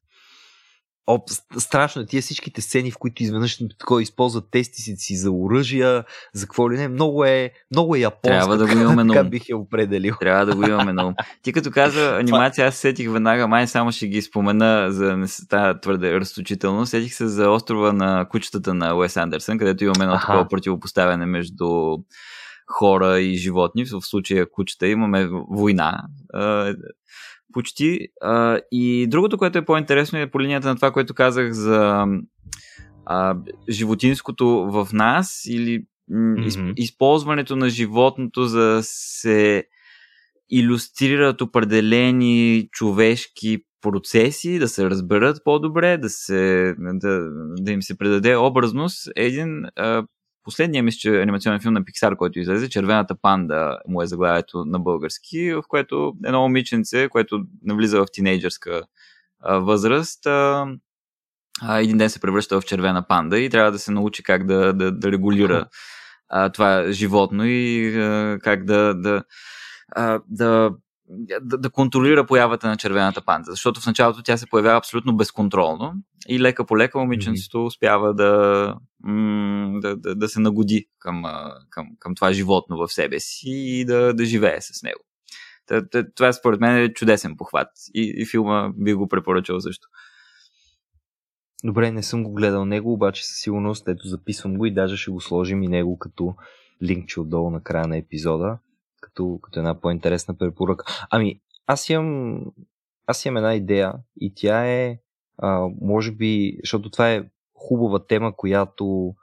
О, страшно е тия всичките сцени, в които изведнъж такова използват тести си за оръжия, за какво ли не. Много е, много е японска. Трябва да го имаме Така бих я определил. Трябва да го имаме на ум. Ти като каза анимация, аз сетих веднага, май само ще ги спомена, за става твърде разточително. Сетих се за острова на кучетата на Уес Андерсън, където имаме едно такова противопоставяне между хора и животни. В случая кучета имаме война почти. А, и другото, което е по-интересно е по линията на това, което казах за а, животинското в нас или mm-hmm. използването на животното за да се иллюстрират определени човешки процеси, да се разберат по-добре, да, се, да, да им се предаде образност, е един а, последния, мисля, че анимационен филм на Pixar, който излезе, Червената панда му е заглавието на български, в което едно момиченце, което навлиза в тинейджърска възраст, един ден се превръща в червена панда и трябва да се научи как да, да, да регулира това животно и как да, да, да да, да контролира появата на червената панда, защото в началото тя се появява абсолютно безконтролно и лека по лека момиченцето успява да, да, да, да се нагоди към, към, към това животно в себе си и да, да живее с него. Това според мен е чудесен похват и, и филма би го препоръчал също. Добре, не съм го гледал него, обаче със сигурност ето записвам го и даже ще го сложим и него като линкче отдолу на края на епизода като, като една по-интересна препоръка. Ами, аз имам, аз имам една идея и тя е, а, може би, защото това е хубава тема, която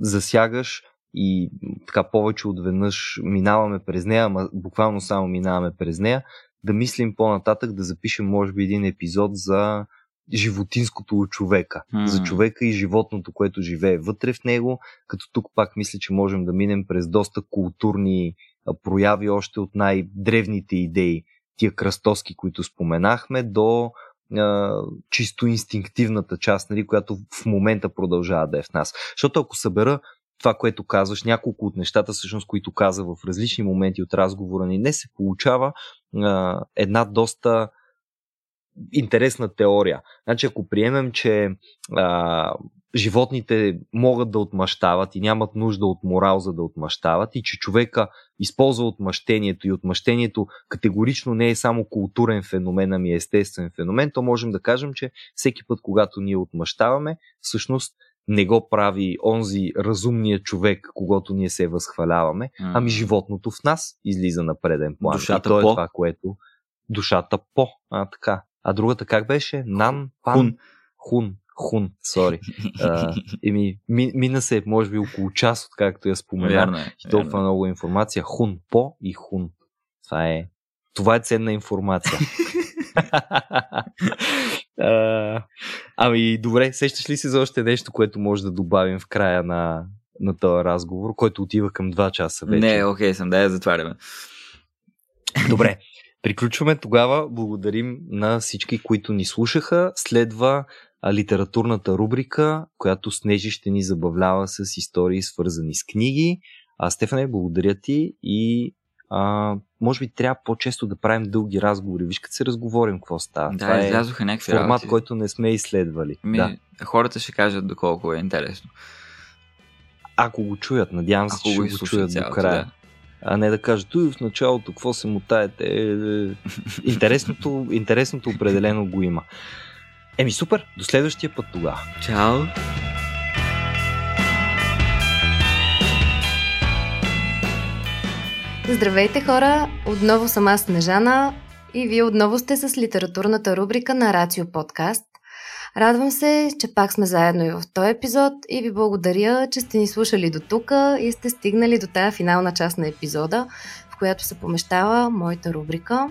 засягаш и така повече от веднъж минаваме през нея, ама буквално само минаваме през нея, да мислим по-нататък, да запишем може би един епизод за животинското от човека, mm. за човека и животното, което живее вътре в него, като тук пак мисля, че можем да минем през доста културни прояви още от най-древните идеи, тия кръстоски, които споменахме, до а, чисто инстинктивната част, нали, която в момента продължава да е в нас. Защото ако събера това, което казваш, няколко от нещата, всъщност, които каза в различни моменти от разговора ни, не се получава а, една доста интересна теория. Значи, ако приемем, че а, животните могат да отмъщават и нямат нужда от морал за да отмъщават и че човека използва отмъщението и отмъщението категорично не е само културен феномен, ами е естествен феномен, то можем да кажем, че всеки път, когато ние отмъщаваме, всъщност не го прави онзи разумният човек, когато ние се възхваляваме, ами животното в нас излиза на преден план. Душата и то по. е това, което... Душата по. А, така. А другата как беше? Нан, пан, Хун. хун. Хун, сори. еми, ми, мина се, може би, около час, откакто я спомена. Вярно е, и толкова вярно. много информация. Хун, по и хун. Това е, това е ценна информация. а, ами, добре, сещаш ли се за още нещо, което може да добавим в края на, на този разговор, който отива към 2 часа вече? Не, окей съм, да я затваряме. Добре. Приключваме тогава. Благодарим на всички, които ни слушаха. Следва литературната рубрика, която Снежи ще ни забавлява с истории свързани с книги. А, Стефане, благодаря ти и а, може би трябва по-често да правим дълги разговори. Виж, като се разговорим, какво става. Да, Това е излязоха някакви формат, работи. който не сме изследвали. Ми, Да. Хората ще кажат доколко е интересно. Ако го чуят, надявам се, Ако че го ще го чуят до цялото, края. да. А не да кажат, той в началото, какво се мутаете. Е, е. Интересното, интересното определено го има. Еми супер, до следващия път тогава. Чао! Здравейте хора! Отново съм аз Снежана и вие отново сте с литературната рубрика на Рацио Подкаст. Радвам се, че пак сме заедно и в този епизод и ви благодаря, че сте ни слушали до тук и сте стигнали до тая финална част на епизода, в която се помещава моята рубрика.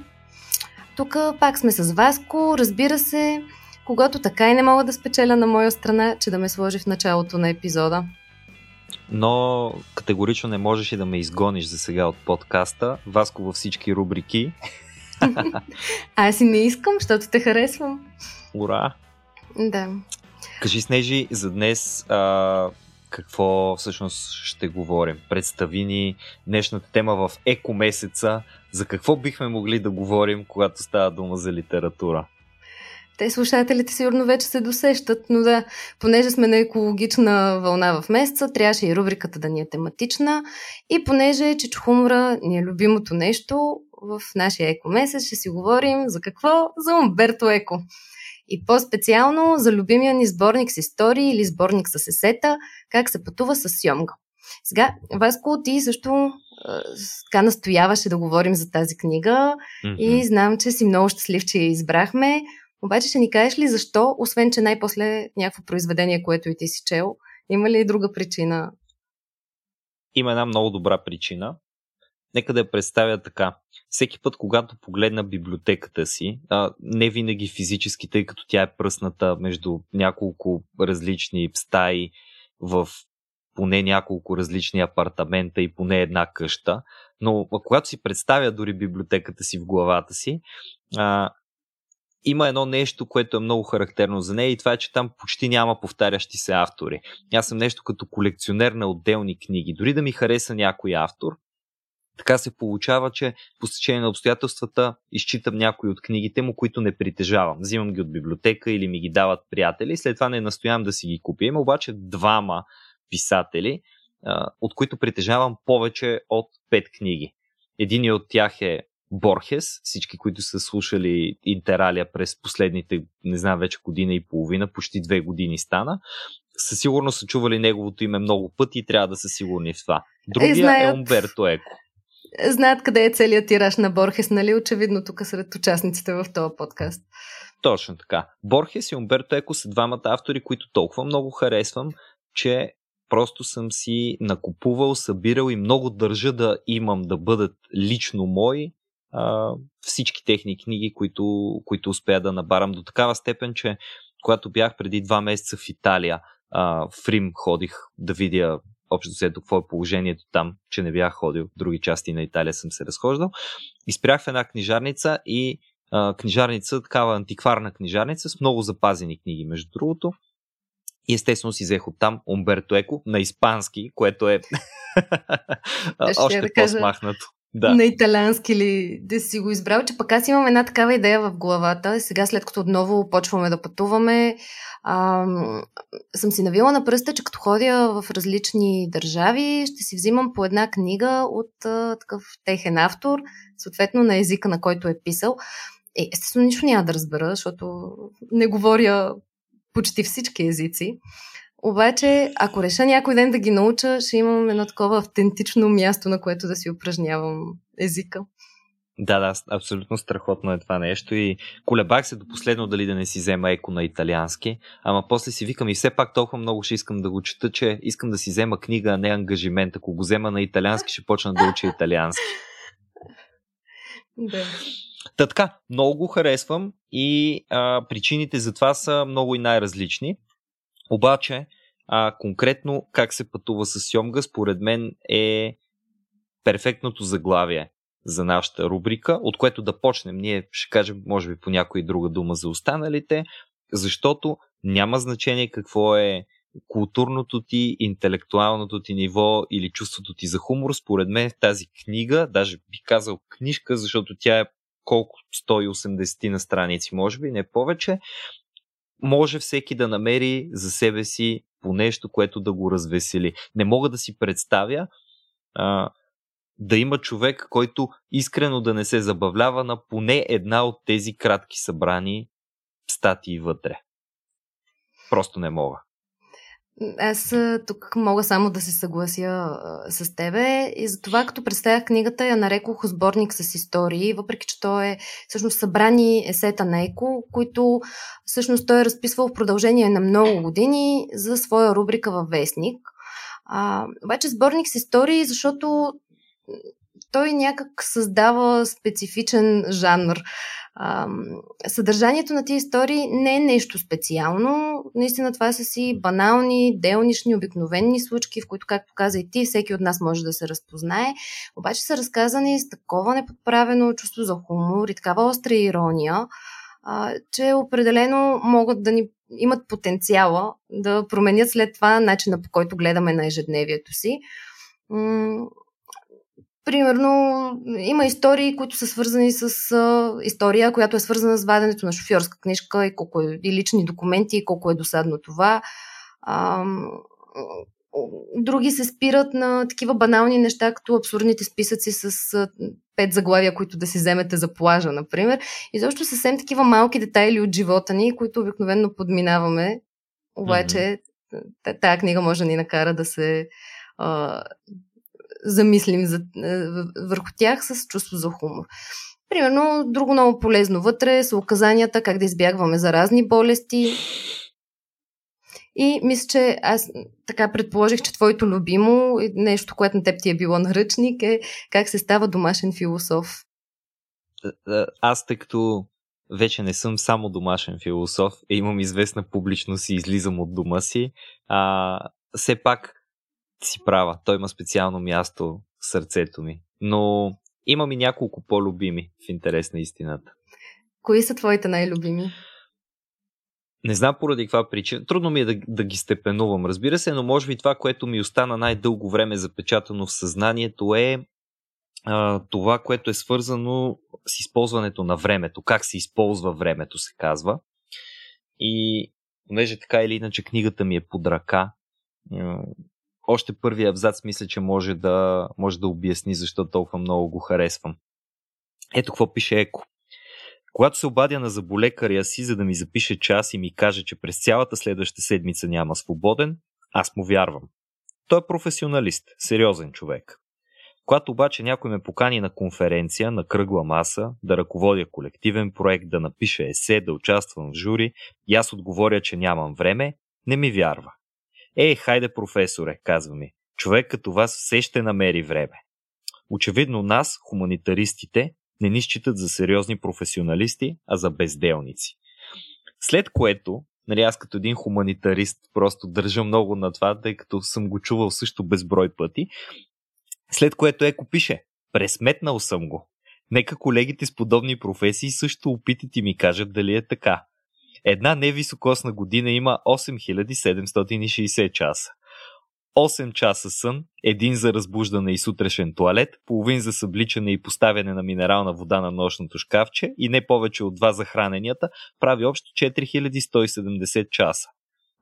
Тук пак сме с Васко, разбира се, когато така и не мога да спечеля на моя страна, че да ме сложи в началото на епизода. Но категорично не можеш и да ме изгониш за сега от подкаста. Васко във всички рубрики. Аз и не искам, защото те харесвам. Ура! Да. Кажи, Снежи, за днес а, какво всъщност ще говорим? Представи ни днешната тема в еко месеца. За какво бихме могли да говорим, когато става дума за литература? Те слушателите сигурно вече се досещат, но да, понеже сме на екологична вълна в месеца, трябваше и рубриката да ни е тематична и понеже че хумора ни е любимото нещо, в нашия еко месец ще си говорим за какво? За Умберто Еко. И по-специално за любимия ни сборник с истории или сборник с есета, как се пътува с Сьомга. Сега, Васко, ти също така настояваше да говорим за тази книга mm-hmm. и знам, че си много щастлив, че я избрахме. Обаче ще ни кажеш ли защо, освен че най-после някакво произведение, което и ти си чел, има ли и друга причина? Има една много добра причина. Нека да я представя така. Всеки път, когато погледна библиотеката си, а, не винаги физически, тъй като тя е пръсната между няколко различни стаи в поне няколко различни апартамента и поне една къща, но когато си представя дори библиотеката си в главата си, а, има едно нещо, което е много характерно за нея и това е, че там почти няма повтарящи се автори. Аз съм нещо като колекционер на отделни книги. Дори да ми хареса някой автор, така се получава, че по стечение на обстоятелствата изчитам някои от книгите му, които не притежавам. Взимам ги от библиотека или ми ги дават приятели, след това не настоявам да си ги купя. Има обаче двама писатели, от които притежавам повече от пет книги. Един от тях е Борхес, всички, които са слушали Интералия през последните, не знам, вече година и половина, почти две години стана, със сигурност са чували неговото име много пъти и трябва да са сигурни в това. Другия е, знаят, е Умберто Еко. Знаят къде е целият тираж на Борхес, нали? Очевидно тук сред участниците в този подкаст. Точно така. Борхес и Умберто Еко са двамата автори, които толкова много харесвам, че просто съм си накупувал, събирал и много държа да имам да бъдат лично мои а, всички техни книги, които, които успея да набарам до такава степен, че когато бях преди два месеца в Италия, а, в Рим ходих да видя общо взето какво е положението там, че не бях ходил в други части на Италия съм се разхождал. Изпрях в една книжарница и а, книжарница, такава антикварна книжарница с много запазени книги, между другото. И естествено си взех оттам Умберто Еко на испански, което е още да по-смахнато. Да. На италиански ли да си го избрал, че пък аз имам една такава идея в главата. Сега, след като отново почваме да пътуваме, ам, съм си навила на пръста, че като ходя в различни държави, ще си взимам по една книга от а, такъв техен автор, съответно на езика, на който е писал. Е, естествено, нищо няма да разбера, защото не говоря почти всички езици. Обаче, ако реша някой ден да ги науча, ще имам едно такова автентично място, на което да си упражнявам езика. Да, да, абсолютно страхотно е това нещо и колебах се до последно дали да не си взема еко на италиански, ама после си викам и все пак толкова много ще искам да го чета, че искам да си взема книга, а не ангажимент. Ако го взема на италиански, ще почна да уча италиански. Да. Та така, много го харесвам и а, причините за това са много и най-различни. Обаче, а, конкретно как се пътува с Сьомга, според мен е перфектното заглавие за нашата рубрика, от което да почнем. Ние ще кажем, може би, по някоя друга дума за останалите, защото няма значение какво е културното ти, интелектуалното ти ниво или чувството ти за хумор. Според мен тази книга, даже би казал книжка, защото тя е колко 180 на страници, може би, не повече, може всеки да намери за себе си по нещо, което да го развесели. Не мога да си представя а, да има човек, който искрено да не се забавлява на поне една от тези кратки събрани статии вътре. Просто не мога. Аз тук мога само да се съглася а, с тебе и затова като представях книгата я нарекох сборник с истории, въпреки че то е всъщност събрани есета на Еко, които всъщност той е разписвал в продължение на много години за своя рубрика във Вестник. А, обаче сборник с истории, защото той някак създава специфичен жанр. съдържанието на тези истории не е нещо специално. Наистина това са си банални, делнични, обикновени случки, в които, както каза и ти, всеки от нас може да се разпознае. Обаче са разказани с такова неподправено чувство за хумор и такава остра ирония, че определено могат да ни имат потенциала да променят след това начина по който гледаме на ежедневието си примерно, има истории, които са свързани с а, история, която е свързана с ваденето на шофьорска книжка и, колко е, и лични документи, и колко е досадно това. А, други се спират на такива банални неща, като абсурдните списъци с пет заглавия, които да си вземете за плажа, например. И защо съвсем такива малки детайли от живота ни, които обикновено подминаваме. Обаче mm-hmm. тая книга може да ни накара да се а, замислим за, върху тях с чувство за хумор. Примерно, друго много полезно вътре са указанията как да избягваме заразни болести, и мисля, че аз така предположих, че твоето любимо, нещо, което на теб ти е било наръчник, е как се става домашен философ. Аз, тъй като вече не съм само домашен философ, имам известна публичност и излизам от дома си, а, все пак си права. Той има специално място в сърцето ми. Но имам и няколко по-любими в интерес на истината. Кои са твоите най-любими? Не знам поради каква причина. Трудно ми е да, да ги степенувам, разбира се, но може би това, което ми остана най-дълго време запечатано в съзнанието е а, това, което е свързано с използването на времето. Как се използва времето, се казва. И понеже така или иначе книгата ми е под ръка, още първият абзац мисля, че може да, може да обясни защо толкова много го харесвам. Ето какво пише Еко. Когато се обадя на заболекаря си, за да ми запише час и ми каже, че през цялата следваща седмица няма свободен, аз му вярвам. Той е професионалист, сериозен човек. Когато обаче някой ме покани на конференция, на кръгла маса, да ръководя колективен проект, да напиша есе, да участвам в жури, и аз отговоря, че нямам време, не ми вярва. Ей, хайде, професоре, казва ми, човек като вас все ще намери време. Очевидно нас, хуманитаристите, не ни считат за сериозни професионалисти, а за безделници. След което, нали, аз като един хуманитарист просто държа много на това, тъй като съм го чувал също безброй пъти, след което Еко пише, пресметнал съм го. Нека колегите с подобни професии също опитат и ми кажат дали е така. Една невисокосна година има 8760 часа. 8 часа сън, един за разбуждане и сутрешен туалет, половин за събличане и поставяне на минерална вода на нощното шкафче и не повече от 2 за храненията, прави общо 4170 часа.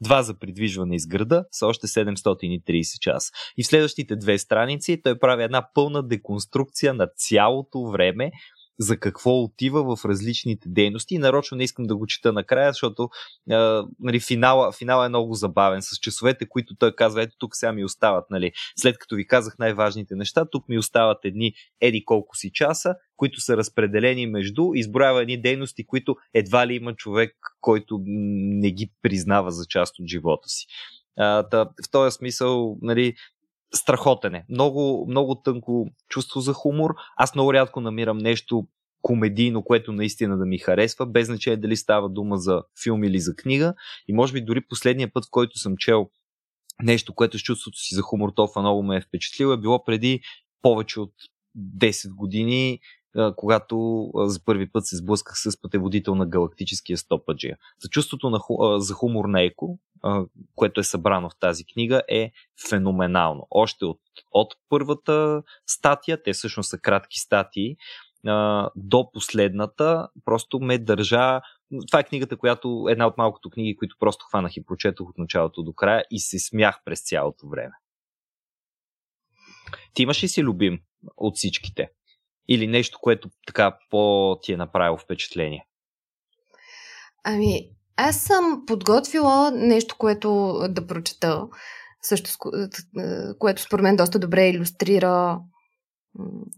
Два за придвижване из града са още 730 часа. И в следващите две страници той прави една пълна деконструкция на цялото време, за какво отива в различните дейности. И нарочно не искам да го чета накрая, защото а, нали, финала, финала е много забавен с часовете, които той казва, ето тук сега ми остават, нали, след като ви казах най-важните неща, тук ми остават едни еди колко си часа, които са разпределени между изброява едни дейности, които едва ли има човек, който не ги признава за част от живота си. А, та, в този смисъл, нали, страхотен е. Много, много тънко чувство за хумор. Аз много рядко намирам нещо комедийно, което наистина да ми харесва, без значение дали става дума за филм или за книга. И може би дори последния път, в който съм чел нещо, което с чувството си за хумор толкова много ме е впечатлило, е било преди повече от 10 години, когато за първи път се сблъсках с пътеводител на галактическия стопаджия. За чувството на, за хумор на Еко, което е събрано в тази книга, е феноменално. Още от, от първата статия, те всъщност са кратки статии, до последната, просто ме държа. Това е книгата, която една от малкото книги, които просто хванах и прочетох от началото до края и се смях през цялото време. Ти имаш ли си любим от всичките? Или нещо, което така по ти е направило впечатление? Ами, аз съм подготвила нещо, което да прочета, също, което според мен доста добре иллюстрира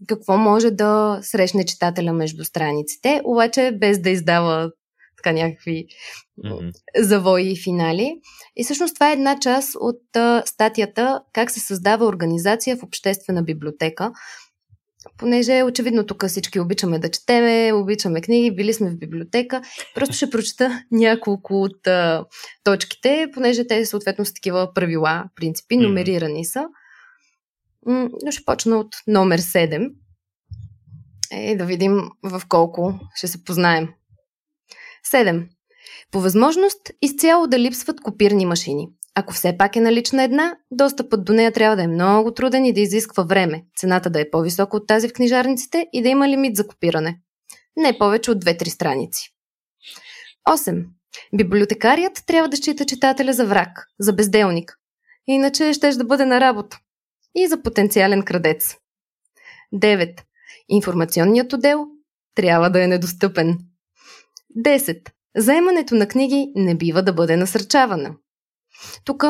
какво може да срещне читателя между страниците, обаче без да издава така някакви mm-hmm. завои и финали. И всъщност това е една част от а, статията как се създава организация в обществена библиотека, понеже очевидно тук всички обичаме да четеме, обичаме книги, били сме в библиотека. Просто ще прочета няколко от а, точките, понеже те съответно са такива правила, принципи, номерирани са. Но ще почна от номер 7. Е, да видим в колко ще се познаем. 7. По възможност изцяло да липсват копирни машини. Ако все пак е налична една, достъпът до нея трябва да е много труден и да изисква време, цената да е по-висока от тази в книжарниците и да има лимит за копиране. Не повече от 2-3 страници. 8. Библиотекарият трябва да счита читателя за враг, за безделник. Иначе ще да бъде на работа. И за потенциален крадец. 9. Информационният отдел трябва да е недостъпен. 10. Заемането на книги не бива да бъде насърчавано. Тук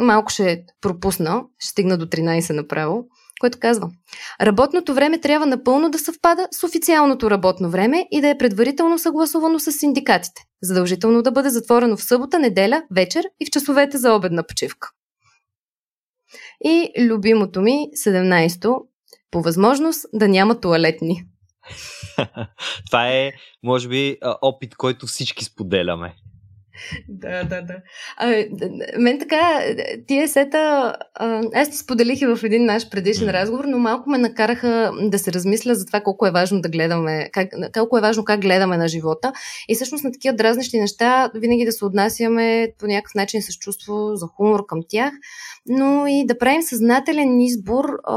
малко ще пропусна, ще стигна до 13 направо, което казва Работното време трябва напълно да съвпада с официалното работно време и да е предварително съгласувано с синдикатите. Задължително да бъде затворено в събота, неделя, вечер и в часовете за обедна почивка. И любимото ми, 17-то, по възможност да няма туалетни. Това е, може би, опит, който всички споделяме. Да, да, да. А, мен така, тия сета, аз ти споделих и в един наш предишен разговор, но малко ме накараха да се размисля за това колко е важно да гледаме, как, колко е важно как гледаме на живота. И всъщност на такива дразнещи неща винаги да се отнасяме по някакъв начин с чувство за хумор към тях, но и да правим съзнателен избор а,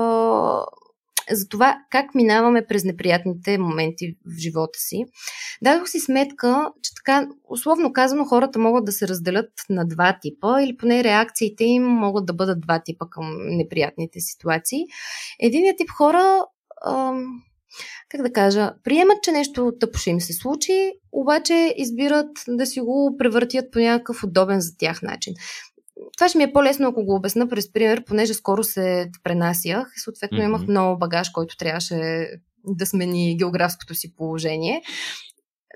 за това как минаваме през неприятните моменти в живота си. Дадох си сметка, че така, условно казано, хората могат да се разделят на два типа, или поне реакциите им могат да бъдат два типа към неприятните ситуации. Единият тип хора. Ам, как да кажа, приемат, че нещо тъпо ще им се случи, обаче избират да си го превъртят по някакъв удобен за тях начин това ще ми е по-лесно, ако го обясна през пример, понеже скоро се пренасях съответно mm-hmm. имах много багаж, който трябваше да смени географското си положение.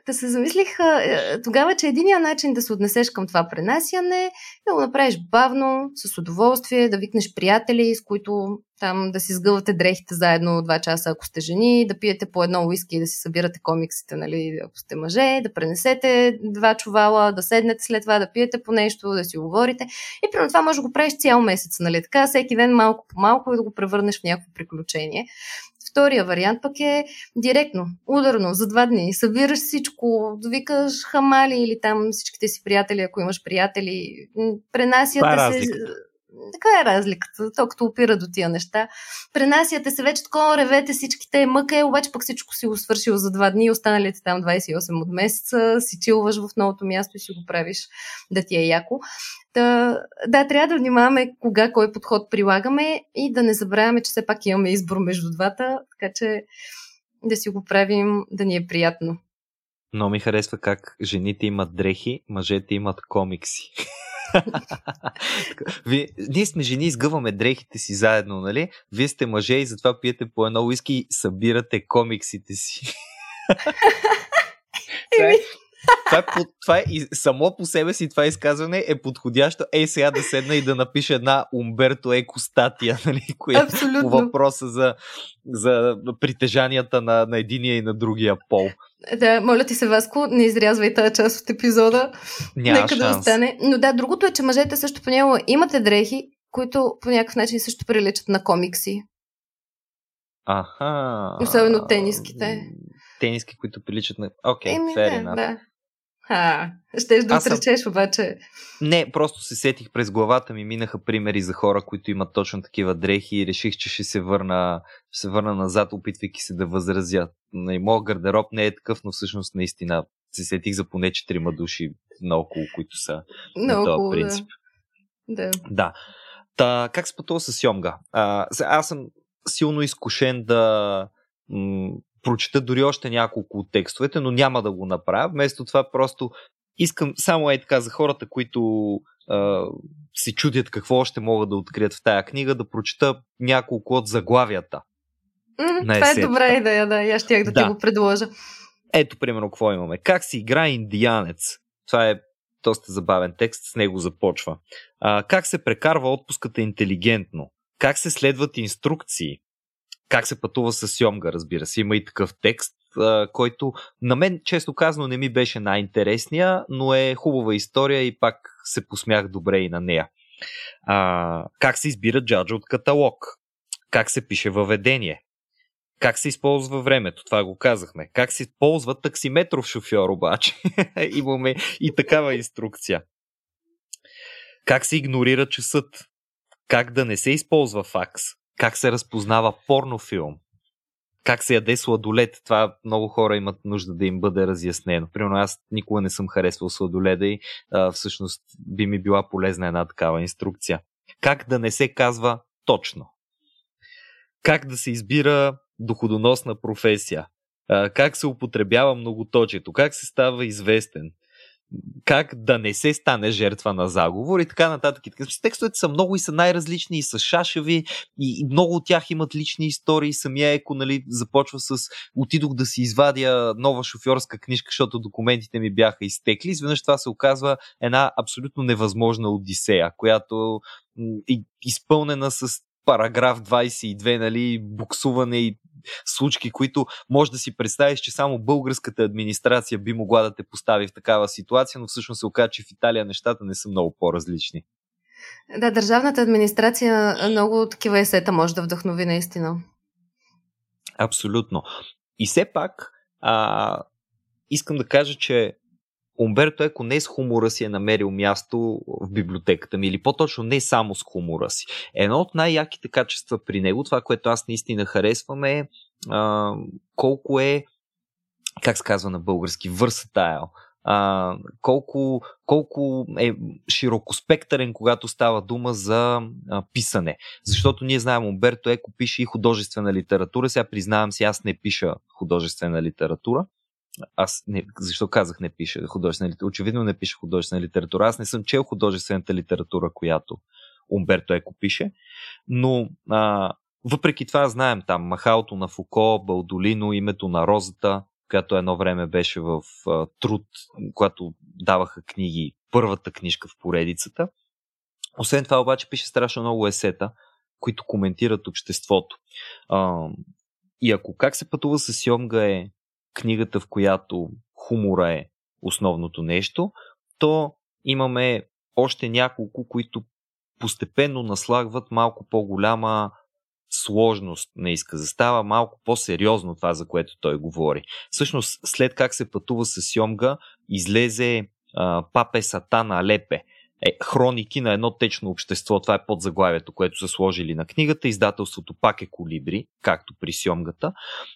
Да се замислих е, тогава, че единият начин да се отнесеш към това пренасяне е да го направиш бавно, с удоволствие, да викнеш приятели, с които там да си сгъвате дрехите заедно два часа, ако сте жени, да пиете по едно уиски и да си събирате комиксите, нали, ако сте мъже, да пренесете два чувала, да седнете след това, да пиете по нещо, да си говорите. И примерно това може да го правиш цял месец, нали, така, всеки ден малко по малко и да го превърнеш в някакво приключение. Втория вариант пък е директно, ударно, за два дни. Събираш всичко, викаш хамали или там всичките си приятели, ако имаш приятели, пренасяте се. Така е разликата, то като опира до тия неща. Пренасяте се вече такова, ревете всичките, мъка е, обаче пък всичко си го свършил за два дни, останалите там 28 от месеца, си чилваш в новото място и си го правиш да ти е яко. Да, да, трябва да внимаваме кога, кой подход прилагаме и да не забравяме, че все пак имаме избор между двата, така че да си го правим да ни е приятно. Но ми харесва как жените имат дрехи, мъжете имат комикси. Вие, ние сме жени, изгъваме дрехите си заедно, нали? Вие сте мъже и затова пиете по едно уиски и събирате комиксите си. това, е, това, е, това е, и само по себе си това изказване е подходящо. Ей сега да седна и да напиша една Умберто Еко статия, нали, коя Абсолютно. по въпроса за, за притежанията на, на единия и на другия пол. Да, моля ти се, Васко, не изрязвай тази част от епизода. Няма Нека шанс. да остане. Но да, другото е, че мъжете също по него имате дрехи, които по някакъв начин също приличат на комикси. Аха. Особено тениските. Тениски, които приличат на... Окей, okay, fair да, да. А, ще да отречеш съм... обаче. Не, просто се сетих през главата ми, минаха примери за хора, които имат точно такива дрехи и реших, че ще се върна, ще се върна назад, опитвайки се да възразя. И моят гардероб не е такъв, но всъщност наистина се сетих за поне четирима души наоколо, които са на този принцип. Да. да. да. Та, как се пътува с Йомга? А, аз съм силно изкушен да прочета дори още няколко от текстовете, но няма да го направя. Вместо това просто искам само е така за хората, които а, се чудят какво още могат да открият в тая книга, да прочета няколко от заглавията. Mm, това е добра идея, да. Я ще да, да ти го предложа. Ето, примерно, какво имаме. Как се играе индианец? Това е доста забавен текст, с него започва. А, как се прекарва отпуската интелигентно? Как се следват инструкции? Как се пътува с Йомга, разбира се. Има и такъв текст, който на мен, често казано, не ми беше най-интересния, но е хубава история и пак се посмях добре и на нея. А, как се избира джаджа от каталог? Как се пише въведение? Как се използва времето? Това го казахме. Как се ползва таксиметров шофьор обаче? Имаме и такава инструкция. как се игнорира часът, как да не се използва факс, как се разпознава порнофилм, как се яде сладолет. Това много хора имат нужда да им бъде разяснено. Примерно аз никога не съм харесвал сладоледа и а, всъщност би ми била полезна една такава инструкция. Как да не се казва точно. Как да се избира доходоносна професия. А, как се употребява многоточието. Как се става известен как да не се стане жертва на заговор и така нататък. И така. Текстовете са много и са най-различни и са шашеви и, много от тях имат лични истории. Самия Еко нали, започва с отидох да си извадя нова шофьорска книжка, защото документите ми бяха изтекли. Изведнъж това се оказва една абсолютно невъзможна одисея, която е изпълнена с параграф 22, нали, буксуване и случки, които може да си представиш, че само българската администрация би могла да те постави в такава ситуация, но всъщност се оказа, че в Италия нещата не са много по-различни. Да, държавната администрация много такива есета може да вдъхнови наистина. Абсолютно. И все пак, а, искам да кажа, че Умберто Еко не с хумора си е намерил място в библиотеката ми, или по-точно не само с хумора си. Едно от най-яките качества при него, това, което аз наистина харесвам е а, колко е, как се казва на български, versatile. А, колко, колко е широкоспектърен, когато става дума за а, писане. Защото ние знаем, Умберто Еко пише и художествена литература. Сега признавам си, аз не пиша художествена литература аз не, защо казах не пише художествена литература? Очевидно не пише художествена литература. Аз не съм чел художествената литература, която Умберто Еко пише, но а, въпреки това знаем там Махалото на Фуко, Балдолино, името на Розата, която едно време беше в а, труд, когато даваха книги, първата книжка в поредицата. Освен това обаче пише страшно много есета, които коментират обществото. А, и ако как се пътува с Йомга е книгата, в която хумора е основното нещо, то имаме още няколко, които постепенно наслагват малко по-голяма сложност на изказа. Става малко по-сериозно това, за което той говори. Всъщност, след как се пътува с Йомга, излезе а, Папе Сатана Алепе. Е, хроники на едно течно общество. Това е под заглавието, което са сложили на книгата. Издателството пак е колибри, както при Сьомгата.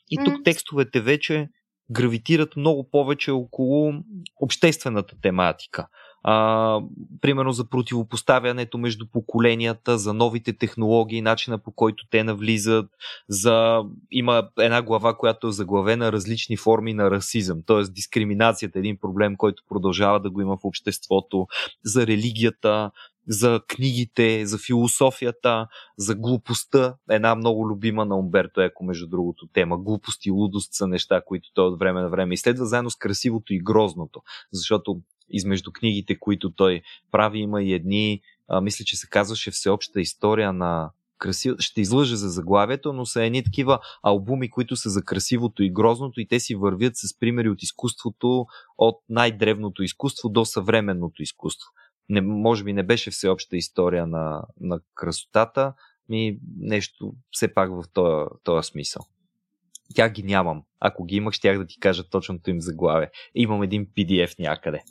И тук текстовете вече гравитират много повече около обществената тематика. А, примерно за противопоставянето между поколенията, за новите технологии, начина по който те навлизат, за... има една глава, която е заглавена различни форми на расизъм, т.е. дискриминацията е един проблем, който продължава да го има в обществото, за религията, за книгите, за философията, за глупостта. Една много любима на Умберто Еко, между другото, тема. Глупост и лудост са неща, които той от време на време изследва заедно с красивото и грозното. Защото измежду книгите, които той прави, има и едни, а, мисля, че се казваше Всеобща история на красиво, ще излъжа за заглавието, но са едни такива албуми, които са за красивото и грозното и те си вървят с примери от изкуството, от най-древното изкуство до съвременното изкуство не, може би не беше всеобща история на, на красотата, ми нещо все пак в този, смисъл. Тя ги нямам. Ако ги имах, щях да ти кажа точното им заглавие. Имам един PDF някъде,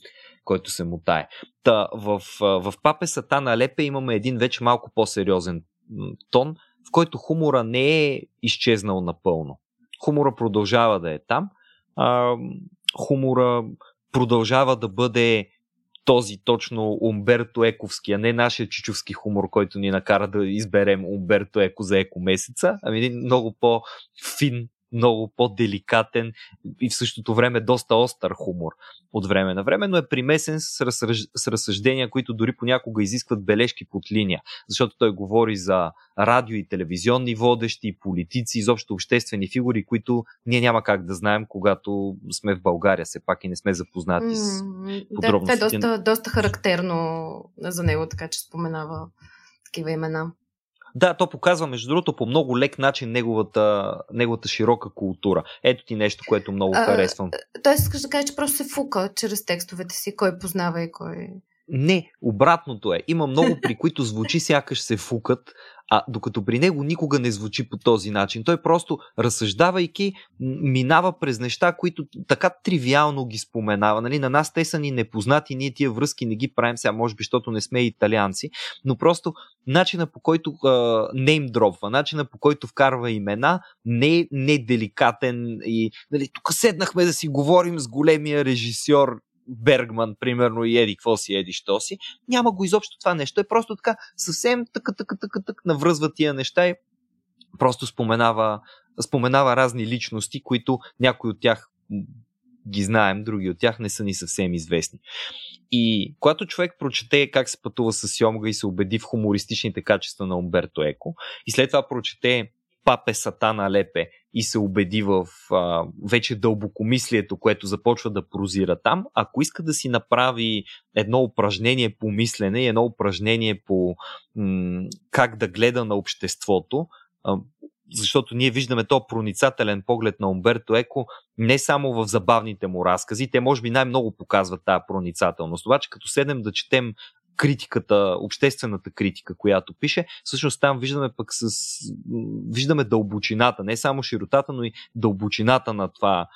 който се мутае. Та, в, в Папе Сатана Лепе имаме един вече малко по-сериозен тон, в който хумора не е изчезнал напълно. Хумора продължава да е там. А, хумора продължава да бъде този точно Умберто Ековски, а не нашия чичовски хумор, който ни накара да изберем Умберто Еко за еко месеца, ами един много по-фин много по-деликатен и в същото време доста остър хумор от време на време, но е примесен с, разсъж... с разсъждения, които дори понякога изискват бележки под линия, защото той говори за радио и телевизионни водещи, политици, изобщо обществени фигури, които ние няма как да знаем, когато сме в България, все пак и не сме запознати с подробностите. Да, това е доста, доста характерно за него, така че споменава такива имена. Да, то показва, между другото, по много лек начин неговата, неговата широка култура. Ето ти нещо, което много а, харесвам. Той искаш да каже, че просто се фука чрез текстовете си, кой познава и кой... Не, обратното е. Има много, при които звучи сякаш се фукат, а докато при него никога не звучи по този начин. Той просто, разсъждавайки, минава през неща, които така тривиално ги споменава. Нали? На нас те са ни непознати, ние тия връзки не ги правим сега, може би, защото не сме италианци, но просто начина по който не им дропва, начина по който вкарва имена, не, е деликатен и нали, тук седнахме да си говорим с големия режисьор Бергман, примерно, и еди какво си, еди що си. Няма го изобщо това нещо. Е просто така съвсем така, така, така, така навръзва тия неща и просто споменава, споменава разни личности, които някои от тях ги знаем, други от тях не са ни съвсем известни. И когато човек прочете как се пътува с Сьомга и се убеди в хумористичните качества на Умберто Еко, и след това прочете Папе Сатана Лепе и се убеди в а, вече дълбокомислието, което започва да прозира там, ако иска да си направи едно упражнение по мислене и едно упражнение по м- как да гледа на обществото, а, защото ние виждаме то проницателен поглед на Умберто Еко не само в забавните му разкази, те може би най-много показват тази проницателност. Обаче като седнем да четем критиката, обществената критика, която пише, всъщност там виждаме пък с... виждаме дълбочината, не само широтата, но и дълбочината на това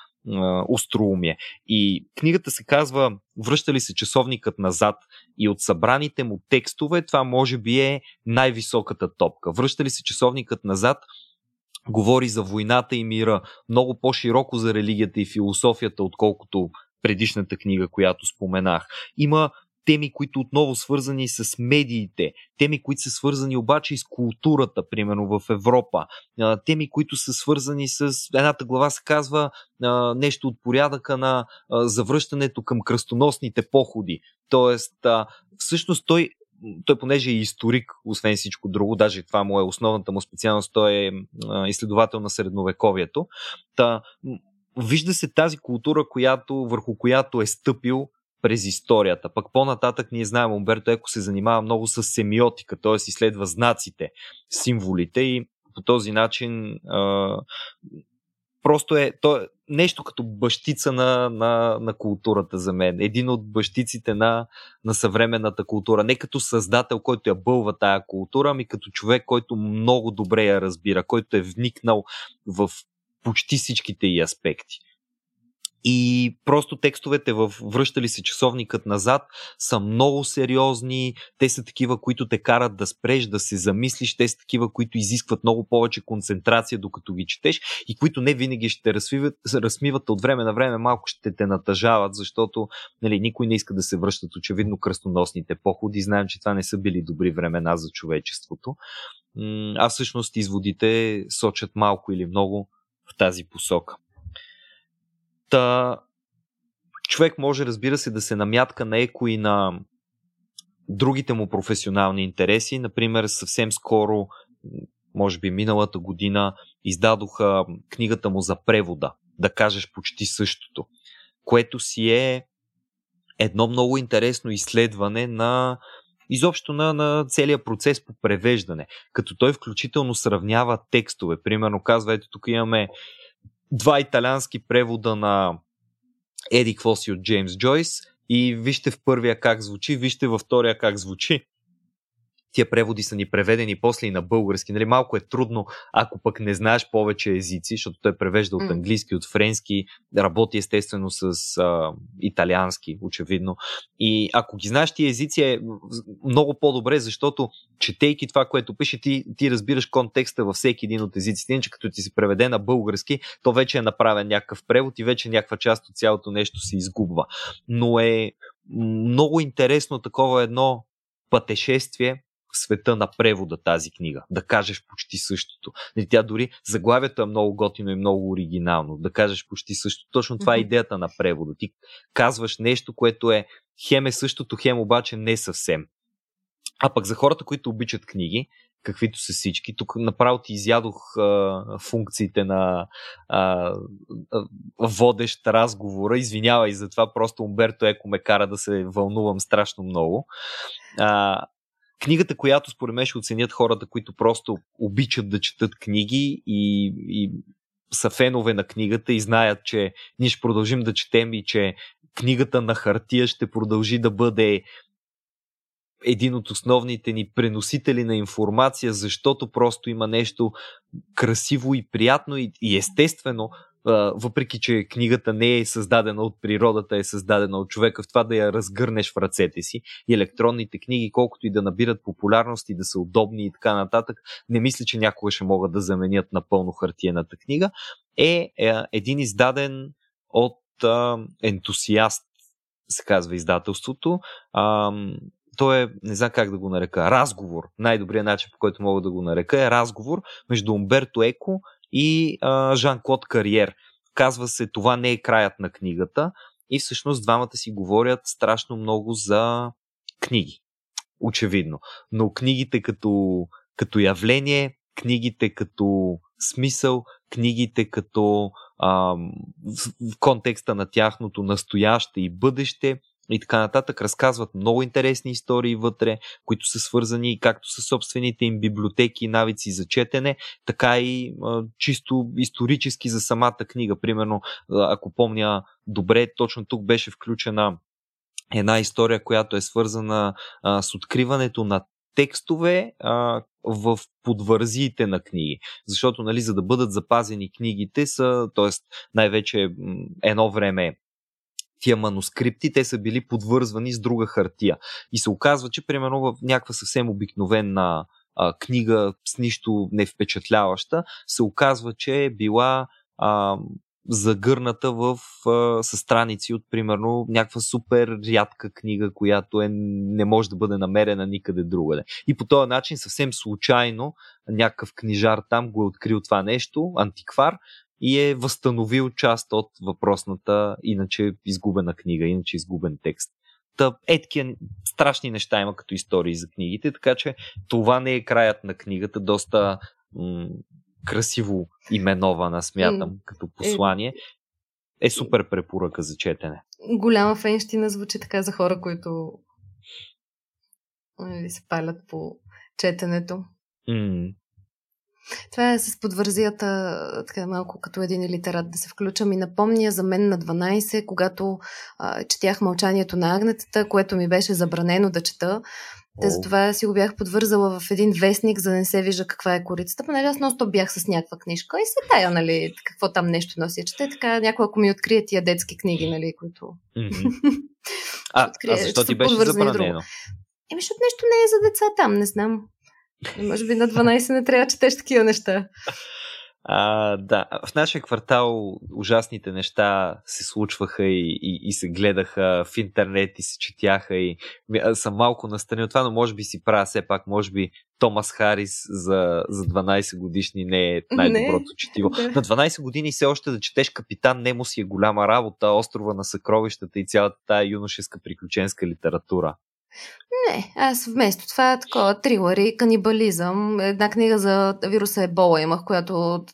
остроумие. И книгата се казва Връща ли се часовникът назад и от събраните му текстове това може би е най-високата топка. Връща ли се часовникът назад говори за войната и мира много по-широко за религията и философията, отколкото предишната книга, която споменах. Има теми, които отново свързани с медиите, теми, които са свързани обаче и с културата, примерно в Европа, теми, които са свързани с едната глава се казва нещо от порядъка на завръщането към кръстоносните походи. Тоест, всъщност той той понеже е историк, освен всичко друго, даже това му е основната му специалност, той е изследовател на средновековието. Та, вижда се тази култура, която, върху която е стъпил през историята. Пък по-нататък ние знаем, Умберто Еко се занимава много с семиотика, т.е. изследва знаците, символите и по този начин а, просто е то е нещо като бащица на, на, на културата за мен. Един от бащиците на, на съвременната култура. Не като създател, който я бълва тая култура, ами като човек, който много добре я разбира, който е вникнал в почти всичките й аспекти. И просто текстовете в Връщали се часовникът назад са много сериозни. Те са такива, които те карат да спреш, да се замислиш. Те са такива, които изискват много повече концентрация, докато ги четеш и които не винаги ще разсмиват, разсмиват от време на време, малко ще те натъжават, защото нали, никой не иска да се връщат очевидно кръстоносните походи. Знаем, че това не са били добри времена за човечеството. А всъщност изводите сочат малко или много в тази посока. Та, човек може, разбира се, да се намятка на еко и на другите му професионални интереси. Например, съвсем скоро, може би миналата година, издадоха книгата му за превода, да кажеш почти същото, което си е едно много интересно изследване на изобщо на, на целият процес по превеждане, като той включително сравнява текстове. Примерно казва, ето тук имаме два италиански превода на Еди Квоси от Джеймс Джойс и вижте в първия как звучи, вижте във втория как звучи тия преводи са ни преведени после и на български. Нали, малко е трудно, ако пък не знаеш повече езици, защото той превежда от английски, от френски, работи естествено с а, италиански, очевидно. И ако ги знаеш тия езици е много по-добре, защото четейки това, което пише, ти, ти разбираш контекста във всеки един от езиците. Иначе като ти се преведе на български, то вече е направен някакъв превод и вече някаква част от цялото нещо се изгубва. Но е много интересно такова едно пътешествие света на превода тази книга. Да кажеш почти същото. Нали, тя дори заглавието е много готино и много оригинално. Да кажеш почти същото. Точно това е идеята на превода. Ти казваш нещо, което е хем е същото, хем обаче не съвсем. А пък за хората, които обичат книги, каквито са всички, тук направо ти изядох а, функциите на а, а, водещ разговора. Извинявай за това, просто Умберто Еко ме кара да се вълнувам страшно много. А, книгата, която според мен ще оценят хората, които просто обичат да четат книги и, и са фенове на книгата и знаят, че ние ще продължим да четем и че книгата на хартия ще продължи да бъде един от основните ни преносители на информация, защото просто има нещо красиво и приятно и, и естествено, въпреки че книгата не е създадена от природата, е създадена от човека, в това да я разгърнеш в ръцете си. И електронните книги, колкото и да набират популярност и да са удобни и така нататък, не мисля, че някога ще могат да заменят напълно хартиената книга, е, е един издаден от а, ентусиаст, се казва издателството. А, то е, не знам как да го нарека, разговор. Най-добрият начин, по който мога да го нарека е разговор между Умберто Еко и Жан-Клод Кариер. Казва се, това не е краят на книгата и всъщност двамата си говорят страшно много за книги. Очевидно. Но книгите като, като явление, книгите като смисъл, книгите като а, в контекста на тяхното настояще и бъдеще и така нататък. Разказват много интересни истории вътре, които са свързани както с собствените им библиотеки и навици за четене, така и а, чисто исторически за самата книга. Примерно, ако помня добре, точно тук беше включена една история, която е свързана а, с откриването на текстове а, в подвързиите на книги. Защото, нали, за да бъдат запазени книгите са, т.е. най-вече едно време тия манускрипти, те са били подвързвани с друга хартия. И се оказва, че примерно в някаква съвсем обикновена а, книга с нищо не впечатляваща, се оказва, че е била а, загърната в а, страници от примерно някаква супер рядка книга, която е, не може да бъде намерена никъде другаде. И по този начин съвсем случайно някакъв книжар там го е открил това нещо, антиквар, и е възстановил част от въпросната, иначе изгубена книга, иначе изгубен текст. Та, е такива страшни неща има като истории за книгите, така че това не е краят на книгата, доста м- красиво именована, смятам, mm. като послание. Е супер препоръка за четене. Голяма фенщина звучи така за хора, които нали, се палят по четенето. Mm. Това е с подвързията, така малко като един литерат да се включам и напомня за мен на 12, когато а, четях Мълчанието на агнетата, което ми беше забранено да чета. Те затова си го бях подвързала в един вестник, за да не се вижда каква е корицата, понеже аз нощо бях с някаква книжка и се тая, нали, какво там нещо носи. Чете така, някой ако ми открие тия детски книги, нали, които... Mm-hmm. а, открие, а защо ти беше забранено? Еми, защото нещо не е за деца там, не знам. Може би на 12 не трябва да четеш такива неща. А, да, в нашия квартал ужасните неща се случваха и, и, и се гледаха в интернет и се четяха и съм малко настрани от това, но може би си правя все пак, може би Томас Харис за, за 12 годишни не е най-доброто не, четиво. Да. На 12 години все още да четеш Капитан Немо си е голяма работа, Острова на съкровищата и цялата тая юношеска приключенска литература. Не, аз вместо това е такова трилъри, канибализъм, една книга за вируса Ебола имах, която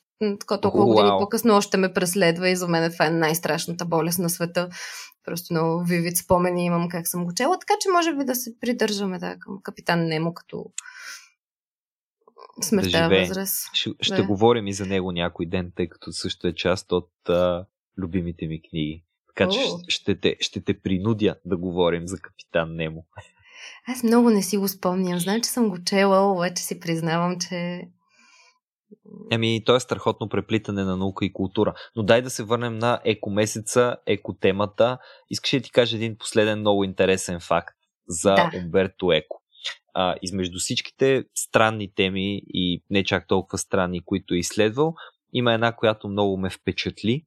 толкова години по-късно още ме преследва и за мен това е най-страшната болест на света. Просто много вивид спомени имам как съм го чела, така че може би да се придържаме да, към капитан Немо като смъртта да възраст. Ще, ще да. говорим и за него някой ден, тъй като също е част от а, любимите ми книги. Така че ще те, ще те принудя да говорим за Капитан Немо. Аз много не си го спомням. Знам, че съм го чела, обаче си признавам, че... Еми, то е страхотно преплитане на наука и култура. Но дай да се върнем на екомесеца, екотемата. Искаш да ти кажа един последен много интересен факт за да. Умберто Еко? А, измежду всичките странни теми и не чак толкова странни, които е изследвал, има една, която много ме впечатли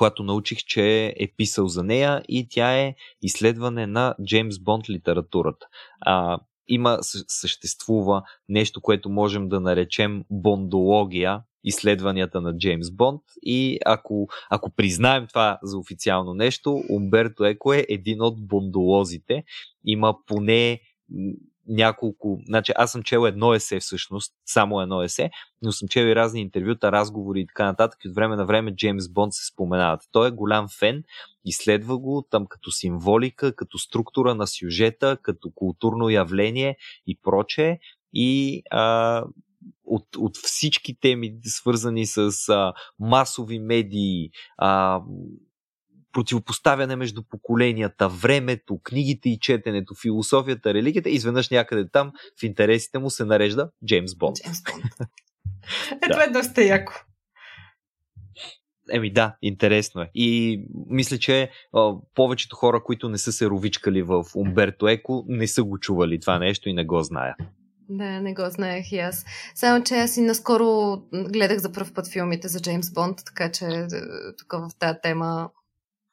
която научих, че е писал за нея и тя е изследване на Джеймс Бонд литературата. А, има, съществува нещо, което можем да наречем бондология, изследванията на Джеймс Бонд и ако, ако признаем това за официално нещо, Умберто Еко е един от бондолозите. Има поне няколко, значи аз съм чел едно есе всъщност, само едно есе, но съм чел и разни интервюта, разговори и така нататък и от време на време Джеймс Бонд се споменават. Той е голям фен, изследва го там като символика, като структура на сюжета, като културно явление и прочее и а, от, от всички теми, свързани с а, масови медии, а, противопоставяне между поколенията, времето, книгите и четенето, философията, религията, изведнъж някъде там в интересите му се нарежда Джеймс Бонд. Джеймс Бонд. е, това е доста яко. Еми да, интересно е. И мисля, че а, повечето хора, които не са се ровичкали в Умберто Еко, не са го чували това нещо и не го знаят. Да, не го знаех и аз. Само, че аз и наскоро гледах за първ път филмите за Джеймс Бонд, така че е, тук в тази тема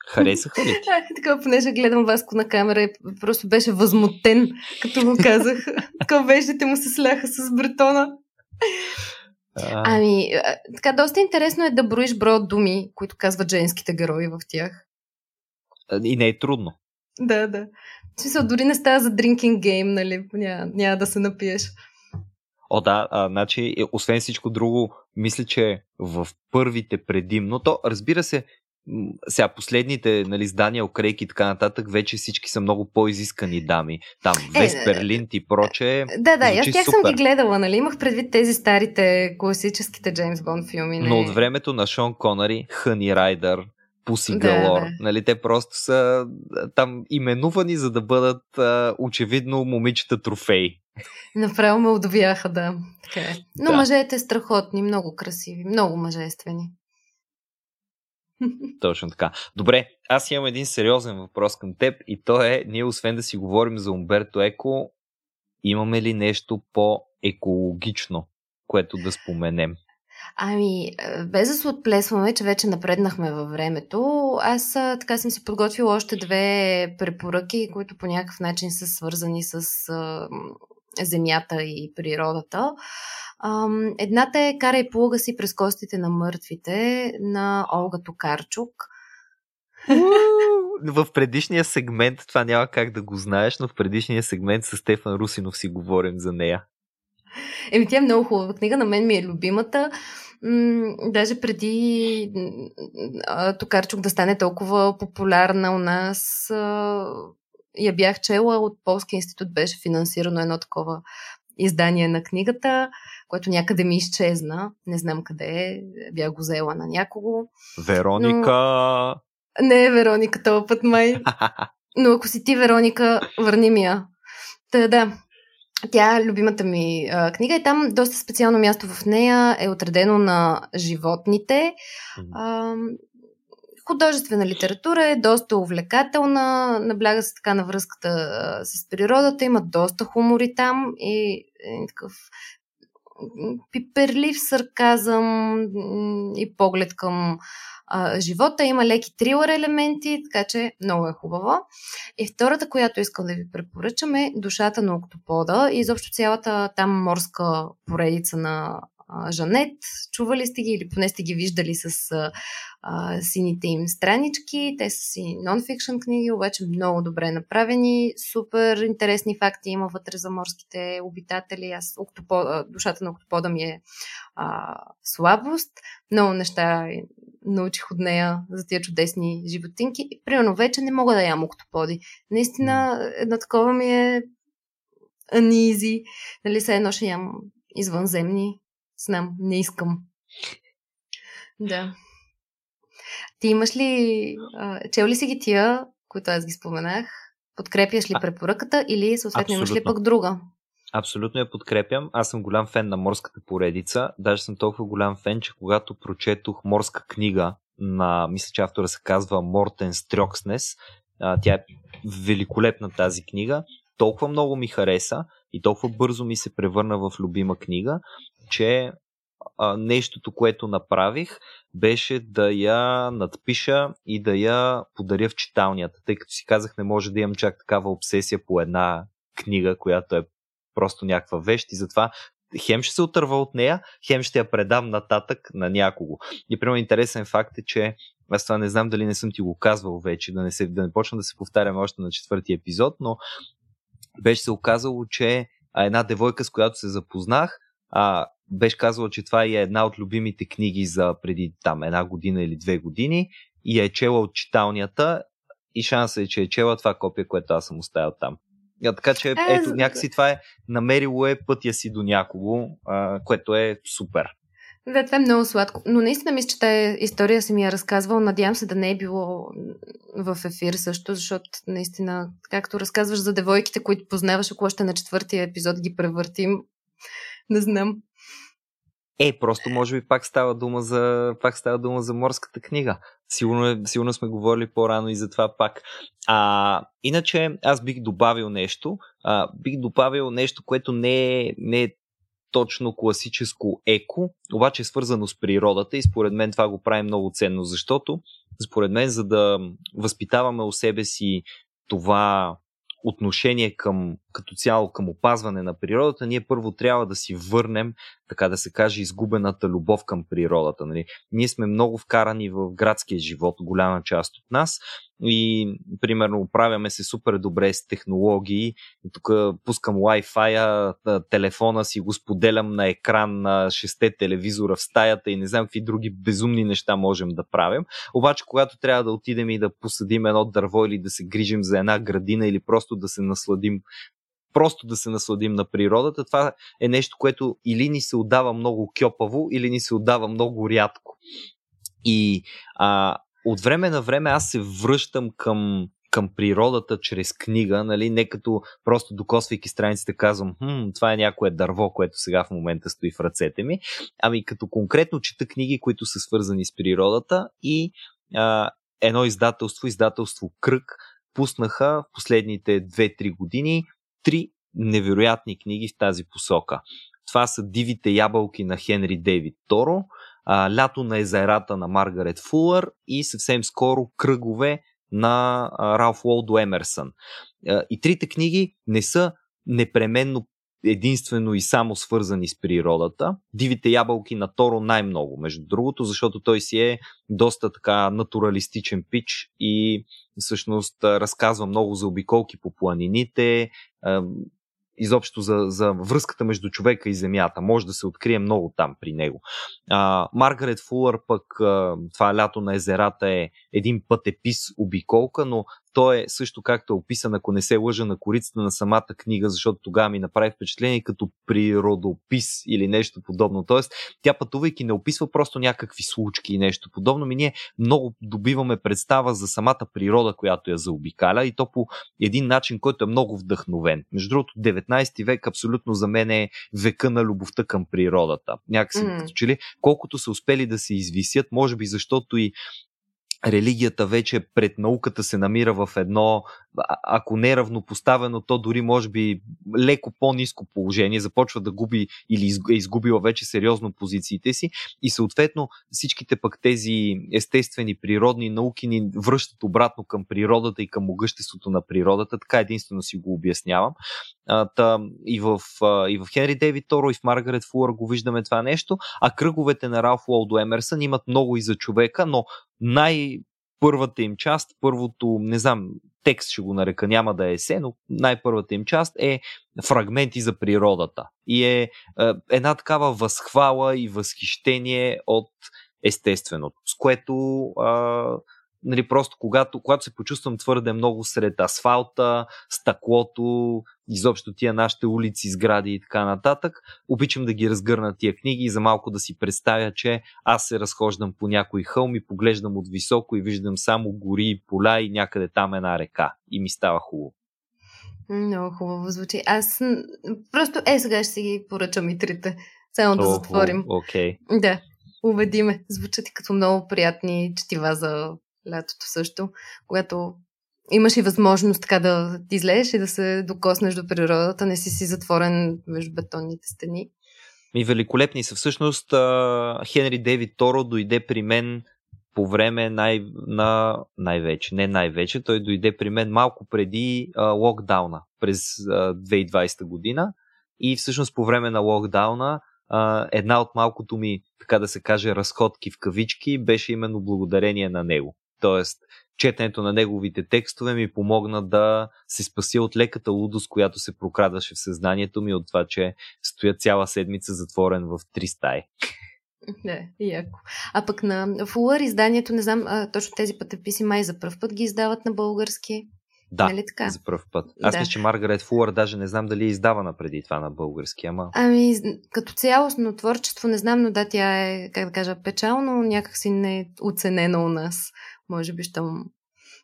Харесаха ли ти? така, понеже гледам Васко на камера и просто беше възмутен, като го казах. така веждите му се сляха с бретона. Ами, така, доста интересно е да броиш броя думи, които казват женските герои в тях. И не е трудно. Да, да. В смисъл, дори не става за drinking game, нали? Няма, няма да се напиеш. О, да, а, значи, е, освен всичко друго, мисля, че в първите предимно, то разбира се, сега последните нали, издания, окрейки и така нататък, вече всички са много по-изискани дами. Там е, Весперлинт и проче. Да, да, аз тях супер. съм ги гледала, нали? Имах предвид тези старите класическите Джеймс Бонд филми. Не... Но от времето на Шон Конари, Хъни Райдър, Пуси Галор. Да. Нали, те просто са там именувани, за да бъдат а, очевидно момичета трофеи. Направо ме удовяха, да. Така е. Но да. мъжете страхотни, много красиви, много мъжествени. Точно така. Добре, аз имам един сериозен въпрос към теб и то е, ние освен да си говорим за Умберто Еко, имаме ли нещо по-екологично, което да споменем? Ами, без да се отплесваме, че вече напреднахме във времето, аз така съм си подготвила още две препоръки, които по някакъв начин са свързани с земята и природата. А, едната е Карай плуга си през костите на мъртвите на Олга Токарчук. в предишния сегмент, това няма как да го знаеш, но в предишния сегмент с Стефан Русинов си говорим за нея. Еми, тя е много хубава книга, на мен ми е любимата. М- даже преди Токарчук да стане толкова популярна у нас, я бях чела от Полския институт, беше финансирано едно такова издание на книгата, което някъде ми изчезна. Не знам къде е. Бях го взела на някого. Вероника! Но... Не е Вероника този път май. Но ако си ти, Вероника, върни ми я. Та да, тя е любимата ми а, книга и там доста специално място в нея е отредено на животните. А, художествена литература е доста увлекателна, набляга се така на връзката с природата, има доста хумори там и е, такъв пиперлив сарказъм и поглед към а, живота. Има леки трилър елементи, така че много е хубаво. И втората, която искам да ви препоръчам е Душата на октопода и изобщо цялата там морска поредица на Жанет. Чували сте ги или поне сте ги виждали с а, сините им странички. Те са си нон-фикшн книги, обаче много добре направени. Супер интересни факти има вътре за морските обитатели. Аз октопода, душата на октопода ми е а, слабост. Много неща научих от нея за тия чудесни животинки. И примерно вече не мога да ям октоподи. Наистина едно такова ми е анизи. Нали, се едно ще ям извънземни Знам, не искам. Да. Ти имаш ли... А, чел ли си ги тия, които аз ги споменах? Подкрепяш ли а, препоръката или съответно имаш ли пък друга? Абсолютно я подкрепям. Аз съм голям фен на морската поредица. Даже съм толкова голям фен, че когато прочетох морска книга на, мисля, че автора се казва Мортен Стрёкснес, тя е великолепна тази книга. Толкова много ми хареса и толкова бързо ми се превърна в любима книга, че а, нещото, което направих, беше да я надпиша и да я подаря в читалнята, тъй като си казах, не може да имам чак такава обсесия по една книга, която е просто някаква вещ и затова хем ще се отърва от нея, хем ще я предам нататък на някого. И примерно интересен факт е, че аз това не знам дали не съм ти го казвал вече, да не, се, да не почна да се повтарям още на четвъртия епизод, но беше се оказало, че една девойка, с която се запознах, а, беше казала, че това е една от любимите книги за преди там една година или две години и е чела от читалнята и шанса е, че е чела това копие, което аз съм оставил там. А, така че, е, ето, някакси това е намерило е пътя си до някого, а, което е супер. Да, това е много сладко. Но наистина мисля, че тази история си ми я разказвал. Надявам се да не е било в ефир също, защото наистина, както разказваш за девойките, които познаваш, ако още на четвъртия епизод ги превъртим, не знам. Е, просто може би пак става дума за, пак става дума за морската книга. Сигурно, е, сигурно сме говорили по-рано и за това пак. А, иначе аз бих добавил нещо. А, бих добавил нещо, което не е, не е точно класическо еко, обаче е свързано с природата и според мен това го прави много ценно, защото според мен за да възпитаваме у себе си това отношение към, като цяло към опазване на природата, ние първо трябва да си върнем, така да се каже, изгубената любов към природата. Нали? Ние сме много вкарани в градския живот, голяма част от нас, и примерно оправяме се супер добре с технологии. Тук пускам Wi-Fi, телефона си го споделям на екран на шесте телевизора в стаята и не знам какви други безумни неща можем да правим. Обаче, когато трябва да отидем и да посадим едно дърво или да се грижим за една градина или просто да се насладим просто да се насладим на природата, това е нещо, което или ни се отдава много кьопаво, или ни се отдава много рядко. И а, от време на време аз се връщам към, към природата чрез книга, нали, не като просто докосвайки страниците казвам, хм, това е някое дърво, което сега в момента стои в ръцете ми, ами като конкретно чета книги, които са свързани с природата и а, едно издателство, издателство Кръг, пуснаха в последните 2-3 години три невероятни книги в тази посока. Това са Дивите ябълки на Хенри Дейвид Торо, Лято на езерата на Маргарет Фулър и съвсем скоро Кръгове на Ралф Уолдо Емерсън. И трите книги не са непременно единствено и само свързани с природата. Дивите ябълки на Торо най-много, между другото, защото той си е доста така натуралистичен пич и всъщност разказва много за обиколки по планините, изобщо за, за връзката между човека и земята. Може да се открие много там при него. А, Маргарет Фулър пък а, това лято на езерата е един пътепис обиколка, но той е също както е описан, ако не се лъжа на корицата на самата книга, защото тогава ми направи впечатление като природопис или нещо подобно. Тоест, тя пътувайки не описва просто някакви случки и нещо подобно, ми ние много добиваме представа за самата природа, която я заобикаля и то по един начин, който е много вдъхновен. Между другото, 19 век абсолютно за мен е века на любовта към природата. Някакси, mm. като че ли, колкото са успели да се извисят, може би защото и религията вече пред науката се намира в едно, ако не равнопоставено, то дори може би леко по-низко положение, започва да губи или е изгубила вече сериозно позициите си и съответно всичките пък тези естествени природни науки ни връщат обратно към природата и към могъществото на природата, така единствено си го обяснявам. Та, и, в, и в Хенри Дейвид Торо и в Маргарет Фулър го виждаме това нещо, а кръговете на Ралф Уолдо Емерсън имат много и за човека, но най- първата им част, първото, не знам, текст ще го нарека, няма да е есе, но най-първата им част е фрагменти за природата. И е, е една такава възхвала и възхищение от естественото, с което е, нали, просто когато, когато се почувствам твърде много сред асфалта, стъклото, изобщо тия нашите улици, сгради и така нататък, обичам да ги разгърна тия книги и за малко да си представя, че аз се разхождам по някой хълм и поглеждам от високо и виждам само гори и поля и някъде там една река. И ми става хубаво. Много хубаво звучи. Аз просто е, сега ще си ги поръчам и трите. Само да затворим. Окей. Okay. Да, убедиме. Звучат и като много приятни четива за лятото също, когато имаш и възможност така да излезеш и да се докоснеш до природата, не си си затворен между бетонните стени. И великолепни са. Всъщност Хенри Дейвид Торо дойде при мен по време най, на най-вече, не най-вече, той дойде при мен малко преди а, локдауна през а, 2020 година и всъщност по време на локдауна а, една от малкото ми, така да се каже, разходки в кавички беше именно благодарение на него. Тоест, четенето на неговите текстове ми помогна да се спася от леката лудост, която се прокрадваше в съзнанието ми от това, че стоя цяла седмица затворен в три стаи. Не, яко. А пък на Фулър изданието, не знам, а, точно тези пътеписи май за първ път ги издават на български. Да, нали така? за първ път. Аз Да. мисля, че Маргарет Фулър даже не знам дали е издавана преди това на български, ама... Ами, като цялостно творчество, не знам, но да, тя е, как да кажа, печално, някакси не е оценена у нас. Може би, щом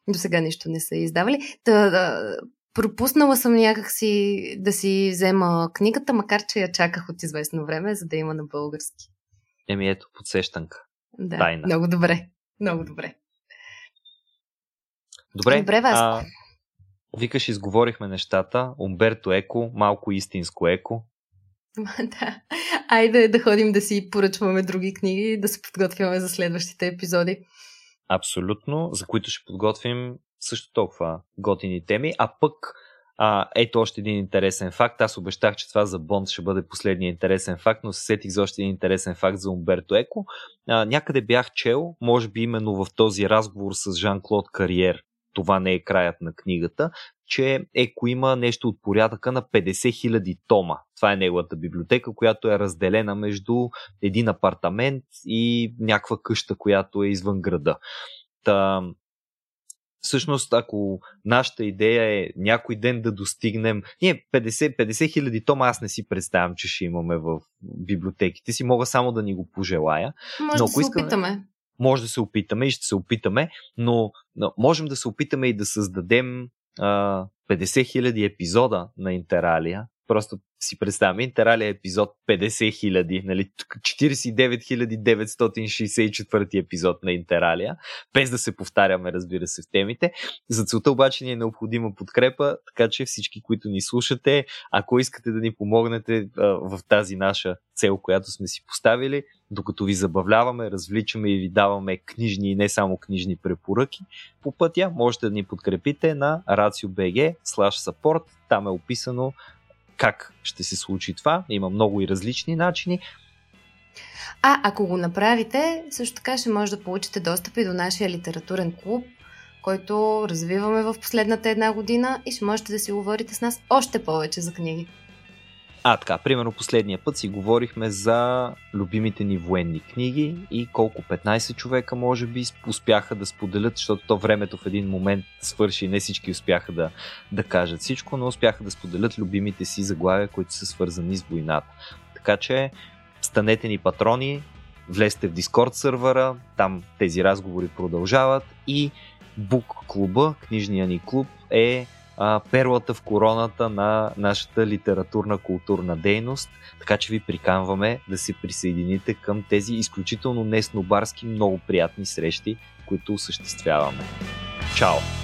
до сега нищо не са издавали. Та, да, пропуснала съм някакси да си взема книгата, макар че я чаках от известно време, за да има на български. Еми ето, подсещанка. Да, Тайна. много добре. Много добре. Добре, Добре, Васко. а, викаш, изговорихме нещата. Умберто Еко, малко истинско еко. да. Айде да ходим да си поръчваме други книги и да се подготвяме за следващите епизоди. Абсолютно, за които ще подготвим също толкова готини теми. А пък, а, ето още един интересен факт. Аз обещах, че това за Бонд ще бъде последния интересен факт, но се сетих за още един интересен факт за Умберто Еко. А, някъде бях чел, може би именно в този разговор с Жан-Клод Кариер, това не е краят на книгата, че Еко има нещо от порядъка на 50 000 тома. Това е неговата библиотека, която е разделена между един апартамент и някаква къща, която е извън града. Та, всъщност, ако нашата идея е някой ден да достигнем... Ние 50, 50 хиляди тома аз не си представям, че ще имаме в библиотеките си. Мога само да ни го пожелая. Може Но да ако се искаме- опитаме. Може да се опитаме и ще се опитаме, но, можем да се опитаме и да създадем а, 50 хиляди епизода на Интералия. Просто си представяме, Интералия епизод 50 хиляди, нали, 49 964 епизод на Интералия, без да се повтаряме, разбира се, в темите. За целта обаче ни е необходима подкрепа, така че всички, които ни слушате, ако искате да ни помогнете а, в тази наша цел, която сме си поставили, докато ви забавляваме, развличаме и ви даваме книжни и не само книжни препоръки по пътя, можете да ни подкрепите на RACIO.BG slash support. Там е описано как ще се случи това. Има много и различни начини. А, ако го направите, също така ще може да получите достъп и до нашия литературен клуб, който развиваме в последната една година и ще можете да си говорите с нас още повече за книги. А, така, примерно последния път си говорихме за любимите ни военни книги и колко 15 човека може би успяха да споделят, защото то времето в един момент свърши не всички успяха да, да кажат всичко, но успяха да споделят любимите си заглавия, които са свързани с войната. Така че станете ни патрони, влезте в Дискорд сървъра, там тези разговори продължават и Бук клуба, книжния ни клуб е а, перлата в короната на нашата литературна културна дейност, така че ви приканваме да се присъедините към тези изключително неснобарски, много приятни срещи, които осъществяваме. Чао!